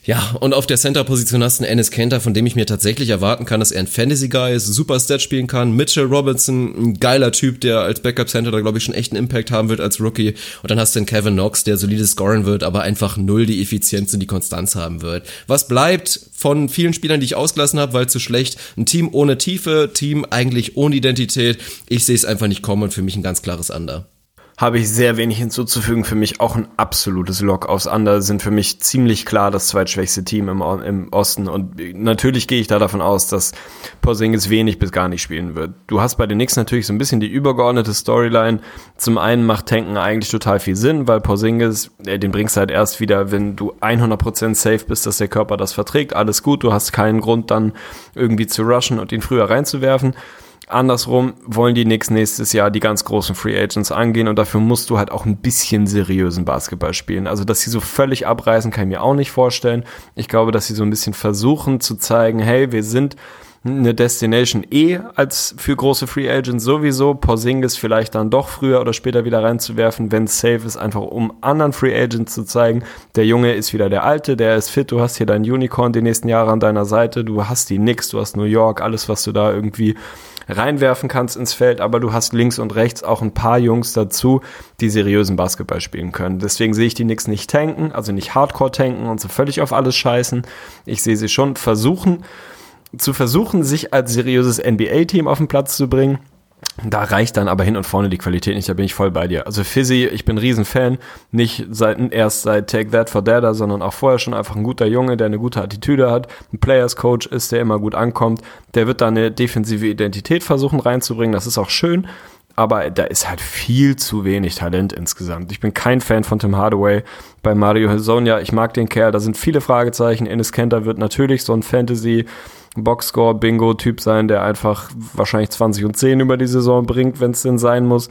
Ja, und auf der Center-Position hast du einen Ennis Kenter, von dem ich mir tatsächlich erwarten kann, dass er ein Fantasy-Guy ist, super Stat spielen kann. Mitchell Robinson, ein geiler Typ, der als Backup-Center da, glaube ich, schon echt einen Impact haben wird als Rookie. Und dann hast du den Kevin Knox, der solide scoren wird, aber einfach null die Effizienz und die Konstanz haben wird. Was bleibt von vielen Spielern, die ich ausgelassen habe, weil zu schlecht? Ein Team ohne Tiefe, Team eigentlich ohne Identität. Ich sehe es einfach nicht kommen und für mich ein ganz klares Under habe ich sehr wenig hinzuzufügen. Für mich auch ein absolutes Lock aufs Under sind für mich ziemlich klar das zweitschwächste Team im, im Osten. Und natürlich gehe ich da davon aus, dass Porzingis wenig bis gar nicht spielen wird. Du hast bei den Knicks natürlich so ein bisschen die übergeordnete Storyline. Zum einen macht Tanken eigentlich total viel Sinn, weil Porzingis, äh, den bringst du halt erst wieder, wenn du 100% safe bist, dass der Körper das verträgt. Alles gut, du hast keinen Grund dann irgendwie zu rushen und ihn früher reinzuwerfen. Andersrum wollen die Knicks nächstes Jahr die ganz großen Free Agents angehen und dafür musst du halt auch ein bisschen seriösen Basketball spielen. Also, dass sie so völlig abreißen, kann ich mir auch nicht vorstellen. Ich glaube, dass sie so ein bisschen versuchen zu zeigen, hey, wir sind eine Destination eh als für große Free Agents sowieso. Porzingis vielleicht dann doch früher oder später wieder reinzuwerfen, wenn es safe ist, einfach um anderen Free Agents zu zeigen. Der Junge ist wieder der Alte, der ist fit, du hast hier dein Unicorn die nächsten Jahre an deiner Seite, du hast die Knicks, du hast New York, alles, was du da irgendwie reinwerfen kannst ins Feld, aber du hast links und rechts auch ein paar Jungs dazu, die seriösen Basketball spielen können. Deswegen sehe ich die Knicks nicht tanken, also nicht Hardcore tanken und so völlig auf alles scheißen. Ich sehe sie schon versuchen, zu versuchen, sich als seriöses NBA-Team auf den Platz zu bringen da reicht dann aber hin und vorne die Qualität nicht, da bin ich voll bei dir. Also Fizzy, ich bin Riesenfan, nicht seit, erst seit Take That for Dada, sondern auch vorher schon einfach ein guter Junge, der eine gute Attitüde hat, ein Players Coach ist, der immer gut ankommt, der wird da eine defensive Identität versuchen reinzubringen, das ist auch schön, aber da ist halt viel zu wenig Talent insgesamt. Ich bin kein Fan von Tim Hardaway. Bei Mario Hezonja, ich mag den Kerl, da sind viele Fragezeichen. Ennis Kenter wird natürlich so ein Fantasy Boxscore-Bingo-Typ sein, der einfach wahrscheinlich 20 und 10 über die Saison bringt, wenn es denn sein muss.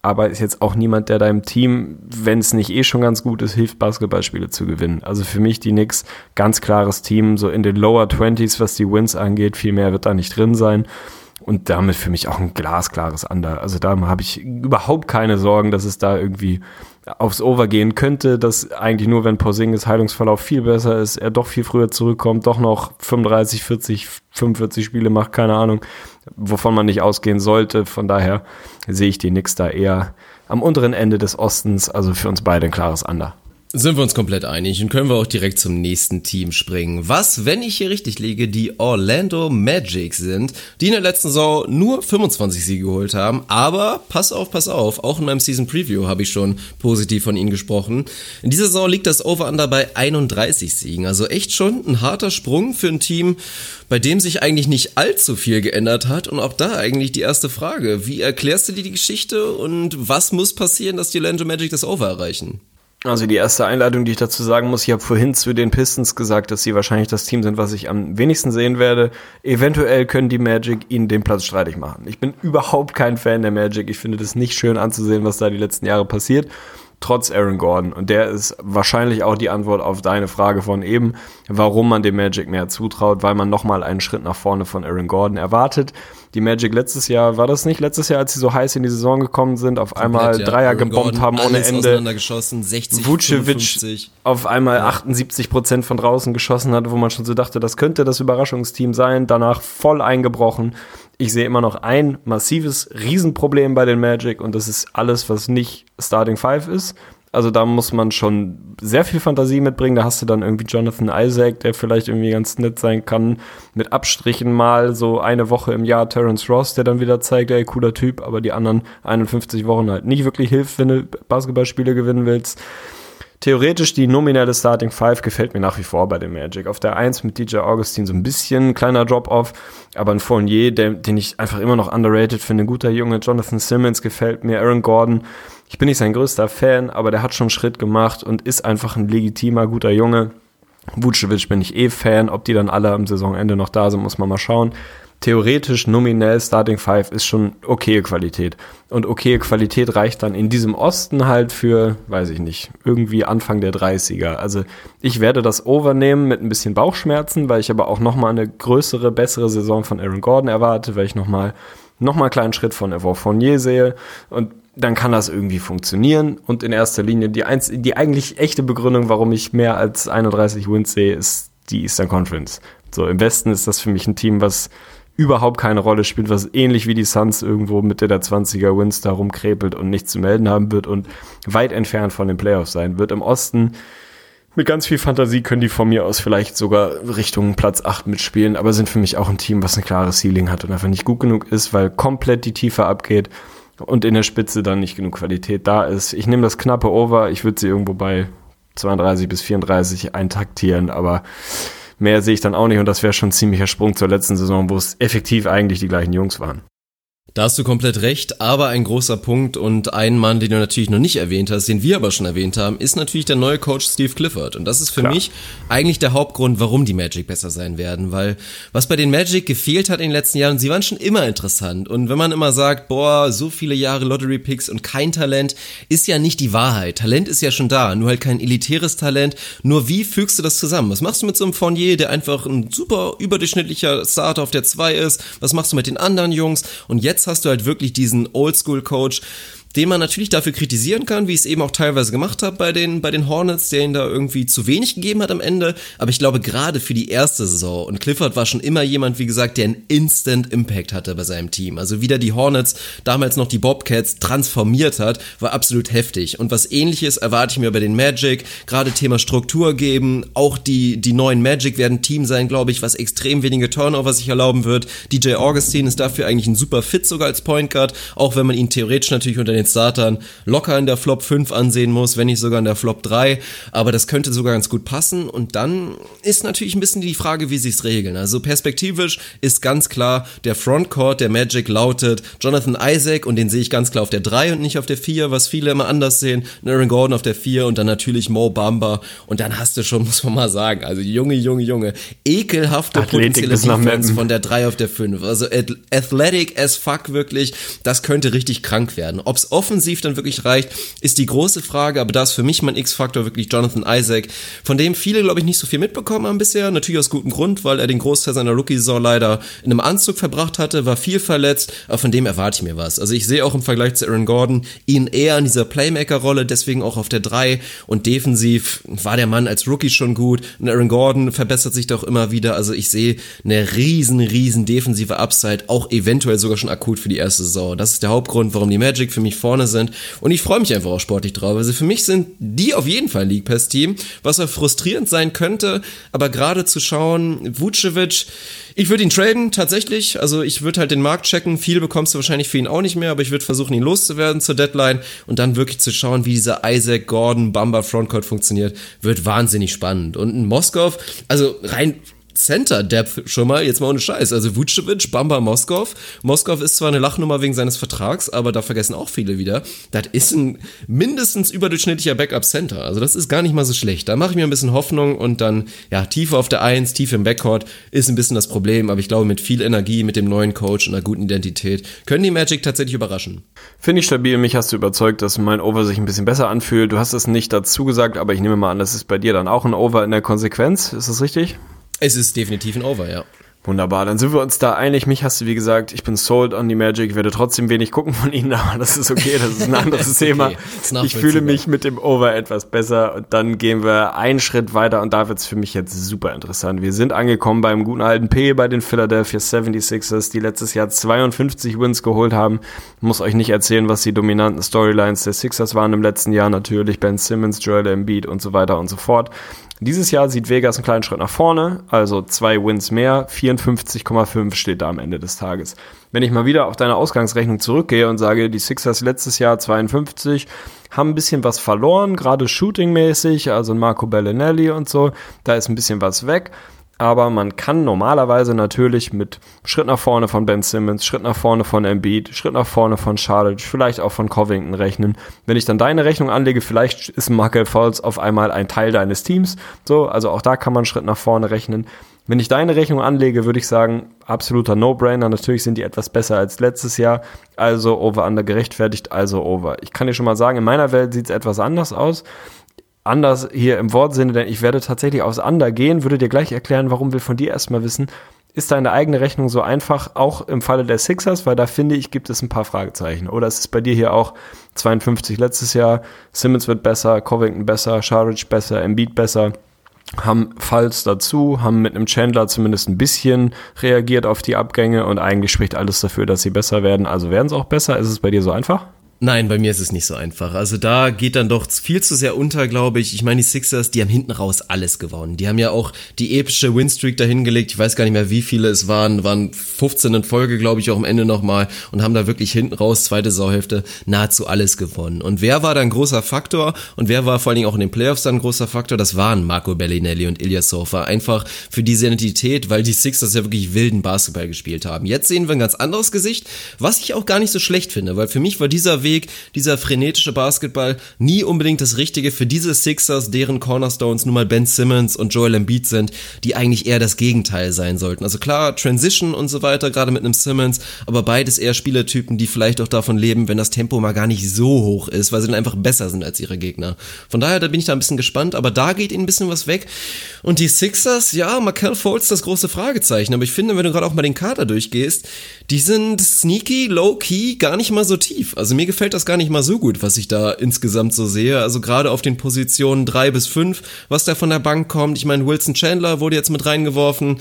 Aber ist jetzt auch niemand, der deinem Team, wenn es nicht eh schon ganz gut ist, hilft, Basketballspiele zu gewinnen. Also für mich die Knicks ganz klares Team, so in den Lower 20s, was die Wins angeht. Viel mehr wird da nicht drin sein. Und damit für mich auch ein glasklares Under. Also da habe ich überhaupt keine Sorgen, dass es da irgendwie aufs Over gehen könnte, dass eigentlich nur, wenn Porzingis Heilungsverlauf viel besser ist, er doch viel früher zurückkommt, doch noch 35, 40, 45 Spiele macht, keine Ahnung, wovon man nicht ausgehen sollte. Von daher sehe ich die Knicks da eher am unteren Ende des Ostens, also für uns beide ein klares Under. Sind wir uns komplett einig und können wir auch direkt zum nächsten Team springen. Was, wenn ich hier richtig liege, die Orlando Magic sind, die in der letzten Saison nur 25 Siege geholt haben. Aber pass auf, pass auf, auch in meinem Season Preview habe ich schon positiv von ihnen gesprochen. In dieser Saison liegt das Over-Under bei 31 Siegen. Also echt schon ein harter Sprung für ein Team, bei dem sich eigentlich nicht allzu viel geändert hat. Und auch da eigentlich die erste Frage. Wie erklärst du dir die Geschichte und was muss passieren, dass die Orlando Magic das Over erreichen? Also die erste Einleitung, die ich dazu sagen muss, ich habe vorhin zu den Pistons gesagt, dass sie wahrscheinlich das Team sind, was ich am wenigsten sehen werde. Eventuell können die Magic ihnen den Platz streitig machen. Ich bin überhaupt kein Fan der Magic. Ich finde das nicht schön anzusehen, was da die letzten Jahre passiert. Trotz Aaron Gordon. Und der ist wahrscheinlich auch die Antwort auf deine Frage von eben, warum man dem Magic mehr zutraut, weil man nochmal einen Schritt nach vorne von Aaron Gordon erwartet. Die Magic letztes Jahr, war das nicht letztes Jahr, als sie so heiß in die Saison gekommen sind, auf Komplett, einmal ja. Dreier Aaron gebombt Gordon, haben ohne Ende. geschossen, 60, Vucevic 55. auf einmal ja. 78 Prozent von draußen geschossen hat, wo man schon so dachte, das könnte das Überraschungsteam sein. Danach voll eingebrochen. Ich sehe immer noch ein massives Riesenproblem bei den Magic und das ist alles, was nicht Starting Five ist. Also da muss man schon sehr viel Fantasie mitbringen. Da hast du dann irgendwie Jonathan Isaac, der vielleicht irgendwie ganz nett sein kann. Mit Abstrichen mal so eine Woche im Jahr Terence Ross, der dann wieder zeigt, ey, cooler Typ, aber die anderen 51 Wochen halt nicht wirklich hilft, wenn du Basketballspiele gewinnen willst. Theoretisch die nominelle Starting Five gefällt mir nach wie vor bei den Magic. Auf der 1 mit DJ Augustin so ein bisschen kleiner Drop-Off, aber ein Fournier, der, den ich einfach immer noch underrated finde, ein guter Junge. Jonathan Simmons gefällt mir, Aaron Gordon. Ich bin nicht sein größter Fan, aber der hat schon einen Schritt gemacht und ist einfach ein legitimer, guter Junge. Vucevic bin ich eh Fan. Ob die dann alle am Saisonende noch da sind, muss man mal schauen theoretisch nominell Starting Five ist schon okay Qualität. Und okay Qualität reicht dann in diesem Osten halt für, weiß ich nicht, irgendwie Anfang der 30er. Also ich werde das overnehmen mit ein bisschen Bauchschmerzen, weil ich aber auch nochmal eine größere, bessere Saison von Aaron Gordon erwarte, weil ich nochmal noch mal einen kleinen Schritt von Evan Fournier sehe. Und dann kann das irgendwie funktionieren. Und in erster Linie die, einz die eigentlich echte Begründung, warum ich mehr als 31 Wins sehe, ist die Eastern Conference. So, im Westen ist das für mich ein Team, was überhaupt keine Rolle spielt, was ähnlich wie die Suns irgendwo mit der 20er Wins da rumkrepelt und nichts zu melden haben wird und weit entfernt von den Playoffs sein wird. Im Osten mit ganz viel Fantasie können die von mir aus vielleicht sogar Richtung Platz 8 mitspielen, aber sind für mich auch ein Team, was ein klares Ceiling hat und einfach nicht gut genug ist, weil komplett die Tiefe abgeht und in der Spitze dann nicht genug Qualität da ist. Ich nehme das knappe Over, ich würde sie irgendwo bei 32 bis 34 eintaktieren, aber Mehr sehe ich dann auch nicht und das wäre schon ein ziemlicher Sprung zur letzten Saison, wo es effektiv eigentlich die gleichen Jungs waren. Da hast du komplett recht, aber ein großer Punkt und ein Mann, den du natürlich noch nicht erwähnt hast, den wir aber schon erwähnt haben, ist natürlich der neue Coach Steve Clifford. Und das ist für Klar. mich eigentlich der Hauptgrund, warum die Magic besser sein werden, weil was bei den Magic gefehlt hat in den letzten Jahren, sie waren schon immer interessant. Und wenn man immer sagt, boah, so viele Jahre Lottery Picks und kein Talent, ist ja nicht die Wahrheit. Talent ist ja schon da, nur halt kein elitäres Talent. Nur wie fügst du das zusammen? Was machst du mit so einem Fournier, der einfach ein super überdurchschnittlicher Starter auf der 2 ist? Was machst du mit den anderen Jungs? Und jetzt hast du halt wirklich diesen Oldschool-Coach, den man natürlich dafür kritisieren kann, wie ich es eben auch teilweise gemacht habe bei den, bei den Hornets, der ihn da irgendwie zu wenig gegeben hat am Ende. Aber ich glaube, gerade für die erste Saison, und Clifford war schon immer jemand, wie gesagt, der einen Instant Impact hatte bei seinem Team. Also wieder die Hornets, damals noch die Bobcats, transformiert hat, war absolut heftig. Und was ähnliches erwarte ich mir bei den Magic, gerade Thema Struktur geben, auch die, die neuen Magic werden Team sein, glaube ich, was extrem wenige Turnover sich erlauben wird. DJ Augustine ist dafür eigentlich ein super Fit sogar als Point Guard, auch wenn man ihn theoretisch natürlich unter den Startern locker in der Flop 5 ansehen muss, wenn nicht sogar in der Flop 3. Aber das könnte sogar ganz gut passen. Und dann ist natürlich ein bisschen die Frage, wie sie es regeln. Also perspektivisch ist ganz klar, der Frontcourt der Magic lautet Jonathan Isaac und den sehe ich ganz klar auf der 3 und nicht auf der 4, was viele immer anders sehen. Aaron Gordon auf der 4 und dann natürlich Mo Bamba. Und dann hast du schon, muss man mal sagen, also Junge, Junge, Junge, ekelhafte Athletik potenzielle Defense von der 3 auf der 5. Also athletic as fuck wirklich, das könnte richtig krank werden. Offensiv dann wirklich reicht, ist die große Frage, aber da ist für mich mein X-Faktor wirklich Jonathan Isaac, von dem viele, glaube ich, nicht so viel mitbekommen haben bisher, natürlich aus gutem Grund, weil er den Großteil seiner Rookie-Saison leider in einem Anzug verbracht hatte, war viel verletzt, aber von dem erwarte ich mir was. Also ich sehe auch im Vergleich zu Aaron Gordon ihn eher in dieser Playmaker-Rolle, deswegen auch auf der 3 und defensiv war der Mann als Rookie schon gut und Aaron Gordon verbessert sich doch immer wieder, also ich sehe eine riesen, riesen defensive Upside, auch eventuell sogar schon akut für die erste Saison. Das ist der Hauptgrund, warum die Magic für mich vorne sind. Und ich freue mich einfach auch sportlich drauf. Also für mich sind die auf jeden Fall ein League Pass Team, was auch frustrierend sein könnte. Aber gerade zu schauen, Vucevic, ich würde ihn traden, tatsächlich. Also ich würde halt den Markt checken. Viel bekommst du wahrscheinlich für ihn auch nicht mehr, aber ich würde versuchen, ihn loszuwerden zur Deadline und dann wirklich zu schauen, wie dieser Isaac Gordon Bamba Frontcourt funktioniert, wird wahnsinnig spannend. Und in Moskau, also rein Center-Depth schon mal, jetzt mal ohne Scheiß. Also Vucevic, Bamba, Moskov. Moskov ist zwar eine Lachnummer wegen seines Vertrags, aber da vergessen auch viele wieder. Das ist ein mindestens überdurchschnittlicher Backup-Center. Also das ist gar nicht mal so schlecht. Da mache ich mir ein bisschen Hoffnung und dann, ja, Tiefe auf der Eins, Tiefe im Backcourt ist ein bisschen das Problem, aber ich glaube, mit viel Energie, mit dem neuen Coach und einer guten Identität können die Magic tatsächlich überraschen. Finde ich stabil. Mich hast du überzeugt, dass mein Over sich ein bisschen besser anfühlt. Du hast es nicht dazu gesagt, aber ich nehme mal an, das ist bei dir dann auch ein Over in der Konsequenz. Ist das richtig? Es ist definitiv ein Over, ja. Wunderbar, dann sind wir uns da einig. Mich hast du, wie gesagt, ich bin sold on die Magic, werde trotzdem wenig gucken von ihnen, aber das ist okay, das ist ein anderes ist Thema. Okay. Ich fühle mich mit dem Over etwas besser und dann gehen wir einen Schritt weiter und da wird es für mich jetzt super interessant. Wir sind angekommen beim guten alten P bei den Philadelphia 76ers, die letztes Jahr 52 Wins geholt haben. Ich muss euch nicht erzählen, was die dominanten Storylines der Sixers waren im letzten Jahr. Natürlich Ben Simmons, Joel Embiid und so weiter und so fort. Dieses Jahr sieht Vegas einen kleinen Schritt nach vorne, also zwei Wins mehr, 54,5 steht da am Ende des Tages. Wenn ich mal wieder auf deine Ausgangsrechnung zurückgehe und sage, die Sixers letztes Jahr 52 haben ein bisschen was verloren, gerade shootingmäßig, also Marco Bellinelli und so, da ist ein bisschen was weg aber man kann normalerweise natürlich mit Schritt nach vorne von Ben Simmons, Schritt nach vorne von Embiid, Schritt nach vorne von Charlotte, vielleicht auch von Covington rechnen. Wenn ich dann deine Rechnung anlege, vielleicht ist Markel Falls auf einmal ein Teil deines Teams. So, also auch da kann man Schritt nach vorne rechnen. Wenn ich deine Rechnung anlege, würde ich sagen, absoluter No-Brainer. Natürlich sind die etwas besser als letztes Jahr. Also Over-Under gerechtfertigt, also Over. Ich kann dir schon mal sagen, in meiner Welt sieht es etwas anders aus anders hier im Wortsinne, denn ich werde tatsächlich aufs Under gehen, würde dir gleich erklären, warum wir von dir erstmal wissen, ist deine eigene Rechnung so einfach, auch im Falle der Sixers, weil da finde ich, gibt es ein paar Fragezeichen. Oder ist es bei dir hier auch 52 letztes Jahr, Simmons wird besser, Covington besser, Sharridge besser, Embiid besser, haben Falls dazu, haben mit einem Chandler zumindest ein bisschen reagiert auf die Abgänge und eigentlich spricht alles dafür, dass sie besser werden. Also werden sie auch besser? Ist es bei dir so einfach? Nein, bei mir ist es nicht so einfach. Also da geht dann doch viel zu sehr unter, glaube ich. Ich meine, die Sixers, die haben hinten raus alles gewonnen. Die haben ja auch die epische Winstreak dahingelegt. Ich weiß gar nicht mehr, wie viele es waren. Waren 15 in Folge, glaube ich, auch am Ende nochmal. Und haben da wirklich hinten raus, zweite Sauhälfte, nahezu alles gewonnen. Und wer war da ein großer Faktor? Und wer war vor allen Dingen auch in den Playoffs dann großer Faktor? Das waren Marco Bellinelli und Ilya Sofa. Einfach für diese Identität, weil die Sixers ja wirklich wilden Basketball gespielt haben. Jetzt sehen wir ein ganz anderes Gesicht, was ich auch gar nicht so schlecht finde, weil für mich war dieser Weg Weg, dieser frenetische Basketball, nie unbedingt das Richtige für diese Sixers, deren Cornerstones nun mal Ben Simmons und Joel Embiid sind, die eigentlich eher das Gegenteil sein sollten. Also klar, Transition und so weiter, gerade mit einem Simmons, aber beides eher Spielertypen, die vielleicht auch davon leben, wenn das Tempo mal gar nicht so hoch ist, weil sie dann einfach besser sind als ihre Gegner. Von daher, da bin ich da ein bisschen gespannt, aber da geht ihnen ein bisschen was weg. Und die Sixers, ja, Markel Fultz das große Fragezeichen, aber ich finde, wenn du gerade auch mal den Kader durchgehst, die sind sneaky, low-key, gar nicht mal so tief. Also mir gefällt das gar nicht mal so gut, was ich da insgesamt so sehe. Also gerade auf den Positionen drei bis fünf, was da von der Bank kommt. Ich meine, Wilson Chandler wurde jetzt mit reingeworfen.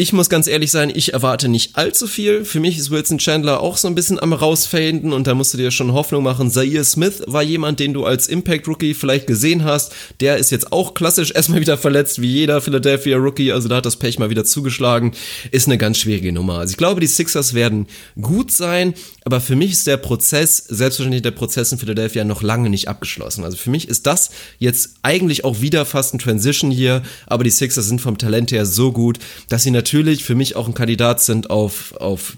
Ich muss ganz ehrlich sein, ich erwarte nicht allzu viel. Für mich ist Wilson Chandler auch so ein bisschen am rausfaden und da musst du dir schon Hoffnung machen. Zaire Smith war jemand, den du als Impact Rookie vielleicht gesehen hast. Der ist jetzt auch klassisch erstmal wieder verletzt, wie jeder Philadelphia Rookie. Also da hat das Pech mal wieder zugeschlagen. Ist eine ganz schwierige Nummer. Also ich glaube, die Sixers werden gut sein, aber für mich ist der Prozess, selbstverständlich der Prozess in Philadelphia noch lange nicht abgeschlossen. Also für mich ist das jetzt eigentlich auch wieder fast ein Transition hier, aber die Sixers sind vom Talent her so gut, dass sie natürlich für mich auch ein Kandidat sind auf, auf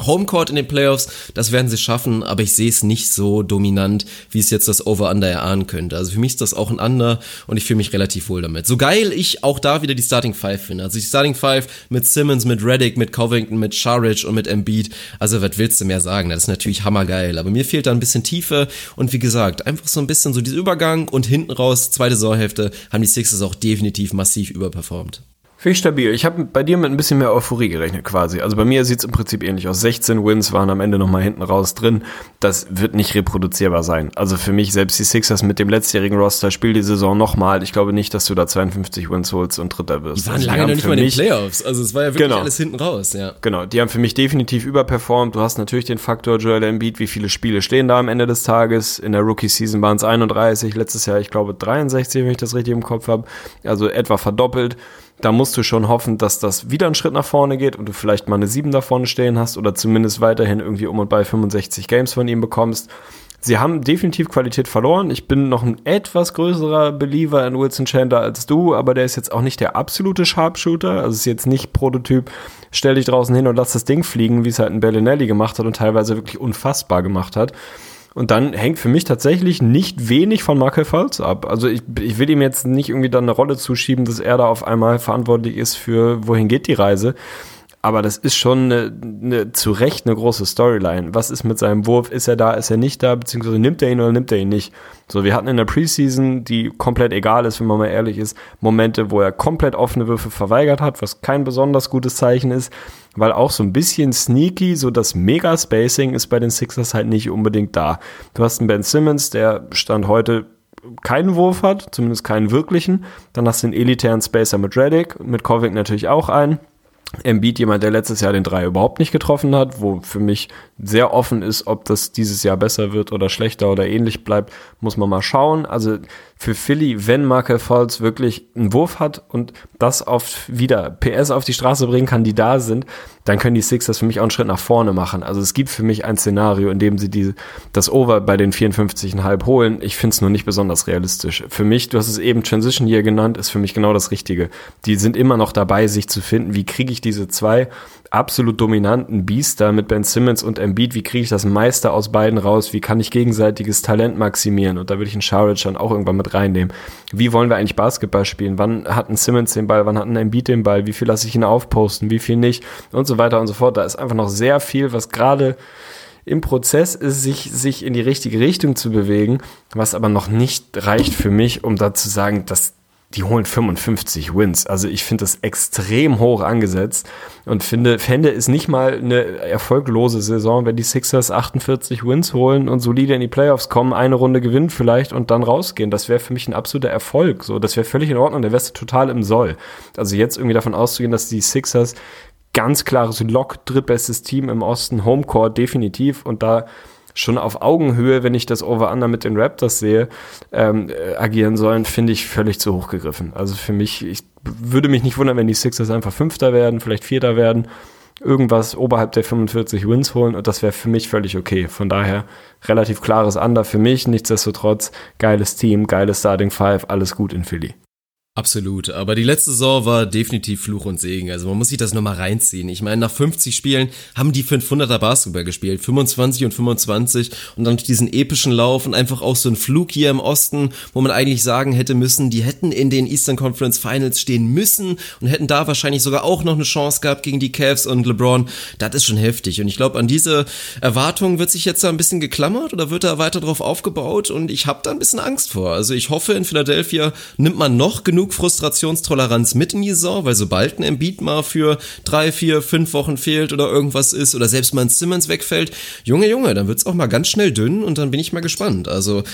Homecourt in den Playoffs, das werden sie schaffen, aber ich sehe es nicht so dominant, wie es jetzt das Over-Under erahnen könnte. Also für mich ist das auch ein Under und ich fühle mich relativ wohl damit. So geil ich auch da wieder die Starting Five finde. Also die Starting Five mit Simmons, mit Reddick, mit Covington, mit Sharridge und mit Embiid. Also was willst du mehr sagen? Das ist natürlich hammergeil. Aber mir fehlt da ein bisschen Tiefe und wie gesagt, einfach so ein bisschen so dieser Übergang und hinten raus, zweite Saisonhälfte, haben die Sixers auch definitiv massiv überperformt. Finde ich stabil. Ich habe bei dir mit ein bisschen mehr Euphorie gerechnet quasi. Also bei mir sieht es im Prinzip ähnlich aus. 16 Wins waren am Ende nochmal hinten raus drin. Das wird nicht reproduzierbar sein. Also für mich, selbst die Sixers mit dem letztjährigen Roster, spiel die Saison nochmal. Ich glaube nicht, dass du da 52 Wins holst und Dritter wirst. Die waren also lange noch nicht mal in den Playoffs. Also es war ja wirklich genau, alles hinten raus, ja. Genau, die haben für mich definitiv überperformt. Du hast natürlich den Faktor Joel Embiid. Wie viele Spiele stehen da am Ende des Tages? In der Rookie-Season waren es 31. Letztes Jahr, ich glaube, 63, wenn ich das richtig im Kopf habe. Also etwa verdoppelt da musst du schon hoffen, dass das wieder einen Schritt nach vorne geht und du vielleicht mal eine 7 da vorne stehen hast oder zumindest weiterhin irgendwie um und bei 65 Games von ihm bekommst. Sie haben definitiv Qualität verloren. Ich bin noch ein etwas größerer Believer in Wilson Chandler als du, aber der ist jetzt auch nicht der absolute Sharpshooter. Also ist jetzt nicht Prototyp, stell dich draußen hin und lass das Ding fliegen, wie es halt ein Bellinelli gemacht hat und teilweise wirklich unfassbar gemacht hat. Und dann hängt für mich tatsächlich nicht wenig von Markel Fultz ab. Also ich, ich will ihm jetzt nicht irgendwie dann eine Rolle zuschieben, dass er da auf einmal verantwortlich ist für wohin geht die Reise aber das ist schon eine, eine, zu Recht eine große Storyline. Was ist mit seinem Wurf? Ist er da, ist er nicht da, beziehungsweise nimmt er ihn oder nimmt er ihn nicht? So, wir hatten in der Preseason, die komplett egal ist, wenn man mal ehrlich ist, Momente, wo er komplett offene Würfe verweigert hat, was kein besonders gutes Zeichen ist, weil auch so ein bisschen sneaky, so das Mega-Spacing ist bei den Sixers halt nicht unbedingt da. Du hast einen Ben Simmons, der stand heute keinen Wurf hat, zumindest keinen wirklichen. Dann hast du den elitären Spacer mit Reddick, mit Kovic natürlich auch einen. Embiid jemand, der letztes Jahr den Drei überhaupt nicht getroffen hat, wo für mich sehr offen ist, ob das dieses Jahr besser wird oder schlechter oder ähnlich bleibt, muss man mal schauen. Also für Philly, wenn Markel Fultz wirklich einen Wurf hat und das auf wieder PS auf die Straße bringen kann, die da sind, dann können die Sixers für mich auch einen Schritt nach vorne machen. Also es gibt für mich ein Szenario, in dem sie die, das Over bei den 54,5 holen. Ich finde es nur nicht besonders realistisch. Für mich, du hast es eben Transition Year genannt, ist für mich genau das Richtige. Die sind immer noch dabei, sich zu finden. Wie kriege ich diese zwei absolut dominanten Biester mit Ben Simmons und Embiid, wie kriege ich das Meister aus beiden raus, wie kann ich gegenseitiges Talent maximieren? Und da würde ich einen Sharic dann auch irgendwann mit reinnehmen. Wie wollen wir eigentlich Basketball spielen? Wann hat ein Simmons den Ball, wann hat ein Embiid den Ball, wie viel lasse ich ihn aufposten, wie viel nicht? Und so weiter und so fort. Da ist einfach noch sehr viel, was gerade im Prozess ist, sich, sich in die richtige Richtung zu bewegen, was aber noch nicht reicht für mich, um da zu sagen, dass die holen 55 Wins. Also ich finde das extrem hoch angesetzt und finde, fände es nicht mal eine erfolglose Saison, wenn die Sixers 48 Wins holen und solide in die Playoffs kommen, eine Runde gewinnen vielleicht und dann rausgehen. Das wäre für mich ein absoluter Erfolg. So, das wäre völlig in Ordnung. Der wäre total im Soll. Also jetzt irgendwie davon auszugehen, dass die Sixers ganz klares Lock, drittbestes Team im Osten, Homecourt definitiv und da schon auf Augenhöhe, wenn ich das Over-Under mit den Raptors sehe, ähm, äh, agieren sollen, finde ich völlig zu hoch gegriffen. Also für mich, ich würde mich nicht wundern, wenn die Sixers einfach Fünfter werden, vielleicht Vierter werden, irgendwas oberhalb der 45 Wins holen und das wäre für mich völlig okay. Von daher relativ klares Under für mich, nichtsdestotrotz geiles Team, geiles Starting Five, alles gut in Philly. Absolut, aber die letzte Saison war definitiv Fluch und Segen. Also man muss sich das nochmal reinziehen. Ich meine, nach 50 Spielen haben die 500er Basketball gespielt, 25 und 25 und dann diesen epischen Lauf und einfach auch so ein Flug hier im Osten, wo man eigentlich sagen hätte müssen, die hätten in den Eastern Conference Finals stehen müssen und hätten da wahrscheinlich sogar auch noch eine Chance gehabt gegen die Cavs und LeBron. Das ist schon heftig und ich glaube, an diese Erwartungen wird sich jetzt da ein bisschen geklammert oder wird da weiter drauf aufgebaut und ich habe da ein bisschen Angst vor. Also ich hoffe, in Philadelphia nimmt man noch genug genug Frustrationstoleranz mit in die Saison, weil sobald ein Embiid mal für drei, vier, fünf Wochen fehlt oder irgendwas ist oder selbst mal ein Simmons wegfällt, Junge, Junge, dann wird's auch mal ganz schnell dünn und dann bin ich mal gespannt. Also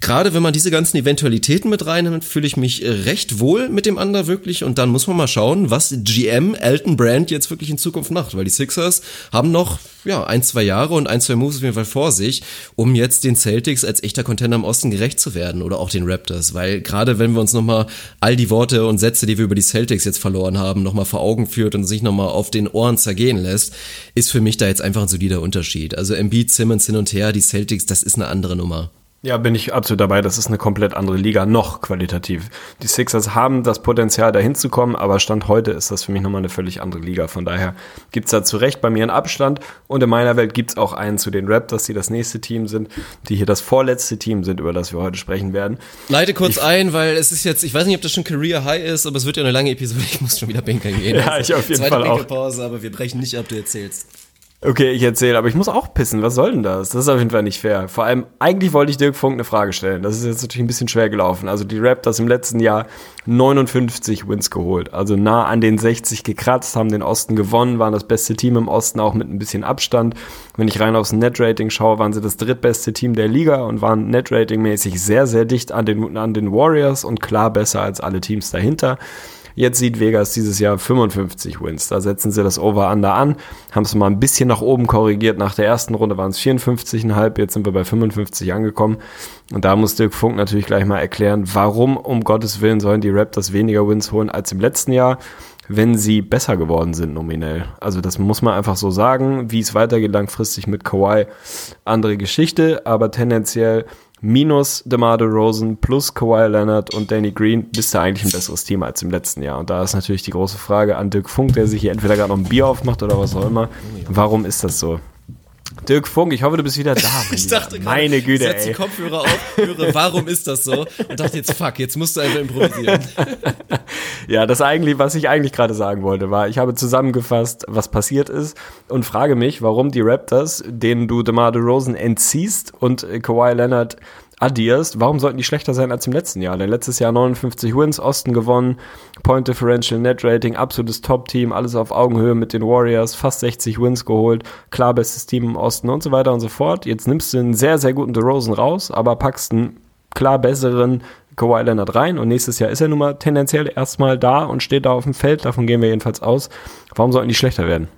gerade wenn man diese ganzen Eventualitäten mit reinnimmt, fühle ich mich recht wohl mit dem Under wirklich und dann muss man mal schauen, was GM Elton Brand jetzt wirklich in Zukunft macht, weil die Sixers haben noch ja, ein, zwei Jahre und ein, zwei Moves auf jeden Fall vor sich, um jetzt den Celtics als echter Contender im Osten gerecht zu werden oder auch den Raptors, weil gerade wenn wir uns nochmal all die Worte und Sätze, die wir über die Celtics jetzt verloren haben, nochmal vor Augen führt und sich nochmal auf den Ohren zergehen lässt, ist für mich da jetzt einfach ein solider Unterschied. Also Embiid, Simmons hin und her, die Celtics, das ist eine andere Nummer. Ja, bin ich absolut dabei. Das ist eine komplett andere Liga, noch qualitativ. Die Sixers haben das Potenzial, dahin zu kommen, aber Stand heute ist das für mich nochmal eine völlig andere Liga. Von daher gibt's da zu Recht bei mir einen Abstand. Und in meiner Welt gibt's auch einen zu den Raptors, die das nächste Team sind, die hier das vorletzte Team sind, über das wir heute sprechen werden. Leite kurz ich, ein, weil es ist jetzt, ich weiß nicht, ob das schon Career High ist, aber es wird ja eine lange Episode. Ich muss schon wieder bänkeln gehen. ja, ich auf jeden Zweite Fall auch. Pause, aber wir brechen nicht ab, du erzählst. Okay, ich erzähle, aber ich muss auch pissen. Was soll denn das? Das ist auf jeden Fall nicht fair. Vor allem, eigentlich wollte ich Dirk Funk eine Frage stellen. Das ist jetzt natürlich ein bisschen schwer gelaufen. Also die Raptors im letzten Jahr 59 Wins geholt. Also nah an den 60 gekratzt, haben den Osten gewonnen, waren das beste Team im Osten, auch mit ein bisschen Abstand. Wenn ich rein aufs Net-Rating schaue, waren sie das drittbeste Team der Liga und waren Net-Rating-mäßig sehr, sehr dicht an den, an den Warriors und klar besser als alle Teams dahinter. Jetzt sieht Vegas dieses Jahr 55 Wins. Da setzen sie das Over-Under an, haben es mal ein bisschen nach oben korrigiert. Nach der ersten Runde waren es 54,5, jetzt sind wir bei 55 angekommen. Und da muss Dirk Funk natürlich gleich mal erklären, warum um Gottes Willen sollen die Raptors weniger Wins holen als im letzten Jahr. wenn sie besser geworden sind nominell. Also das muss man einfach so sagen. Wie es weitergeht langfristig mit Kawhi, andere Geschichte, aber tendenziell minus DeMar DeRozan plus Kawhi Leonard und Danny Green bist du eigentlich ein besseres Team als im letzten Jahr. Und da ist natürlich die große Frage an Dirk Funk, der sich hier entweder gerade noch ein Bier aufmacht oder was auch immer. Warum ist das so? Dirk Funk, ich hoffe, du bist wieder da. ich dachte gerade, meine Güte, setz die Kopfhörer auf, höre, warum ist das so? Und dachte jetzt, fuck, jetzt musst du einfach improvisieren. ja, das eigentlich, was ich eigentlich gerade sagen wollte, war, ich habe zusammengefasst, was passiert ist und frage mich, warum die Raptors, denen du DeMar DeRozan entziehst und Kawhi Leonard addierst, warum sollten die schlechter sein als im letzten Jahr? Denn letztes Jahr 59 Wins, Osten gewonnen, Point Differential, Net Rating, absolutes Top-Team, alles auf Augenhöhe mit den Warriors, fast 60 Wins geholt, klar bestes Team im Osten und so weiter und so fort. Jetzt nimmst du einen sehr, sehr guten DeRozan raus, aber packst einen klar besseren Kawhi Leonard rein und nächstes Jahr ist er nun mal tendenziell erstmal da und steht da auf dem Feld, davon gehen wir jedenfalls aus. Warum sollten die schlechter werden?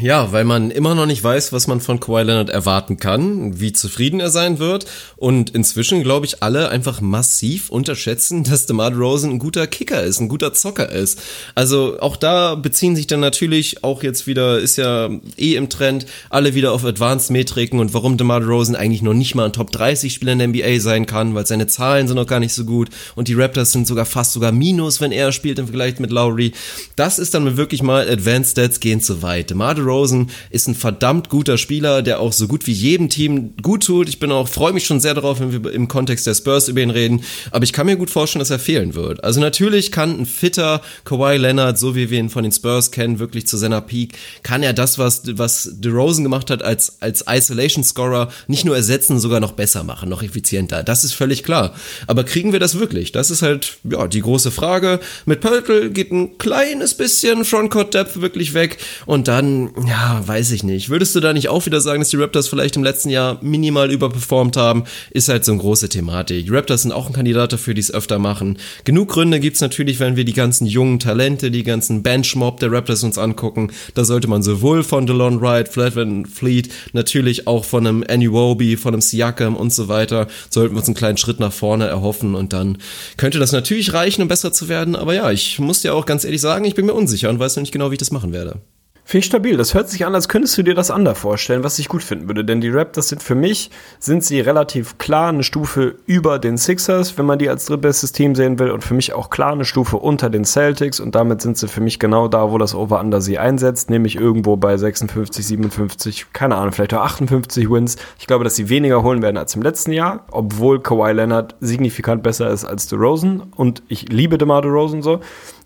Ja, weil man immer noch nicht weiß, was man von Kawhi Leonard erwarten kann, wie zufrieden er sein wird und inzwischen, glaube ich, alle einfach massiv unterschätzen, dass DeMar DeRozan ein guter Kicker ist, ein guter Zocker ist. Also auch da beziehen sich dann natürlich auch jetzt wieder, ist ja eh im Trend, alle wieder auf Advanced-Metriken und warum DeMar DeRozan eigentlich noch nicht mal ein Top-30-Spieler in der NBA sein kann, weil seine Zahlen sind noch gar nicht so gut und die Raptors sind sogar fast sogar Minus, wenn er spielt im Vergleich mit Lowry. Das ist dann wirklich mal Advanced Stats gehen zu weit. DeMar DeRozan ist ein verdammt guter Spieler, der auch so gut wie jedem Team gut tut. Ich bin auch, freue mich schon sehr darauf, wenn wir im Kontext der Spurs über ihn reden. Aber ich kann mir gut vorstellen, dass er fehlen wird. Also natürlich kann ein fitter Kawhi Leonard, so wie wir ihn von den Spurs kennen, wirklich zu seiner Peak, kann er das, was, was DeRozan gemacht hat als, als Isolation Scorer, nicht nur ersetzen, sogar noch besser machen, noch effizienter. Das ist völlig klar. Aber kriegen wir das wirklich? Das ist halt, ja, die große Frage. Mit Pöltl geht ein kleines bisschen Frontcourt Depth wirklich weg und dann, ja, weiß ich nicht. Würdest du da nicht auch wieder sagen, dass die Raptors vielleicht im letzten Jahr minimal überperformt haben? Ist halt so eine große Thematik. Die Raptors sind auch ein Kandidat dafür, die es öfter machen. Genug Gründe gibt's natürlich, wenn wir die ganzen jungen Talente, die ganzen Benchmob der Raptors uns angucken. Da sollte man sowohl von DeLon Wright, Flatman Fleet, natürlich auch von einem Anuobi, von einem Siakam und so weiter, sollten wir uns einen kleinen Schritt nach vorne erhoffen und dann könnte das natürlich reichen, um besser zu werden. Aber ja, ich muss dir auch ganz ehrlich sagen, ich bin mir unsicher und weiß noch nicht genau, wie ich das machen werde. Finde ich stabil. Das hört sich an, als könntest du dir das anders vorstellen, was ich gut finden würde. Denn die Raptors sind für mich, sind sie relativ klar eine Stufe über den Sixers, wenn man die als drittbestes Team sehen will. Und für mich auch klar eine Stufe unter den Celtics. Und damit sind sie für mich genau da, wo das Over-Under sie einsetzt. Nämlich irgendwo bei 56, 57, keine Ahnung, vielleicht auch 58 Wins. Ich glaube, dass sie weniger holen werden als im letzten Jahr. Obwohl Kawhi Leonard signifikant besser ist als DeRozan. Und ich liebe DeMar DeRozan so.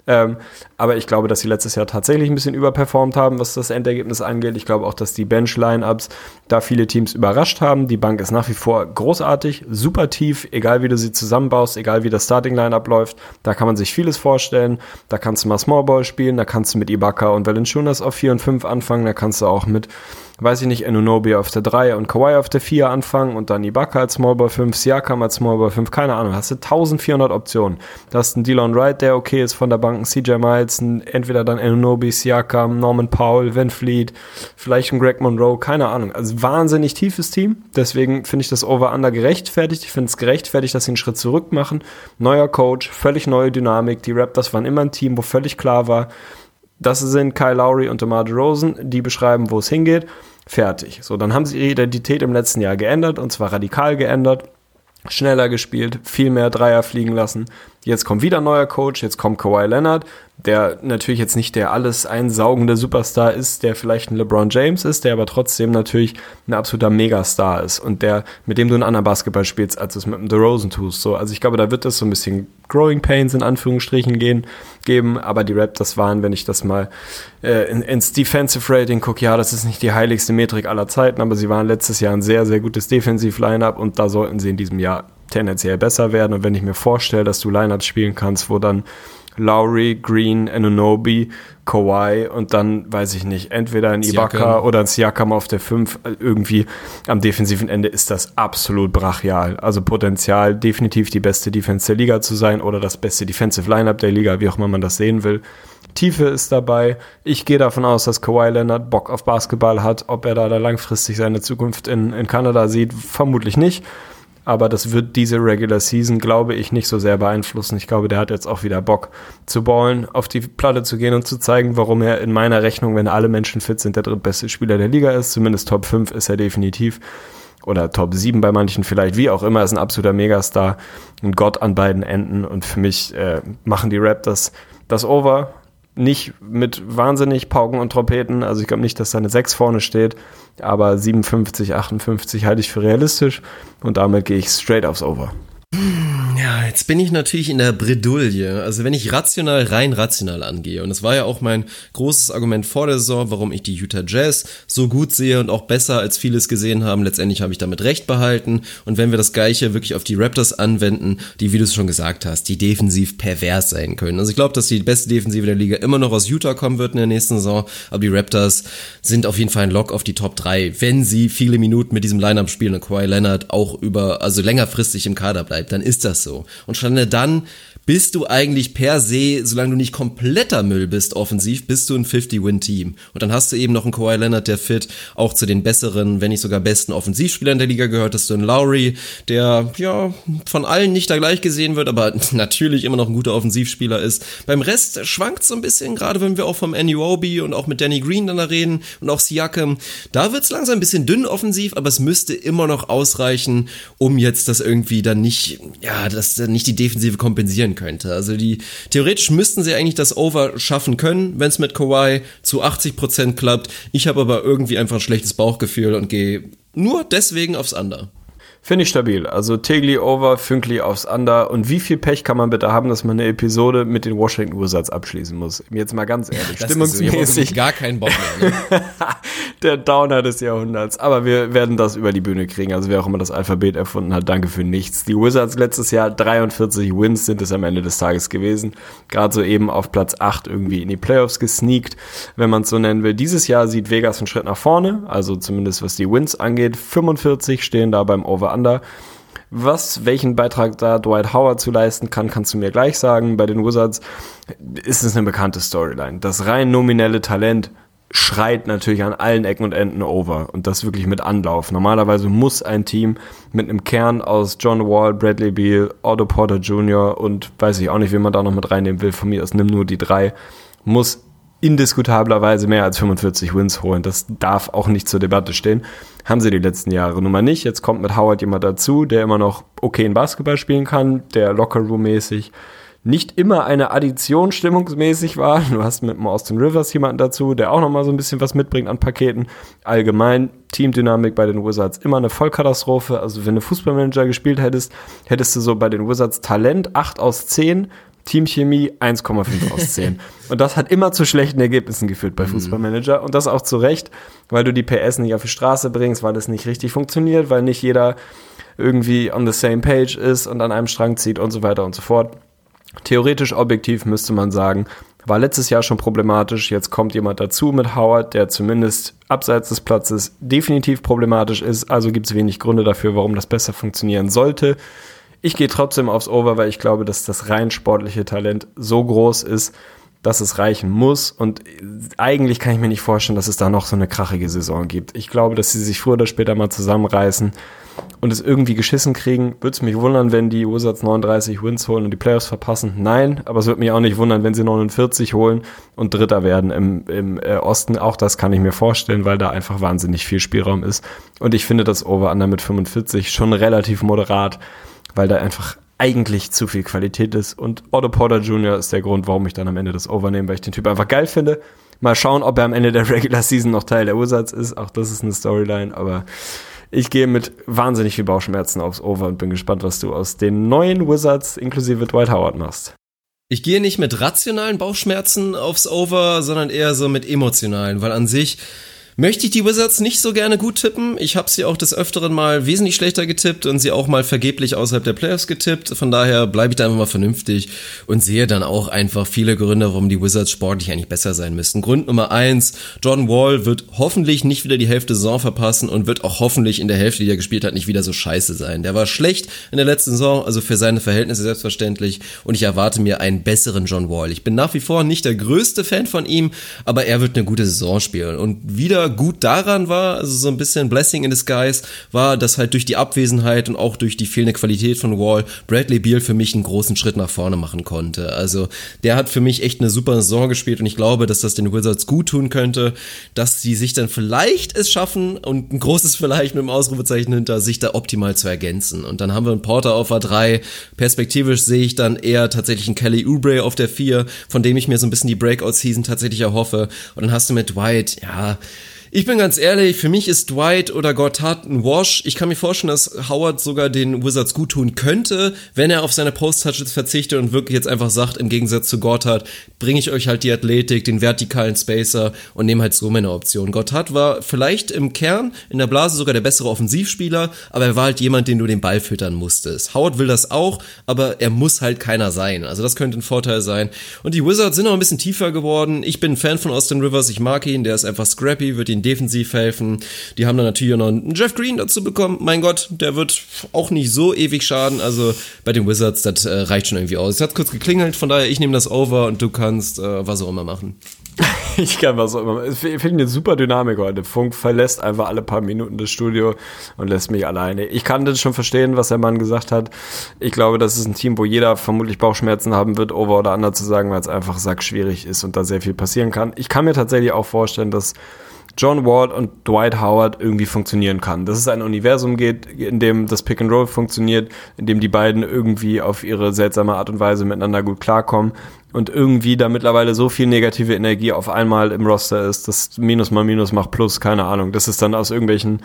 Ähm, aber ich glaube, dass sie letztes Jahr tatsächlich ein bisschen überperformt haben, was das Endergebnis angeht. Ich glaube auch, dass die Bench-Line-Ups da viele Teams überrascht haben. Die Bank ist nach wie vor großartig, super tief, egal wie du sie zusammenbaust, egal wie das Starting-Line-Up läuft. Da kann man sich vieles vorstellen. Da kannst du mal Small Ball spielen, da kannst du mit Ibaka und Valanciunas auf 4 und 5 anfangen, da kannst du auch mit weiß ich nicht, Enunobi auf der 3 und Kawhi auf der 4 anfangen und dann Ibaka als Smallball 5, Siakam als Smallball 5, keine Ahnung, hast du 1400 Optionen. Da hast einen Dylan Wright, der okay ist von der Bank, CJ Miles, ein, entweder dann Enunobi, Siakam, Norman Powell, Van Fleet, vielleicht ein Greg Monroe, keine Ahnung. Also wahnsinnig tiefes Team, deswegen finde ich das Over-Under gerechtfertigt. Ich finde es gerechtfertigt, dass sie einen Schritt zurück machen. Neuer Coach, völlig neue Dynamik. Die Raptors waren immer ein Team, wo völlig klar war, das sind Kyle Lowry und DeMar DeRozan, die beschreiben, wo es hingeht. Fertig. So, dann haben sie ihre Identität im letzten Jahr geändert und zwar radikal geändert. Schneller gespielt, viel mehr Dreier fliegen lassen. Jetzt kommt wieder ein neuer Coach, jetzt kommt Kawhi Leonard, der natürlich jetzt nicht der alles einsaugende Superstar ist, der vielleicht ein LeBron James ist, der aber trotzdem natürlich ein absoluter Megastar ist und der, mit dem du einen anderen Basketball spielst, als du es mit dem DeRozan tust. So, also ich glaube, da wird es so ein bisschen Growing Pains in Anführungsstrichen gehen, geben, aber die Raptors waren, wenn ich das mal äh, in, ins Defensive Rating gucke, ja, das ist nicht die heiligste Metrik aller Zeiten, aber sie waren letztes Jahr ein sehr, sehr gutes Defensiv-Line-Up und da sollten sie in diesem Jahr tendenziell besser werden. Und wenn ich mir vorstelle, dass du Lineups spielen kannst, wo dann Lowry, Green, Anunobi, Kawhi und dann, weiß ich nicht, entweder ein Ibaka Siakam. oder ein Siakam auf der 5, irgendwie am defensiven Ende ist das absolut brachial. Also Potenzial, definitiv die beste Defense der Liga zu sein oder das beste Defensive Lineup der Liga, wie auch immer man das sehen will. Tiefe ist dabei. Ich gehe davon aus, dass Kawhi Leonard Bock auf Basketball hat. Ob er da, da langfristig seine Zukunft in, in Kanada sieht, vermutlich nicht aber das wird diese Regular Season, glaube ich, nicht so sehr beeinflussen. Ich glaube, der hat jetzt auch wieder Bock zu ballen, auf die Platte zu gehen und zu zeigen, warum er in meiner Rechnung, wenn alle Menschen fit sind, der drittbeste Spieler der Liga ist. Zumindest Top 5 ist er definitiv. Oder Top 7 bei manchen vielleicht, wie auch immer, ist ein absoluter Megastar, ein Gott an beiden Enden. Und für mich äh, machen die Raptors das Over, nicht mit wahnsinnig Pauken und Trompeten, also ich glaube nicht, dass da eine 6 vorne steht, aber 57, 58 halte ich für realistisch und damit gehe ich straight aufs Over. Ja, jetzt bin ich natürlich in der Bredouille. Also wenn ich rational, rein rational angehe, und das war ja auch mein großes Argument vor der Saison, warum ich die Utah Jazz so gut sehe und auch besser als vieles gesehen haben, letztendlich habe ich damit recht behalten. Und wenn wir das Gleiche wirklich auf die Raptors anwenden, die, wie du es schon gesagt hast, die defensiv pervers sein können. Also ich glaube, dass die beste Defensive der Liga immer noch aus Utah kommen wird in der nächsten Saison, aber die Raptors sind auf jeden Fall ein Lock auf die Top 3, wenn sie viele Minuten mit diesem Lineup spielen und Kawhi Leonard auch über, also längerfristig im Kader bleibt, dann ist das so. Und schon dann bist du eigentlich per se, solange du nicht kompletter Müll bist offensiv, bist du ein 50-Win-Team. Und dann hast du eben noch einen Kawhi Leonard, der fit auch zu den besseren, wenn nicht sogar besten Offensivspielern der Liga gehört. Hast du einen Lowry, der ja von allen nicht da gleich gesehen wird, aber natürlich immer noch ein guter Offensivspieler ist. Beim Rest schwankt so ein bisschen, gerade wenn wir auch vom NUOB und auch mit Danny Green dann da reden und auch Siakam. Da wird's langsam ein bisschen dünn offensiv, aber es müsste immer noch ausreichen, um jetzt das irgendwie dann nicht, ja, das nicht die Defensive kompensieren könnte. Also die theoretisch müssten sie eigentlich das Over schaffen können, wenn es mit Kawhi zu 80% klappt. Ich habe aber irgendwie einfach ein schlechtes Bauchgefühl und gehe nur deswegen aufs Under. Finde ich stabil. Also Tegli over, Fünkli aufs Under. Und wie viel Pech kann man bitte haben, dass man eine Episode mit den Washington Wizards abschließen muss? Jetzt mal ganz ehrlich. Das Stimmungsmäßig. So, gar keinen Bock mehr. Ne? Der Downer des Jahrhunderts. Aber wir werden das über die Bühne kriegen. Also wer auch immer das Alphabet erfunden hat, danke für nichts. Die Wizards letztes Jahr 43 Wins sind es am Ende des Tages gewesen. Gerade so eben auf Platz 8 irgendwie in die Playoffs gesneakt, wenn man es so nennen will. Dieses Jahr sieht Vegas einen Schritt nach vorne. Also zumindest was die Wins angeht. 45 stehen da beim Over Under. Was, welchen Beitrag da Dwight Howard zu leisten kann, kannst du mir gleich sagen. Bei den Wizards ist es eine bekannte Storyline. Das rein nominelle Talent schreit natürlich an allen Ecken und Enden over und das wirklich mit Anlauf. Normalerweise muss ein Team mit einem Kern aus John Wall, Bradley Beal, Otto Porter Jr. und weiß ich auch nicht, wie man da noch mit reinnehmen will. Von mir aus nimm nur die drei. Muss indiskutablerweise mehr als 45 Wins holen. Das darf auch nicht zur Debatte stehen. Haben sie die letzten Jahre nun mal nicht. Jetzt kommt mit Howard jemand dazu, der immer noch okay in Basketball spielen kann, der Lockerroom-mäßig nicht immer eine Addition stimmungsmäßig war. Du hast mit dem Austin Rivers jemanden dazu, der auch nochmal so ein bisschen was mitbringt an Paketen. Allgemein Teamdynamik bei den Wizards immer eine Vollkatastrophe. Also wenn du Fußballmanager gespielt hättest, hättest du so bei den Wizards Talent 8 aus 10, Teamchemie 1,5 aus 10. Und das hat immer zu schlechten Ergebnissen geführt bei mhm. Fußballmanager. Und das auch zu Recht, weil du die PS nicht auf die Straße bringst, weil es nicht richtig funktioniert, weil nicht jeder irgendwie on the same page ist und an einem Strang zieht und so weiter und so fort. Theoretisch objektiv müsste man sagen, war letztes Jahr schon problematisch. Jetzt kommt jemand dazu mit Howard, der zumindest abseits des Platzes definitiv problematisch ist. Also gibt es wenig Gründe dafür, warum das besser funktionieren sollte. Ich gehe trotzdem aufs Over, weil ich glaube, dass das rein sportliche Talent so groß ist, dass es reichen muss. Und eigentlich kann ich mir nicht vorstellen, dass es da noch so eine krachige Saison gibt. Ich glaube, dass sie sich früher oder später mal zusammenreißen und es irgendwie geschissen kriegen. Würde es mich wundern, wenn die Wizards 39 Wins holen und die Playoffs verpassen. Nein, aber es würde mich auch nicht wundern, wenn sie 49 holen und Dritter werden im, im äh, Osten. Auch das kann ich mir vorstellen, weil da einfach wahnsinnig viel Spielraum ist. Und ich finde das Over-Under mit 45 schon relativ moderat weil da einfach eigentlich zu viel Qualität ist. Und Otto Porter Jr. ist der Grund, warum ich dann am Ende das Overnehme, weil ich den Typ einfach geil finde. Mal schauen, ob er am Ende der Regular Season noch Teil der Ursatz ist. Auch das ist eine Storyline, aber ich gehe mit wahnsinnig viel Bauchschmerzen aufs Over und bin gespannt, was du aus den neuen Wizards inklusive Dwight Howard machst. Ich gehe nicht mit rationalen Bauchschmerzen aufs Over, sondern eher so mit emotionalen, weil an sich möchte ich die Wizards nicht so gerne gut tippen. Ich habe sie auch des Öfteren mal wesentlich schlechter getippt und sie auch mal vergeblich außerhalb der Playoffs getippt. Von daher bleibe ich da einfach mal vernünftig und sehe dann auch einfach viele Gründe, warum die Wizards sportlich eigentlich besser sein müssten. Grund Nummer eins, John Wall wird hoffentlich nicht wieder die Hälfte Saison verpassen und wird auch hoffentlich in der Hälfte, die er gespielt hat, nicht wieder so scheiße sein. Der war schlecht in der letzten Saison, also für seine Verhältnisse selbstverständlich und ich erwarte mir einen besseren John Wall. Ich bin nach wie vor nicht der größte Fan von ihm, aber er wird eine gute Saison spielen und wieder Gut daran war, also so ein bisschen Blessing in disguise, war, dass halt durch die Abwesenheit und auch durch die fehlende Qualität von Wall Bradley Beal für mich einen großen Schritt nach vorne machen konnte. Also der hat für mich echt eine super Saison gespielt und ich glaube, dass das den Wizards gut tun könnte, dass sie sich dann vielleicht es schaffen und ein großes vielleicht mit dem Ausrufezeichen hinter, sich da optimal zu ergänzen. Und dann haben wir einen Porter auf A3. Perspektivisch sehe ich dann eher tatsächlich einen Kelly Oubre auf der 4, von dem ich mir so ein bisschen die Breakout-Season tatsächlich erhoffe. Und dann hast du mit Dwight, ja, ich bin ganz ehrlich, für mich ist Dwight oder Gotthard ein Wash. Ich kann mir vorstellen, dass Howard sogar den Wizards gut tun könnte, wenn er auf seine Post-Touches verzichtet und wirklich jetzt einfach sagt, im Gegensatz zu Gotthard, bringe ich euch halt die Athletik, den vertikalen Spacer und nehme halt so meine Option. Gotthard war vielleicht im Kern, in der Blase sogar der bessere Offensivspieler, aber er war halt jemand, den du den Ball füttern musstest. Howard will das auch, aber er muss halt keiner sein. Also das könnte ein Vorteil sein. Und die Wizards sind auch ein bisschen tiefer geworden. Ich bin ein Fan von Austin Rivers, ich mag ihn, der ist einfach scrappy, wird ihn ihnen defensiv helfen. Die haben dann natürlich auch noch einen Jeff Green dazu bekommen. Mein Gott, der wird auch nicht so ewig schaden. Also bei den Wizards, das äh, reicht schon irgendwie aus. Es hat kurz geklingelt, von daher, ich nehme das over und du kannst äh, was auch immer machen. Ich kann was auch immer. Ich finde eine super Dynamik heute. Funk verlässt einfach alle paar Minuten das Studio und lässt mich alleine. Ich kann das schon verstehen, was der Mann gesagt hat. Ich glaube, das ist ein Team, wo jeder vermutlich Bauchschmerzen haben wird, over oder under zu sagen, weil es einfach sackschwierig ist und da sehr viel passieren kann. Ich kann mir tatsächlich auch vorstellen, dass John Ward und Dwight Howard irgendwie funktionieren kann. Dass es ein Universum geht, in dem das Pick and Roll funktioniert, in dem die beiden irgendwie auf ihre seltsame Art und Weise miteinander gut klarkommen und irgendwie da mittlerweile so viel negative Energie auf einmal im Roster ist, dass Minus mal Minus macht Plus, keine Ahnung. Das ist dann aus irgendwelchen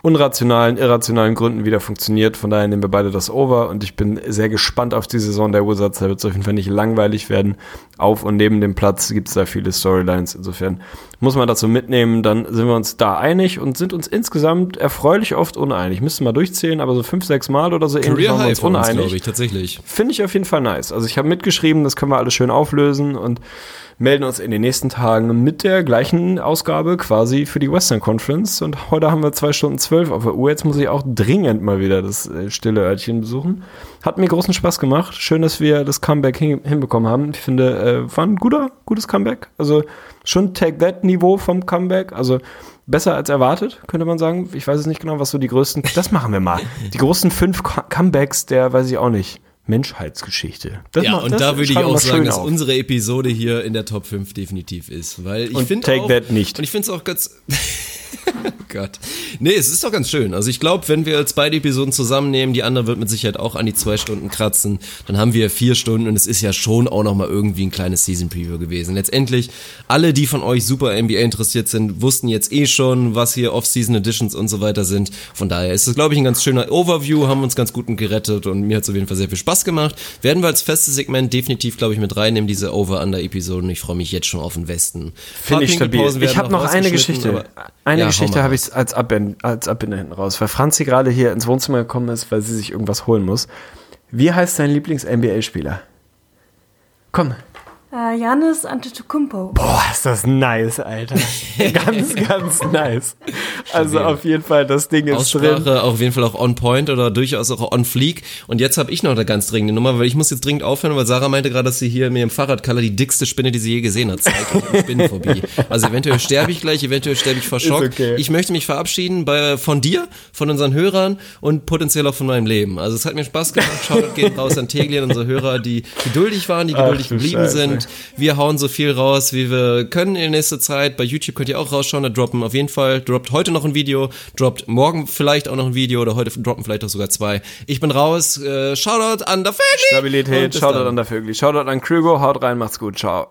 unrationalen, irrationalen Gründen wieder funktioniert. Von daher nehmen wir beide das Over und ich bin sehr gespannt auf die Saison der Wizards. Da wird es auf jeden Fall nicht langweilig werden. Auf und neben dem Platz gibt es da viele Storylines. Insofern muss man dazu mitnehmen. Dann sind wir uns da einig und sind uns insgesamt erfreulich oft uneinig. Müssen wir durchzählen, aber so fünf, sechs Mal oder so ähnlich waren wir uns uneinig. Uns, ich, tatsächlich. Finde ich auf jeden Fall nice. Also ich habe mitgeschrieben, das können wir alles schön auflösen und melden uns in den nächsten Tagen mit der gleichen Ausgabe quasi für die Western Conference. Und heute haben wir zwei Stunden zwölf auf der Uhr. Jetzt muss ich auch dringend mal wieder das äh, stille Örtchen besuchen. Hat mir großen Spaß gemacht. Schön, dass wir das Comeback hin hinbekommen haben. Ich finde, äh, war ein guter, gutes Comeback. Also schon Take That Niveau vom Comeback. Also besser als erwartet, könnte man sagen. Ich weiß es nicht genau, was so die größten. Das machen wir mal. Die großen fünf Comebacks der, weiß ich auch nicht. Menschheitsgeschichte. Das ja, macht, und da würde ich auch sagen, dass auf. unsere Episode hier in der Top 5 definitiv ist. Weil ich finde Take auch, That nicht. Und ich finde es auch ganz. oh Gott. Nee, es ist doch ganz schön. Also ich glaube, wenn wir jetzt beide Episoden zusammennehmen, die andere wird mit Sicherheit auch an die zwei Stunden kratzen, dann haben wir vier Stunden und es ist ja schon auch nochmal irgendwie ein kleines Season Preview gewesen. Letztendlich, alle, die von euch super NBA interessiert sind, wussten jetzt eh schon, was hier Off-Season Editions und so weiter sind. Von daher ist es, glaube ich, ein ganz schöner Overview, haben uns ganz gut gerettet und mir hat es auf jeden Fall sehr viel Spaß gemacht. Werden wir als festes Segment definitiv, glaube ich, mit reinnehmen, diese Over-Under-Episoden. Ich freue mich jetzt schon auf den Westen. Finde ich stabil. Ich habe noch eine Geschichte. Eine ja, Geschichte habe ich als, Abbind, als Abbinder hinten raus, weil Franzi gerade hier ins Wohnzimmer gekommen ist, weil sie sich irgendwas holen muss. Wie heißt dein Lieblings-NBA-Spieler? Komm, Uh, Janis Antetokounmpo. Boah, ist das nice, Alter. ganz, ganz nice. Also auf jeden Fall, das Ding ist Aussprache drin. auf jeden Fall auch on point oder durchaus auch on fleek. Und jetzt habe ich noch eine ganz dringende Nummer, weil ich muss jetzt dringend aufhören, weil Sarah meinte gerade, dass sie hier mir im Fahrradkeller die dickste Spinne, die sie je gesehen hat, zeigt. Spinnenphobie. Also eventuell sterbe ich gleich, eventuell sterbe ich vor Schock. Okay. Ich möchte mich verabschieden bei, von dir, von unseren Hörern und potenziell auch von meinem Leben. Also es hat mir Spaß gemacht. Schaut geht raus an Teglien, unsere Hörer, die geduldig waren, die geduldig Ach, geblieben Scheiße. sind und wir hauen so viel raus, wie wir können in nächster Zeit. Bei YouTube könnt ihr auch rausschauen, da droppen auf jeden Fall, droppt heute noch ein Video, droppt morgen vielleicht auch noch ein Video oder heute droppen vielleicht auch sogar zwei. Ich bin raus, äh, Shoutout an der Vögli. Stabilität, Shoutout dann. an der Vögli, Shoutout an Krüger, haut rein, macht's gut, ciao.